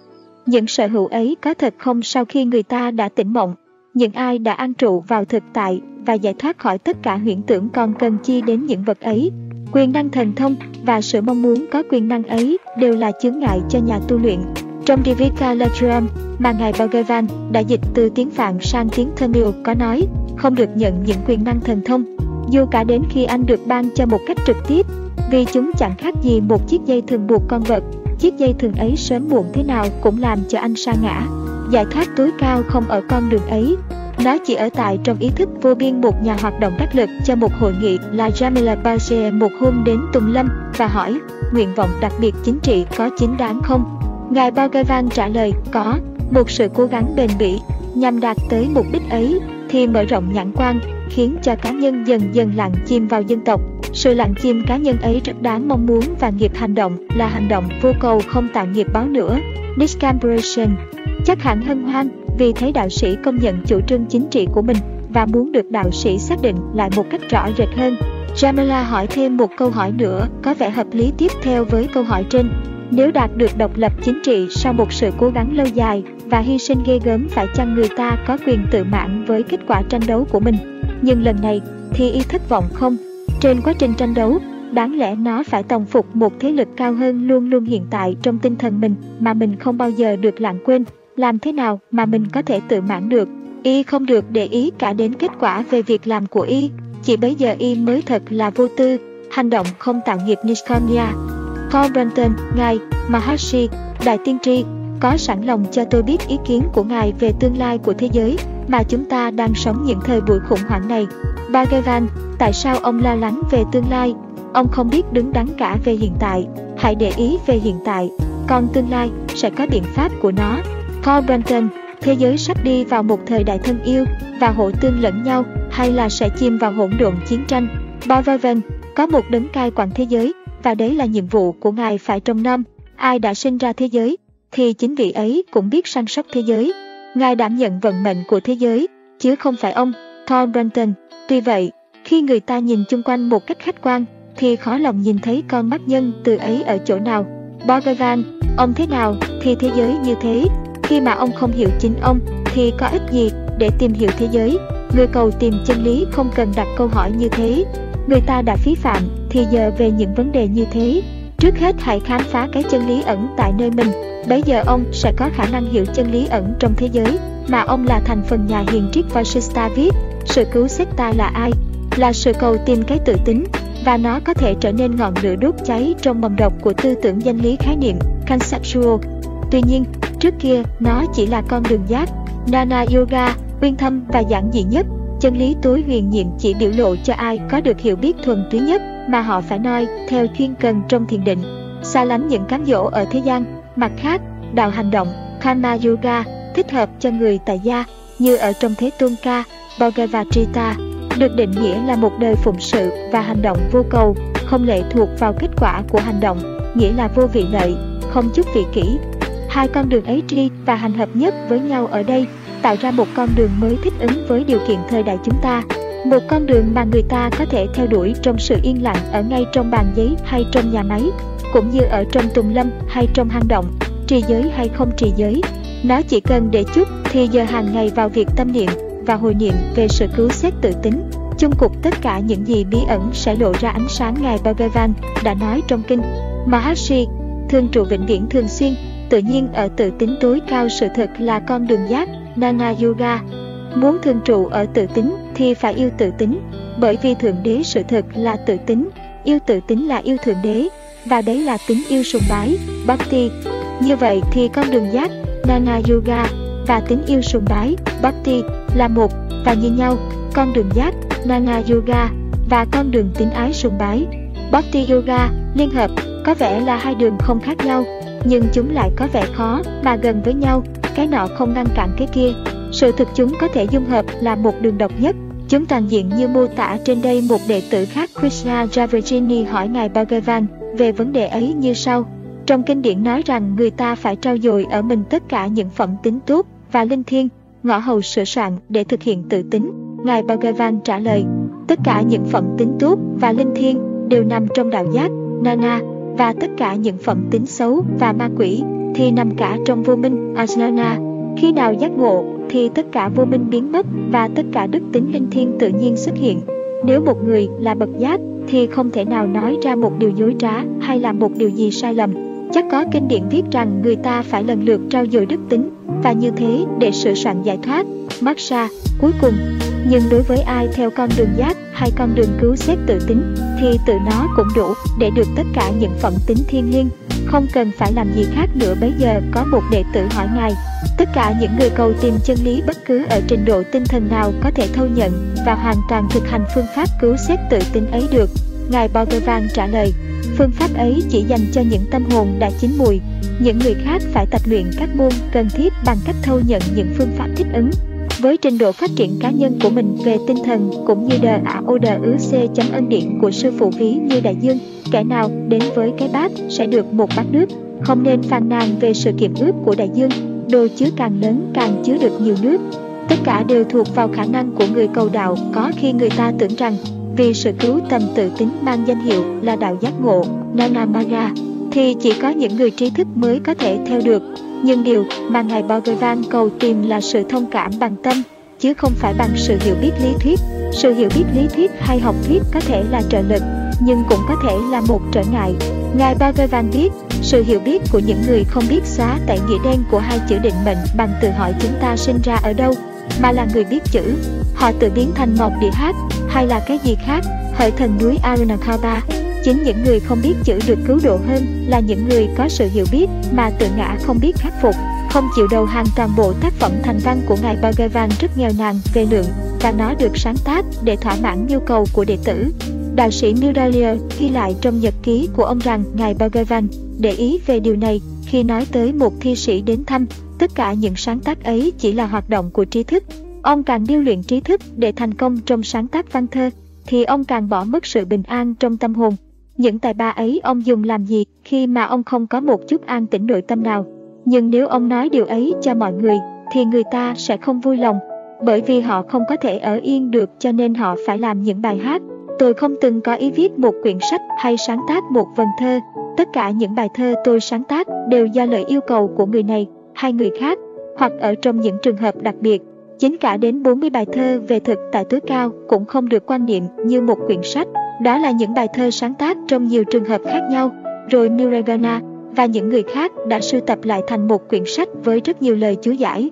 Những sở hữu ấy có thật không sau khi người ta đã tỉnh mộng. Những ai đã an trụ vào thực tại và giải thoát khỏi tất cả huyễn tưởng còn cần chi đến những vật ấy. Quyền năng thần thông và sự mong muốn có quyền năng ấy đều là chướng ngại cho nhà tu luyện. Trong Divika Lajuan mà Ngài Bhagavan đã dịch từ tiếng Phạn sang tiếng Tamil có nói, không được nhận những quyền năng thần thông, dù cả đến khi anh được ban cho một cách trực tiếp, vì chúng chẳng khác gì một chiếc dây thường buộc con vật. Chiếc dây thường ấy sớm muộn thế nào cũng làm cho anh sa ngã. Giải thoát tối cao không ở con đường ấy, nó chỉ ở tại trong ý thức vô biên một nhà hoạt động đắc lực cho một hội nghị là Jamila Bajie một hôm đến Tùng Lâm và hỏi, nguyện vọng đặc biệt chính trị có chính đáng không? Ngài Bhagavan trả lời, có, một sự cố gắng bền bỉ nhằm đạt tới mục đích ấy thì mở rộng nhãn quan, khiến cho cá nhân dần dần lặng chìm vào dân tộc. Sự lặng chìm cá nhân ấy rất đáng mong muốn và nghiệp hành động là hành động vô cầu không tạo nghiệp báo nữa. Discambration chắc hẳn hân hoan vì thấy đạo sĩ công nhận chủ trương chính trị của mình và muốn được đạo sĩ xác định lại một cách rõ rệt hơn. Jamila hỏi thêm một câu hỏi nữa có vẻ hợp lý tiếp theo với câu hỏi trên. Nếu đạt được độc lập chính trị sau một sự cố gắng lâu dài và hy sinh ghê gớm phải chăng người ta có quyền tự mãn với kết quả tranh đấu của mình? Nhưng lần này thì y thất vọng không? Trên quá trình tranh đấu, đáng lẽ nó phải tổng phục một thế lực cao hơn luôn luôn hiện tại trong tinh thần mình mà mình không bao giờ được lãng quên. Làm thế nào mà mình có thể tự mãn được? Y không được để ý cả đến kết quả về việc làm của Y. Chỉ bấy giờ Y mới thật là vô tư, hành động không tạo nghiệp Nishkamya. Paul Ngài, Maharshi, Đại Tiên Tri, có sẵn lòng cho tôi biết ý kiến của Ngài về tương lai của thế giới mà chúng ta đang sống những thời buổi khủng hoảng này. Bhagavan, tại sao ông lo lắng về tương lai? Ông không biết đứng đắn cả về hiện tại. Hãy để ý về hiện tại, còn tương lai sẽ có biện pháp của nó. Paul thế giới sắp đi vào một thời đại thân yêu và hỗ tương lẫn nhau hay là sẽ chìm vào hỗn độn chiến tranh. Bhagavan, có một đấng cai quản thế giới và đấy là nhiệm vụ của Ngài phải trong năm. Ai đã sinh ra thế giới, thì chính vị ấy cũng biết săn sóc thế giới. Ngài đảm nhận vận mệnh của thế giới, chứ không phải ông, Thor Brunton. Tuy vậy, khi người ta nhìn chung quanh một cách khách quan, thì khó lòng nhìn thấy con mắt nhân từ ấy ở chỗ nào. Bhagavan, ông thế nào thì thế giới như thế. Khi mà ông không hiểu chính ông, thì có ích gì để tìm hiểu thế giới. Người cầu tìm chân lý không cần đặt câu hỏi như thế. Người ta đã phí phạm, thì giờ về những vấn đề như thế. Trước hết hãy khám phá cái chân lý ẩn tại nơi mình, Bấy giờ ông sẽ có khả năng hiểu chân lý ẩn trong thế giới, mà ông là thành phần nhà hiền triết Vasista viết. Sự cứu xét ta là ai? Là sự cầu tìm cái tự tính, và nó có thể trở nên ngọn lửa đốt cháy trong mầm độc của tư tưởng danh lý khái niệm, conceptual. Tuy nhiên, trước kia nó chỉ là con đường giác, Nana Yoga, uyên thâm và giản dị nhất. Chân lý tối huyền nhiệm chỉ biểu lộ cho ai có được hiểu biết thuần túy nhất mà họ phải noi theo chuyên cần trong thiền định, xa lánh những cám dỗ ở thế gian Mặt khác, đạo hành động Karma Yoga thích hợp cho người tại gia như ở trong Thế Tôn Ca, bhagavatita được định nghĩa là một đời phụng sự và hành động vô cầu, không lệ thuộc vào kết quả của hành động, nghĩa là vô vị lợi, không chút vị kỷ. Hai con đường ấy tri và hành hợp nhất với nhau ở đây, tạo ra một con đường mới thích ứng với điều kiện thời đại chúng ta. Một con đường mà người ta có thể theo đuổi trong sự yên lặng ở ngay trong bàn giấy hay trong nhà máy, cũng như ở trong tùng lâm hay trong hang động, trì giới hay không trì giới. Nó chỉ cần để chút thì giờ hàng ngày vào việc tâm niệm và hồi niệm về sự cứu xét tự tính. Chung cục tất cả những gì bí ẩn sẽ lộ ra ánh sáng Ngài Bhagavan đã nói trong kinh. Maharshi, thường trụ vĩnh viễn thường xuyên, tự nhiên ở tự tính tối cao sự thật là con đường giác, Nana Yoga. Muốn thường trụ ở tự tính thì phải yêu tự tính, bởi vì Thượng Đế sự thật là tự tính, yêu tự tính là yêu Thượng Đế, và đấy là tính yêu sùng bái, Bhakti. Như vậy thì con đường giác, Nana Yoga và tính yêu sùng bái, Bhakti là một và như nhau, con đường giác, Nana Yoga và con đường tính ái sùng bái, Bhakti Yoga liên hợp có vẻ là hai đường không khác nhau, nhưng chúng lại có vẻ khó mà gần với nhau, cái nọ không ngăn cản cái kia. Sự thực chúng có thể dung hợp là một đường độc nhất. Chúng toàn diện như mô tả trên đây một đệ tử khác Krishna Javajini hỏi Ngài Bhagavan về vấn đề ấy như sau. Trong kinh điển nói rằng người ta phải trao dồi ở mình tất cả những phẩm tính tốt và linh thiêng, ngõ hầu sửa soạn để thực hiện tự tính. Ngài Bhagavan trả lời, tất cả những phẩm tính tốt và linh thiêng đều nằm trong đạo giác, Nana, và tất cả những phẩm tính xấu và ma quỷ thì nằm cả trong vô minh, Ajnana. Khi nào giác ngộ thì tất cả vô minh biến mất và tất cả đức tính linh thiêng tự nhiên xuất hiện. Nếu một người là bậc giác thì không thể nào nói ra một điều dối trá hay làm một điều gì sai lầm. Chắc có kinh điển viết rằng người ta phải lần lượt trao dồi đức tính và như thế để sửa soạn giải thoát, massage, xa, cuối cùng. Nhưng đối với ai theo con đường giác hay con đường cứu xét tự tính thì tự nó cũng đủ để được tất cả những phẩm tính thiên liêng. Không cần phải làm gì khác nữa bây giờ có một đệ tử hỏi Ngài. Tất cả những người cầu tìm chân lý bất cứ ở trình độ tinh thần nào có thể thâu nhận và hoàn toàn thực hành phương pháp cứu xét tự tính ấy được. Ngài Bhagavan trả lời, phương pháp ấy chỉ dành cho những tâm hồn đã chín mùi. Những người khác phải tập luyện các môn cần thiết bằng cách thâu nhận những phương pháp thích ứng với trình độ phát triển cá nhân của mình về tinh thần cũng như đờ ả ô đờ ứ c chấm ân điện của sư phụ ví như đại dương, kẻ nào đến với cái bát sẽ được một bát nước. Không nên phàn nàn về sự kiệm ướp của đại dương, đồ chứa càng lớn càng chứa được nhiều nước. Tất cả đều thuộc vào khả năng của người cầu đạo có khi người ta tưởng rằng vì sự cứu tầm tự tính mang danh hiệu là đạo giác ngộ, Nanamaga, thì chỉ có những người trí thức mới có thể theo được nhưng điều mà Ngài Bhagavan cầu tìm là sự thông cảm bằng tâm, chứ không phải bằng sự hiểu biết lý thuyết. Sự hiểu biết lý thuyết hay học thuyết có thể là trợ lực, nhưng cũng có thể là một trở ngại. Ngài Bhagavan biết, sự hiểu biết của những người không biết xóa tại nghĩa đen của hai chữ định mệnh bằng tự hỏi chúng ta sinh ra ở đâu, mà là người biết chữ. Họ tự biến thành một địa hát, hay là cái gì khác, hỡi thần núi Arunakaba Chính những người không biết chữ được cứu độ hơn là những người có sự hiểu biết mà tự ngã không biết khắc phục, không chịu đầu hàng toàn bộ tác phẩm thành văn của Ngài Bhagavan rất nghèo nàn về lượng và nó được sáng tác để thỏa mãn nhu cầu của đệ tử. Đạo sĩ Muralier ghi lại trong nhật ký của ông rằng Ngài Bhagavan để ý về điều này khi nói tới một thi sĩ đến thăm, tất cả những sáng tác ấy chỉ là hoạt động của trí thức. Ông càng điêu luyện trí thức để thành công trong sáng tác văn thơ, thì ông càng bỏ mất sự bình an trong tâm hồn. Những tài ba ấy ông dùng làm gì khi mà ông không có một chút an tĩnh nội tâm nào? Nhưng nếu ông nói điều ấy cho mọi người, thì người ta sẽ không vui lòng, bởi vì họ không có thể ở yên được cho nên họ phải làm những bài hát. Tôi không từng có ý viết một quyển sách hay sáng tác một vần thơ. Tất cả những bài thơ tôi sáng tác đều do lời yêu cầu của người này hay người khác, hoặc ở trong những trường hợp đặc biệt. Chính cả đến 40 bài thơ về thực tại tối cao cũng không được quan niệm như một quyển sách. Đó là những bài thơ sáng tác trong nhiều trường hợp khác nhau, rồi Miragana và những người khác đã sưu tập lại thành một quyển sách với rất nhiều lời chú giải.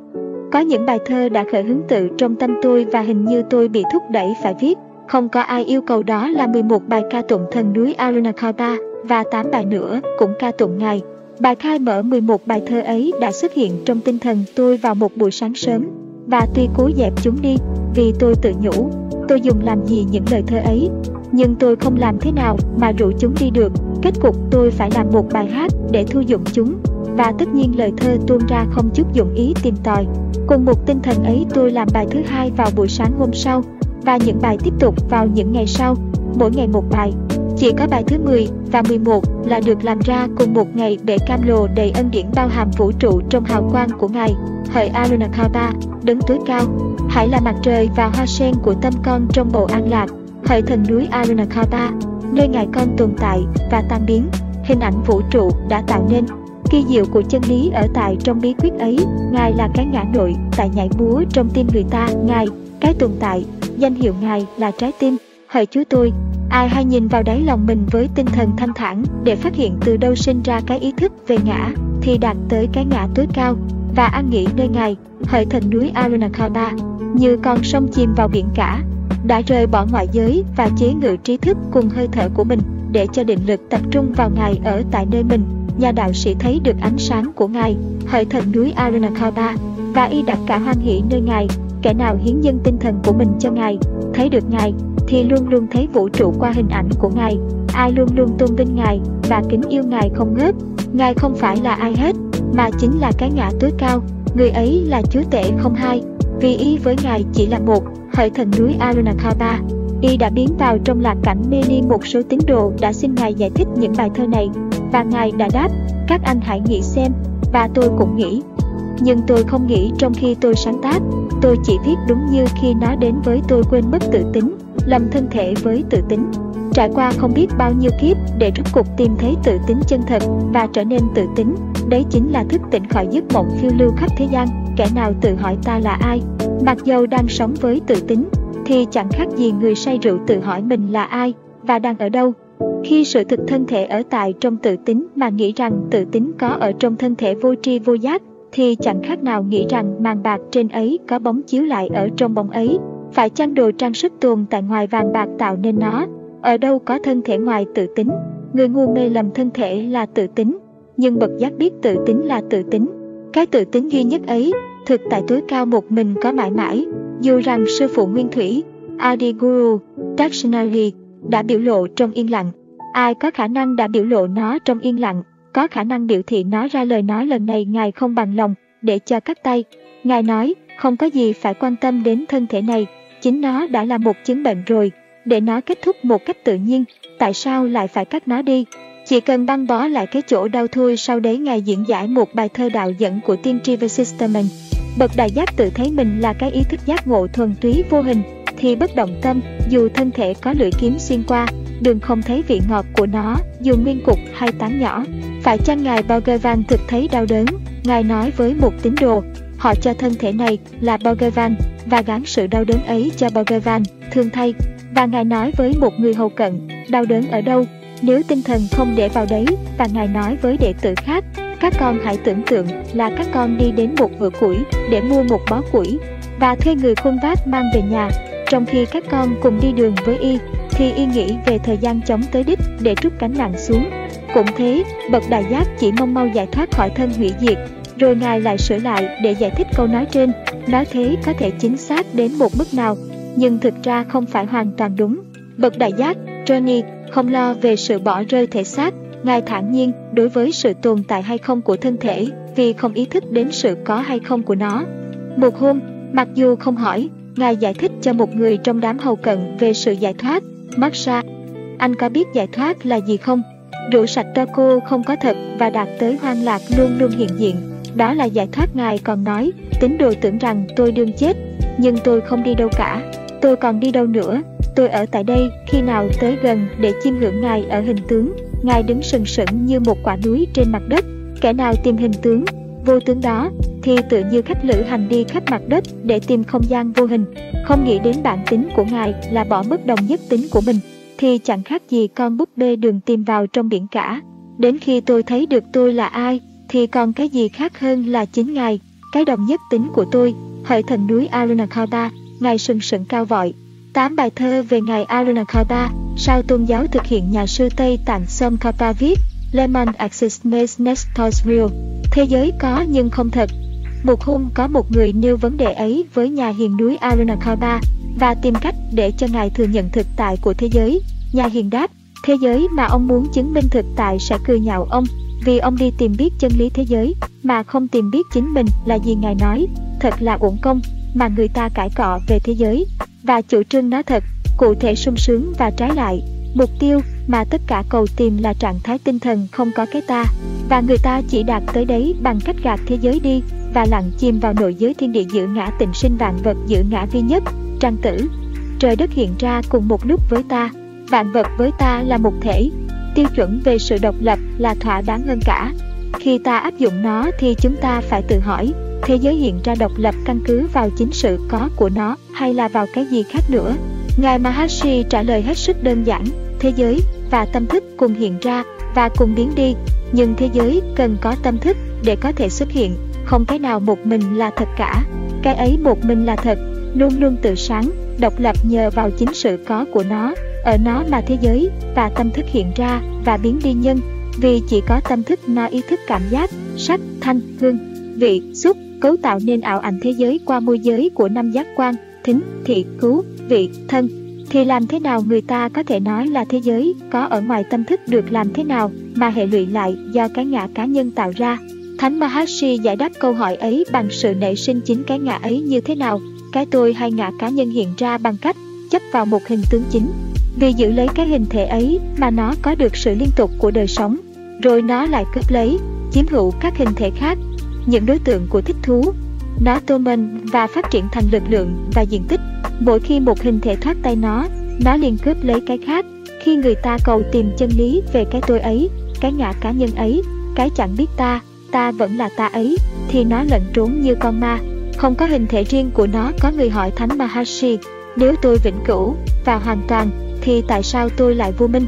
Có những bài thơ đã khởi hứng tự trong tâm tôi và hình như tôi bị thúc đẩy phải viết. Không có ai yêu cầu đó là 11 bài ca tụng thần núi Arunakaba và 8 bài nữa cũng ca tụng ngài. Bài khai mở 11 bài thơ ấy đã xuất hiện trong tinh thần tôi vào một buổi sáng sớm và tuy cố dẹp chúng đi vì tôi tự nhủ tôi dùng làm gì những lời thơ ấy nhưng tôi không làm thế nào mà rủ chúng đi được. Kết cục tôi phải làm một bài hát để thu dụng chúng, và tất nhiên lời thơ tuôn ra không chút dụng ý tìm tòi. Cùng một tinh thần ấy tôi làm bài thứ hai vào buổi sáng hôm sau, và những bài tiếp tục vào những ngày sau, mỗi ngày một bài. Chỉ có bài thứ 10 và 11 là được làm ra cùng một ngày để cam lồ đầy ân điển bao hàm vũ trụ trong hào quang của Ngài. Hỡi Arunakaba, đứng tối cao, hãy là mặt trời và hoa sen của tâm con trong bầu an lạc, hỡi thần núi Arunachala, nơi ngài con tồn tại và tan biến, hình ảnh vũ trụ đã tạo nên. Kỳ diệu của chân lý ở tại trong bí quyết ấy, Ngài là cái ngã nội tại nhảy múa trong tim người ta, Ngài, cái tồn tại, danh hiệu Ngài là trái tim, hỡi Chúa tôi, Ai hay nhìn vào đáy lòng mình với tinh thần thanh thản để phát hiện từ đâu sinh ra cái ý thức về ngã, thì đạt tới cái ngã tối cao. Và an nghỉ nơi Ngài, hỡi thần núi Arunachala, như con sông chìm vào biển cả, đã rời bỏ ngoại giới và chế ngự trí thức cùng hơi thở của mình để cho định lực tập trung vào Ngài ở tại nơi mình. Nhà đạo sĩ thấy được ánh sáng của Ngài, hỡi thần núi Arunachala, và y đặt cả hoan hỷ nơi Ngài, kẻ nào hiến dâng tinh thần của mình cho Ngài, thấy được Ngài, thì luôn luôn thấy vũ trụ qua hình ảnh của Ngài. Ai luôn luôn tôn vinh Ngài và kính yêu Ngài không ngớt. Ngài không phải là ai hết, mà chính là cái ngã tối cao. Người ấy là Chúa Tể không hai, vì y với Ngài chỉ là một, Thời thần núi Arunachala. Y đã biến vào trong lạc cảnh mê ly một số tín đồ đã xin Ngài giải thích những bài thơ này, và Ngài đã đáp, các anh hãy nghĩ xem, và tôi cũng nghĩ. Nhưng tôi không nghĩ trong khi tôi sáng tác, tôi chỉ viết đúng như khi nó đến với tôi quên mất tự tính, lầm thân thể với tự tính. Trải qua không biết bao nhiêu kiếp để rút cục tìm thấy tự tính chân thật và trở nên tự tính, đấy chính là thức tỉnh khỏi giấc mộng phiêu lưu khắp thế gian, kẻ nào tự hỏi ta là ai, mặc dầu đang sống với tự tính, thì chẳng khác gì người say rượu tự hỏi mình là ai và đang ở đâu. Khi sự thực thân thể ở tại trong tự tính mà nghĩ rằng tự tính có ở trong thân thể vô tri vô giác, thì chẳng khác nào nghĩ rằng màn bạc trên ấy có bóng chiếu lại ở trong bóng ấy. Phải chăng đồ trang sức tuồn tại ngoài vàng bạc tạo nên nó? Ở đâu có thân thể ngoài tự tính? Người ngu mê lầm thân thể là tự tính, nhưng bậc giác biết tự tính là tự tính. Cái tự tính duy nhất ấy, thực tại tối cao một mình có mãi mãi, dù rằng sư phụ Nguyên Thủy, Adi Guru, Dakshinari đã biểu lộ trong yên lặng. Ai có khả năng đã biểu lộ nó trong yên lặng, có khả năng biểu thị nó ra lời nói lần này Ngài không bằng lòng, để cho cắt tay. Ngài nói, không có gì phải quan tâm đến thân thể này, chính nó đã là một chứng bệnh rồi, để nó kết thúc một cách tự nhiên, tại sao lại phải cắt nó đi? Chỉ cần băng bó lại cái chỗ đau thôi sau đấy Ngài diễn giải một bài thơ đạo dẫn của tiên tri Vesisterman. Bậc đại giác tự thấy mình là cái ý thức giác ngộ thuần túy vô hình, thì bất động tâm, dù thân thể có lưỡi kiếm xuyên qua, đừng không thấy vị ngọt của nó, dù nguyên cục hay tán nhỏ. Phải chăng Ngài Bhagavan thực thấy đau đớn? Ngài nói với một tín đồ, họ cho thân thể này là Bhagavan và gán sự đau đớn ấy cho Bhagavan, thương thay. Và Ngài nói với một người hầu cận, đau đớn ở đâu? Nếu tinh thần không để vào đấy, và Ngài nói với đệ tử khác, các con hãy tưởng tượng là các con đi đến một vựa củi để mua một bó củi và thuê người khuôn vác mang về nhà. Trong khi các con cùng đi đường với y, thì y nghĩ về thời gian chống tới đích để trút cánh nặng xuống. Cũng thế, bậc đại giác chỉ mong mau giải thoát khỏi thân hủy diệt, rồi Ngài lại sửa lại để giải thích câu nói trên. Nói thế có thể chính xác đến một mức nào, nhưng thực ra không phải hoàn toàn đúng. Bậc đại giác, Johnny, không lo về sự bỏ rơi thể xác, Ngài thản nhiên đối với sự tồn tại hay không của thân thể vì không ý thức đến sự có hay không của nó. Một hôm, mặc dù không hỏi, Ngài giải thích cho một người trong đám hầu cận về sự giải thoát. Marsha, anh có biết giải thoát là gì không? Rượu sạch cho cô không có thật và đạt tới hoang lạc luôn luôn hiện diện. Đó là giải thoát Ngài còn nói, tín đồ tưởng rằng tôi đương chết, nhưng tôi không đi đâu cả. Tôi còn đi đâu nữa, tôi ở tại đây khi nào tới gần để chiêm ngưỡng Ngài ở hình tướng. Ngài đứng sừng sững như một quả núi trên mặt đất. Kẻ nào tìm hình tướng, vô tướng đó, thì tự như khách lữ hành đi khắp mặt đất để tìm không gian vô hình. Không nghĩ đến bản tính của Ngài là bỏ mất đồng nhất tính của mình, thì chẳng khác gì con búp bê đường tìm vào trong biển cả. Đến khi tôi thấy được tôi là ai, thì còn cái gì khác hơn là chính Ngài, cái đồng nhất tính của tôi, hỡi thần núi Arunachala, Ngài sừng sững cao vọi. Tám bài thơ về Ngài Arunachala, sao tôn giáo thực hiện nhà sư Tây Tạng Somkapa viết, Lemon Axis Mes Nestos Real, thế giới có nhưng không thật. Một hôm có một người nêu vấn đề ấy với nhà hiền núi Arunachala và tìm cách để cho Ngài thừa nhận thực tại của thế giới. Nhà hiền đáp, thế giới mà ông muốn chứng minh thực tại sẽ cười nhạo ông, vì ông đi tìm biết chân lý thế giới, mà không tìm biết chính mình là gì Ngài nói, thật là uổng công, mà người ta cãi cọ về thế giới, và chủ trương nó thật, cụ thể sung sướng và trái lại. Mục tiêu mà tất cả cầu tìm là trạng thái tinh thần không có cái ta, và người ta chỉ đạt tới đấy bằng cách gạt thế giới đi và lặng chìm vào nội giới thiên địa giữ ngã tình sinh vạn vật giữ ngã vi nhất, trang tử. Trời đất hiện ra cùng một lúc với ta, vạn vật với ta là một thể, tiêu chuẩn về sự độc lập là thỏa đáng hơn cả. Khi ta áp dụng nó thì chúng ta phải tự hỏi, thế giới hiện ra độc lập căn cứ vào chính sự có của nó hay là vào cái gì khác nữa. Ngài Maharishi trả lời hết sức đơn giản, thế giới và tâm thức cùng hiện ra và cùng biến đi, nhưng thế giới cần có tâm thức để có thể xuất hiện, không cái nào một mình là thật cả. Cái ấy một mình là thật, luôn luôn tự sáng, độc lập nhờ vào chính sự có của nó, ở nó mà thế giới và tâm thức hiện ra và biến đi nhân, vì chỉ có tâm thức nó ý thức cảm giác, sắc, thanh, hương, vị, xúc, cấu tạo nên ảo ảnh thế giới qua môi giới của năm giác quan, thính, thị, cứu, vị, thân. Thì làm thế nào người ta có thể nói là thế giới có ở ngoài tâm thức được làm thế nào mà hệ lụy lại do cái ngã cá nhân tạo ra? Thánh Maharishi giải đáp câu hỏi ấy bằng sự nảy sinh chính cái ngã ấy như thế nào, cái tôi hay ngã cá nhân hiện ra bằng cách chấp vào một hình tướng chính. Vì giữ lấy cái hình thể ấy mà nó có được sự liên tục của đời sống, rồi nó lại cướp lấy, chiếm hữu các hình thể khác, những đối tượng của thích thú. Nó tô mình và phát triển thành lực lượng và diện tích. Mỗi khi một hình thể thoát tay nó, nó liền cướp lấy cái khác. Khi người ta cầu tìm chân lý về cái tôi ấy, cái ngã cá nhân ấy, cái chẳng biết ta, ta vẫn là ta ấy, thì nó lẩn trốn như con ma. Không có hình thể riêng của nó có người hỏi Thánh Maharshi, nếu tôi vĩnh cửu và hoàn toàn, thì tại sao tôi lại vô minh?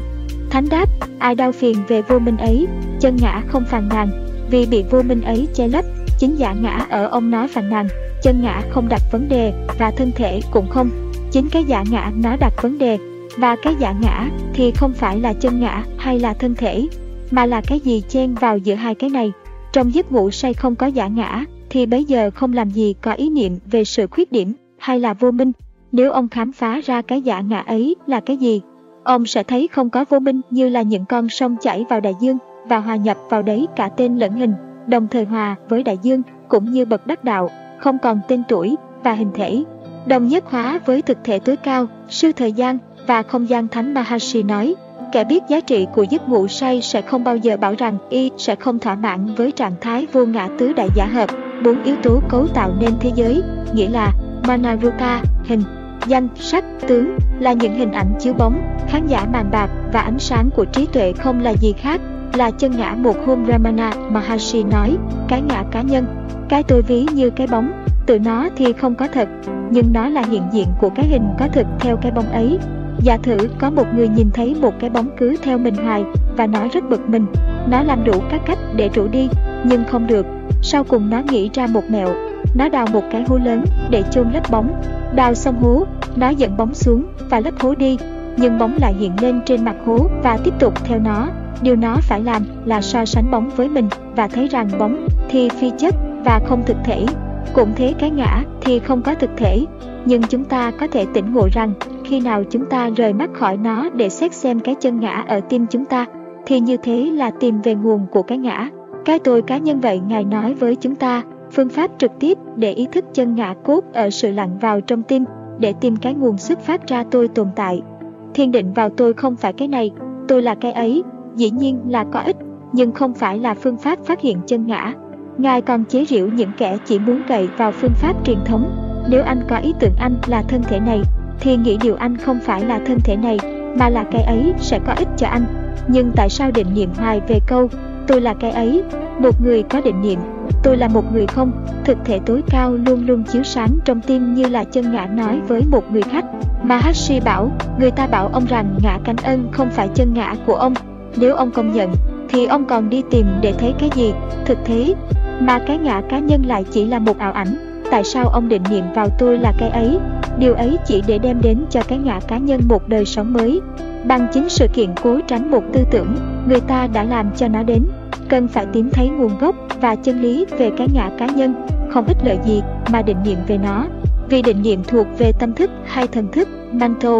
Thánh đáp, ai đau phiền về vô minh ấy, chân ngã không phàn nàn, vì bị vô minh ấy che lấp, chính giả ngã ở ông nói phàn nàn, chân ngã không đặt vấn đề và thân thể cũng không. Chính cái giả ngã nó đặt vấn đề, và cái giả ngã thì không phải là chân ngã hay là thân thể, mà là cái gì chen vào giữa hai cái này. Trong giấc ngủ say không có giả ngã, thì bây giờ không làm gì có ý niệm về sự khuyết điểm hay là vô minh. Nếu ông khám phá ra cái giả ngã ấy là cái gì, ông sẽ thấy không có vô minh như là những con sông chảy vào đại dương và hòa nhập vào đấy cả tên lẫn hình, đồng thời hòa với đại dương cũng như bậc đắc đạo, không còn tên tuổi và hình thể. Đồng nhất hóa với thực thể tối cao, sư thời gian và không gian thánh Maharishi nói, Kẻ biết giá trị của giấc ngủ say sẽ không bao giờ bảo rằng y sẽ không thỏa mãn với trạng thái vô ngã tứ đại giả hợp. Bốn yếu tố cấu tạo nên thế giới, nghĩa là Manarupa, hình, danh, sắc, tướng là những hình ảnh chiếu bóng, khán giả màn bạc và ánh sáng của trí tuệ không là gì khác là chân ngã một hôm Ramana Maharshi nói, cái ngã cá nhân, cái tôi ví như cái bóng, tự nó thì không có thật, nhưng nó là hiện diện của cái hình có thực theo cái bóng ấy, Giả thử có một người nhìn thấy một cái bóng cứ theo mình hoài và nó rất bực mình. Nó làm đủ các cách để rủ đi, nhưng không được. Sau cùng nó nghĩ ra một mẹo. Nó đào một cái hố lớn để chôn lấp bóng. Đào xong hố, nó dẫn bóng xuống và lấp hố đi. Nhưng bóng lại hiện lên trên mặt hố và tiếp tục theo nó. Điều nó phải làm là so sánh bóng với mình và thấy rằng bóng thì phi chất và không thực thể. Cũng thế cái ngã thì không có thực thể, nhưng chúng ta có thể tỉnh ngộ rằng khi nào chúng ta rời mắt khỏi nó để xét xem cái chân ngã ở tim chúng ta, thì như thế là tìm về nguồn của cái ngã. Cái tôi cá nhân vậy Ngài nói với chúng ta, phương pháp trực tiếp để ý thức chân ngã cốt ở sự lặng vào trong tim, để tìm cái nguồn xuất phát ra tôi tồn tại. Thiên định vào tôi không phải cái này, tôi là cái ấy, dĩ nhiên là có ích, nhưng không phải là phương pháp phát hiện chân ngã. Ngài còn chế giễu những kẻ chỉ muốn cậy vào phương pháp truyền thống. Nếu anh có ý tưởng anh là thân thể này, thì nghĩ điều anh không phải là thân thể này, mà là cái ấy sẽ có ích cho anh. Nhưng tại sao định niệm hoài về câu tôi là cái ấy? Một người có định niệm, tôi là một người không, thực thể tối cao luôn luôn chiếu sáng trong tim như là chân ngã nói với một người khách. Maharshi bảo, người ta bảo ông rằng ngã cánh ân không phải chân ngã của ông. Nếu ông công nhận, thì ông còn đi tìm để thấy cái gì? Thực thế, mà cái ngã cá nhân lại chỉ là một ảo ảnh. Tại sao ông định niệm vào tôi là cái ấy? Điều ấy chỉ để đem đến cho cái ngã cá nhân một đời sống mới. Bằng chính sự kiện cố tránh một tư tưởng, người ta đã làm cho nó đến. Cần phải tìm thấy nguồn gốc và chân lý về cái ngã cá nhân, không ích lợi gì mà định niệm về nó. Vì định niệm thuộc về tâm thức hay thần thức, mental,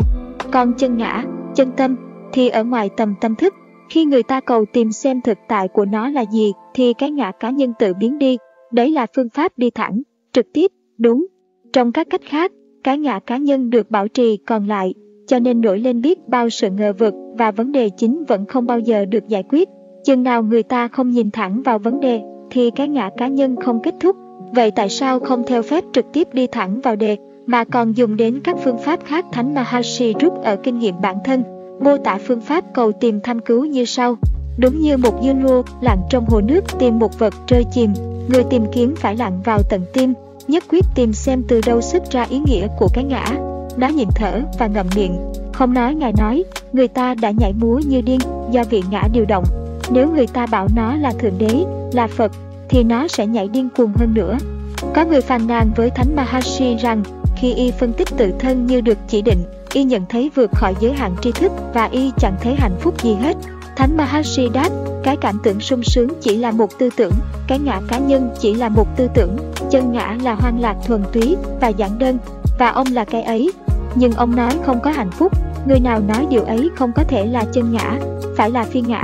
còn chân ngã, chân tâm thì ở ngoài tầm tâm thức. Khi người ta cầu tìm xem thực tại của nó là gì thì cái ngã cá nhân tự biến đi. Đấy là phương pháp đi thẳng, trực tiếp, đúng. Trong các cách khác, cái ngã cá nhân được bảo trì còn lại, cho nên nổi lên biết bao sự ngờ vực và vấn đề chính vẫn không bao giờ được giải quyết. Chừng nào người ta không nhìn thẳng vào vấn đề, thì cái ngã cá nhân không kết thúc. Vậy tại sao không theo phép trực tiếp đi thẳng vào đề, mà còn dùng đến các phương pháp khác Thánh Maharishi rút ở kinh nghiệm bản thân, mô tả phương pháp cầu tìm thăm cứu như sau. Đúng như một dư lua lặn trong hồ nước tìm một vật rơi chìm, người tìm kiếm phải lặn vào tận tim, nhất quyết tìm xem từ đâu xuất ra ý nghĩa của cái ngã. nó nhịn thở và ngậm miệng. Không nói ngài nói, người ta đã nhảy múa như điên do vị ngã điều động. Nếu người ta bảo nó là Thượng Đế, là Phật, thì nó sẽ nhảy điên cuồng hơn nữa. Có người phàn nàn với Thánh Maharshi rằng khi y phân tích tự thân như được chỉ định, y nhận thấy vượt khỏi giới hạn tri thức và y chẳng thấy hạnh phúc gì hết. Thánh Maharshi đáp, cái cảm tưởng sung sướng chỉ là một tư tưởng, cái ngã cá nhân chỉ là một tư tưởng, chân ngã là hoang lạc thuần túy và giản đơn, và ông là cái ấy. Nhưng ông nói không có hạnh phúc, người nào nói điều ấy không có thể là chân ngã, phải là phi ngã,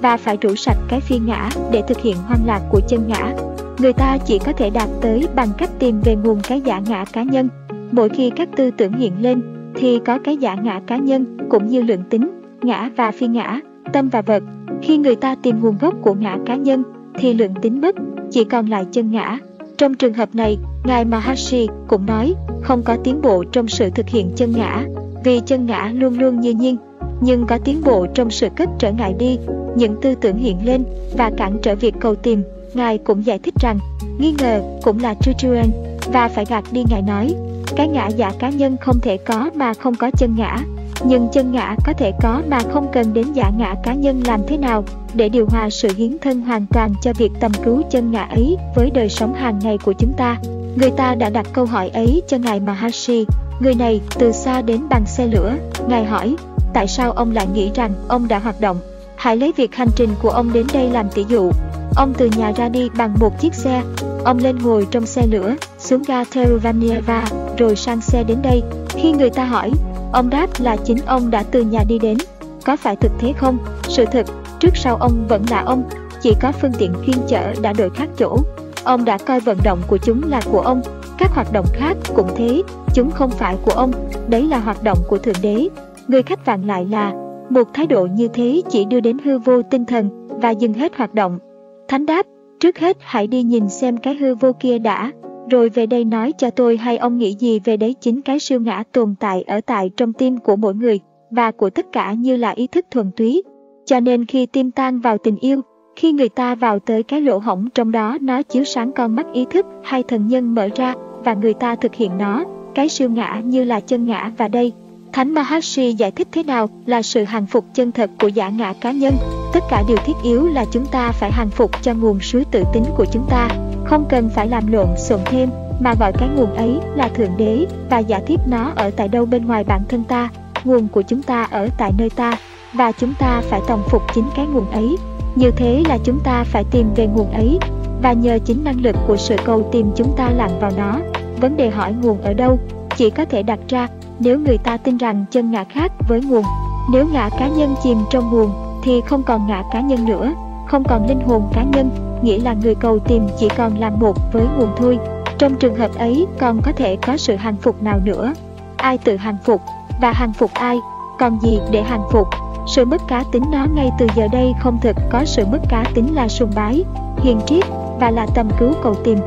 và phải rủ sạch cái phi ngã để thực hiện hoang lạc của chân ngã. Người ta chỉ có thể đạt tới bằng cách tìm về nguồn cái giả ngã cá nhân. Mỗi khi các tư tưởng hiện lên, thì có cái giả ngã cá nhân cũng như lượng tính, ngã và phi ngã, tâm và vật. Khi người ta tìm nguồn gốc của ngã cá nhân, thì lượng tính mất, chỉ còn lại chân ngã. Trong trường hợp này, Ngài Maharshi cũng nói không có tiến bộ trong sự thực hiện chân ngã, vì chân ngã luôn luôn như nhiên, nhưng có tiến bộ trong sự cất trở ngại đi, những tư tưởng hiện lên và cản trở việc cầu tìm. Ngài cũng giải thích rằng, nghi ngờ cũng là Chuchuan và phải gạt đi Ngài nói, cái ngã giả cá nhân không thể có mà không có chân ngã, nhưng chân ngã có thể có mà không cần đến giả ngã cá nhân làm thế nào để điều hòa sự hiến thân hoàn toàn cho việc tầm cứu chân ngã ấy với đời sống hàng ngày của chúng ta. Người ta đã đặt câu hỏi ấy cho Ngài Maharshi, người này từ xa đến bằng xe lửa. Ngài hỏi, tại sao ông lại nghĩ rằng ông đã hoạt động? Hãy lấy việc hành trình của ông đến đây làm tỷ dụ. Ông từ nhà ra đi bằng một chiếc xe. Ông lên ngồi trong xe lửa, xuống ga Teruvanieva, rồi sang xe đến đây. Khi người ta hỏi, ông đáp là chính ông đã từ nhà đi đến. Có phải thực thế không? Sự thật, trước sau ông vẫn là ông, chỉ có phương tiện chuyên chở đã đổi khác chỗ. Ông đã coi vận động của chúng là của ông, các hoạt động khác cũng thế, chúng không phải của ông, đấy là hoạt động của Thượng Đế. Người khách vạn lại là, một thái độ như thế chỉ đưa đến hư vô tinh thần và dừng hết hoạt động. Thánh đáp, trước hết hãy đi nhìn xem cái hư vô kia đã, rồi về đây nói cho tôi hay ông nghĩ gì về đấy chính cái siêu ngã tồn tại ở tại trong tim của mỗi người và của tất cả như là ý thức thuần túy. Cho nên khi tim tan vào tình yêu, khi người ta vào tới cái lỗ hổng trong đó nó chiếu sáng con mắt ý thức hay thần nhân mở ra và người ta thực hiện nó, cái siêu ngã như là chân ngã và đây. Thánh Maharshi giải thích thế nào là sự hàng phục chân thật của giả ngã cá nhân. Tất cả điều thiết yếu là chúng ta phải hàng phục cho nguồn suối tự tính của chúng ta, không cần phải làm lộn xộn thêm, mà gọi cái nguồn ấy là Thượng Đế và giả thiết nó ở tại đâu bên ngoài bản thân ta, nguồn của chúng ta ở tại nơi ta, và chúng ta phải tòng phục chính cái nguồn ấy. Như thế là chúng ta phải tìm về nguồn ấy, và nhờ chính năng lực của sự cầu tìm chúng ta lặn vào nó. Vấn đề hỏi nguồn ở đâu chỉ có thể đặt ra nếu người ta tin rằng chân ngã khác với nguồn. Nếu ngã cá nhân chìm trong nguồn thì không còn ngã cá nhân nữa, không còn linh hồn cá nhân, nghĩa là người cầu tìm chỉ còn làm một với nguồn thôi. Trong trường hợp ấy còn có thể có sự hàng phục nào nữa? Ai tự hàng phục và hàng phục ai? Còn gì để hàng phục? Sự mất cá tính nó ngay từ giờ đây không thực có sự mất cá tính là sùng bái, hiền triết và là tâm cứu cầu tìm.